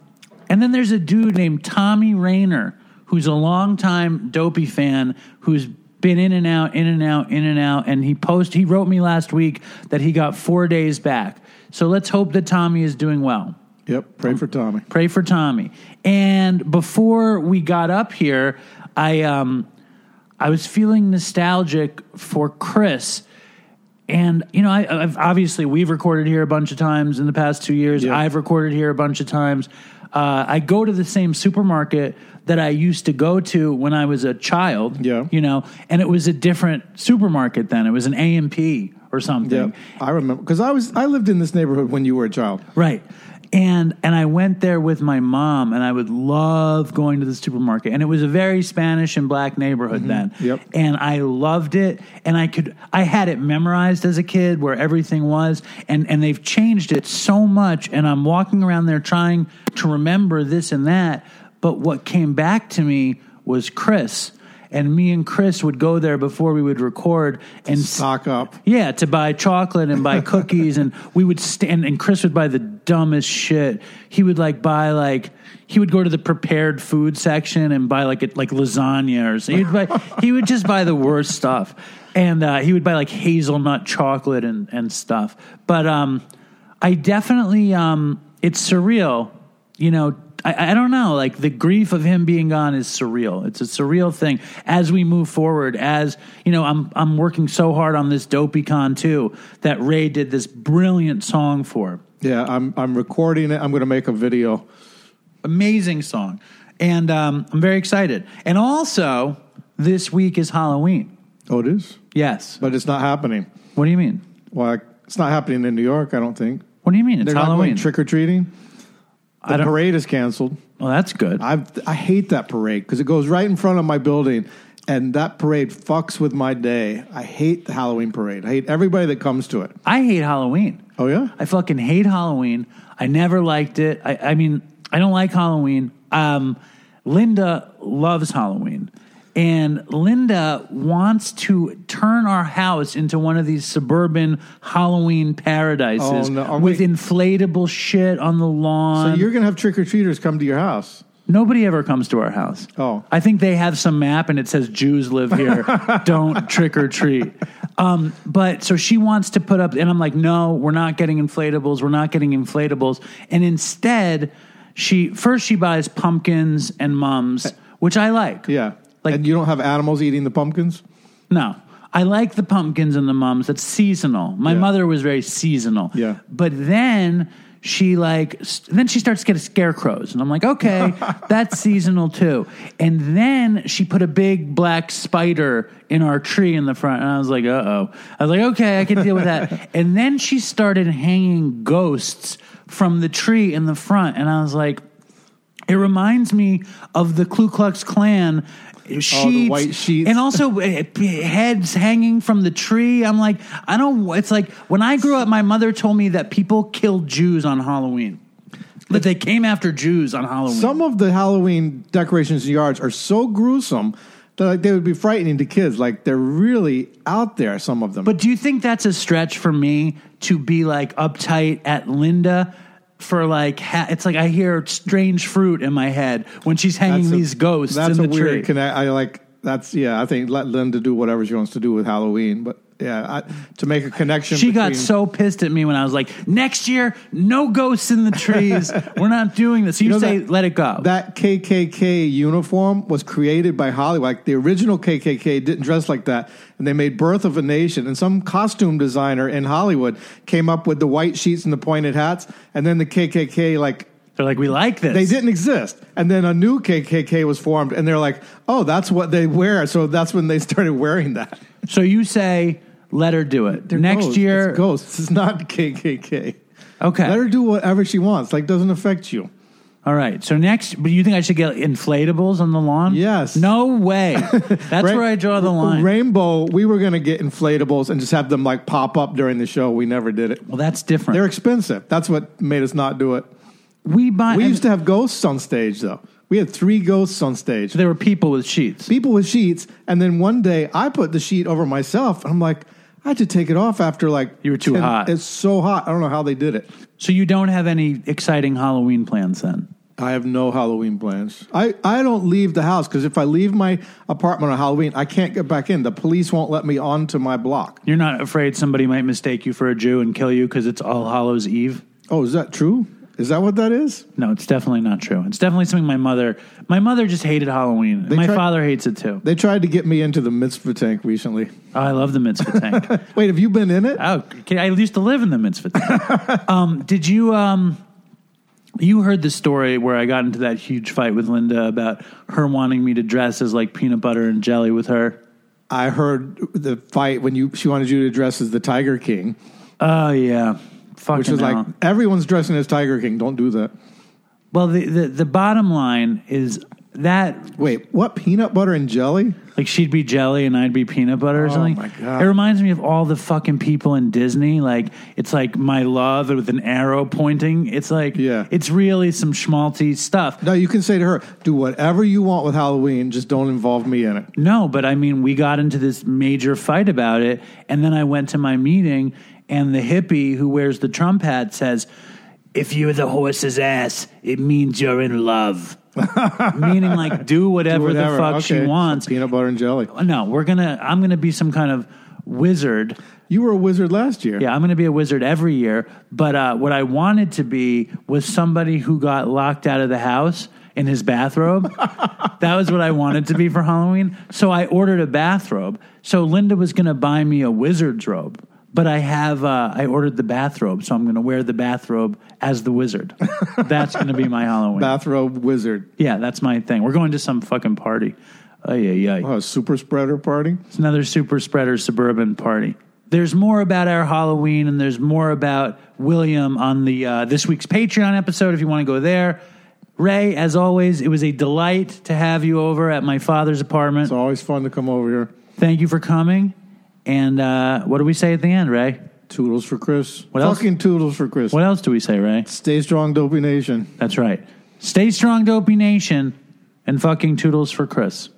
and then there's a dude named Tommy Rayner, who's a longtime dopey fan who's been in and out, in and out, in and out. And he post he wrote me last week that he got four days back. So let's hope that Tommy is doing well. Yep. Pray for Tommy. Pray for Tommy. And before we got up here, I um I was feeling nostalgic for Chris. And you know, I, I've obviously we've recorded here a bunch of times in the past two years. Yeah. I've recorded here a bunch of times. Uh, I go to the same supermarket that I used to go to when I was a child. Yeah. you know, and it was a different supermarket then. It was an A&P or something. Yeah, I remember because I was I lived in this neighborhood when you were a child. Right. And and I went there with my mom and I would love going to the supermarket. And it was a very Spanish and black neighborhood mm-hmm. then. Yep. And I loved it. And I could I had it memorized as a kid where everything was. And and they've changed it so much. And I'm walking around there trying to remember this and that. But what came back to me was Chris. And me and Chris would go there before we would record and Stock up. yeah, to buy chocolate and buy [laughs] cookies, and we would stand. And Chris would buy the dumbest shit. He would like buy like he would go to the prepared food section and buy like a, like lasagna or something. He'd buy, he would just buy the worst stuff, and uh, he would buy like hazelnut chocolate and and stuff. But um, I definitely um, it's surreal, you know. I, I don't know, like the grief of him being gone is surreal. It's a surreal thing as we move forward. As you know, I'm I'm working so hard on this DopeyCon too that Ray did this brilliant song for. Yeah, I'm I'm recording it. I'm going to make a video. Amazing song, and um, I'm very excited. And also, this week is Halloween. Oh, it is, Yes. but it's not happening. What do you mean? Well, it's not happening in New York. I don't think What do you mean? It's they're Halloween. trick or treating. The parade is canceled. well, that's good. I I hate that parade because it goes right in front of my building, and that parade fucks with my day. I hate the Halloween parade. I hate everybody that comes to it. I hate Halloween. Oh yeah, I fucking hate Halloween. I never liked it. I, I mean, I don't like Halloween. Um, Linda loves Halloween. And Linda wants to turn our house into one of these suburban Halloween paradises Oh, no. Are with we- inflatable shit on the lawn. so you're gonna have trick or treaters come to your house. Nobody ever comes to our house. Oh. I think they have some map and it says Jews live here. [laughs] Don't trick or treat. Um, but so she wants to put up, and I'm like, no, we're not getting inflatables. We're not getting inflatables. And instead, she first she buys pumpkins and mums, which I like. Yeah, Like- and you don't have animals eating the pumpkins. No. I like the pumpkins and the mums. That's seasonal. My Yeah. mother was very seasonal. Yeah. But then she like then she starts getting scarecrows and I'm like, "Okay, [laughs] that's seasonal too." And then she put a big black spider in our tree in the front and I was like, "Uh-oh." I was like, "Okay, I can deal with that." [laughs] and then she started hanging ghosts from the tree in the front and I was like, It reminds me of the Ku Klux Klan sheets, white sheets. and also eh, heads hanging from the tree. I'm like, I don't. It's like when I grew up, my mother told me that people killed Jews on Halloween. That they came after Jews on Halloween. Some of the Halloween decorations in yards are so gruesome that like, they would be frightening to kids. Like they're really out there. Some of them. But do you think that's a stretch for me to be like uptight at Linda? For like, ha- it's like I hear strange fruit in my head when she's hanging a- these ghosts That's in a the weird tree. connect. I like. That's yeah. I think let Linda do whatever she wants to do with Halloween. But yeah, I, to make a connection. She got so pissed at me when I was like, "Next year, no ghosts in the trees. [laughs] We're not doing this." So you, know say, that- "Let it go." That KKK uniform was created by Hollywood. Like the original KKK didn't dress like that, and they made "Birth of a Nation." And some costume designer in Hollywood came up with the white sheets and the pointed hats, and then the KKK like They're like, "We like this." they didn't exist. And then a new KKK was formed, and they're like, "Oh, that's what they wear." So that's when they started wearing that. So you say, "Let her do it." They're Next ghosts. year, it's ghosts. It's not [laughs] KKK. okay. Let her do whatever she wants. Like doesn't affect you. All right. So next, but you think I should get inflatables on the lawn? Yes. No way. [laughs] That's where I draw the line. Rainbow. We were going to get inflatables and just have them like pop up during the show. We never did it. well, that's different. They're expensive. That's what made us not do it. we buy. We used to have ghosts on stage though. We had three ghosts on stage. There were people with sheets. People with sheets, and then one day I put the sheet over myself. And I'm like, I had to take it off after like You were too 10 hot. It's so hot. I don't know how they did it. So you don't have any exciting Halloween plans then? I have no Halloween plans. I, I don't leave the house because if I leave my apartment on Halloween, I can't get back in. The police won't let me onto my block. You're not afraid somebody might mistake you for a Jew and kill you because it's All Hallows Eve? Oh, is that true? Is that what that is? No, it's definitely not true. It's definitely something my mother. My mother just hated Halloween. They my tried- father hates it too. They tried to get me into the mitzvah tank recently. Oh, I love the mitzvah tank. [laughs] Wait, have you been in it? Oh, okay, I used to live in the mitzvah. tank. [laughs] um, did you? Um, you heard the story where I got into that huge fight with Linda about her wanting me to dress as like peanut butter and jelly with her. I heard the fight when you she wanted you to dress as the Tiger King, Oh yeah, fucking which is hell. like everyone's dressing as Tiger King. Don't do that. Well, the, the the bottom line is that Wait, what? Peanut butter and jelly? like she'd be jelly and I'd be peanut butter or Oh, something. my God. It reminds me of all the fucking people in Disney. Like it's like my love with an arrow pointing. It's like Yeah. it's really some schmaltzy stuff. No, you can say to her, "Do whatever you want with Halloween. Just don't involve me in it." No, but I mean, we got into this major fight about it, and then I went to my meeting, and the hippie who wears the Trump hat says, "If you're the horse's ass, it means you're in love." [laughs] Meaning, like, do whatever, Whatever. the fuck she Okay. wants. Peanut butter and jelly. No, we're gonna. I'm gonna be some kind of wizard. You were a wizard last year. Yeah, I'm going to be a wizard every year. But uh, what I wanted to be was somebody who got locked out of the house in his bathrobe. [laughs] that was what I wanted to be for Halloween. So I ordered a bathrobe. So Linda was going to buy me a wizard's robe. But I have uh, I ordered the bathrobe, so I'm going to wear the bathrobe as the wizard. [laughs] That's going to be my Halloween. Bathrobe wizard. yeah, that's my thing. We're going to some fucking party. Oh yeah, yeah. Oh, a super spreader party. It's another super spreader suburban party. There's more about our Halloween and there's more about William on the uh, this week's Patreon episode if you want to go there. Ray, as always, it was a delight to have you over at my father's apartment. It's always fun to come over here. Thank you for coming. And uh, what do we say at the end, Ray? Toodles for Chris. What else? Fucking toodles for Chris. What else do we say, Ray? Stay strong, Dopey Nation. That's right. Stay strong, Dopey Nation, and fucking toodles for Chris.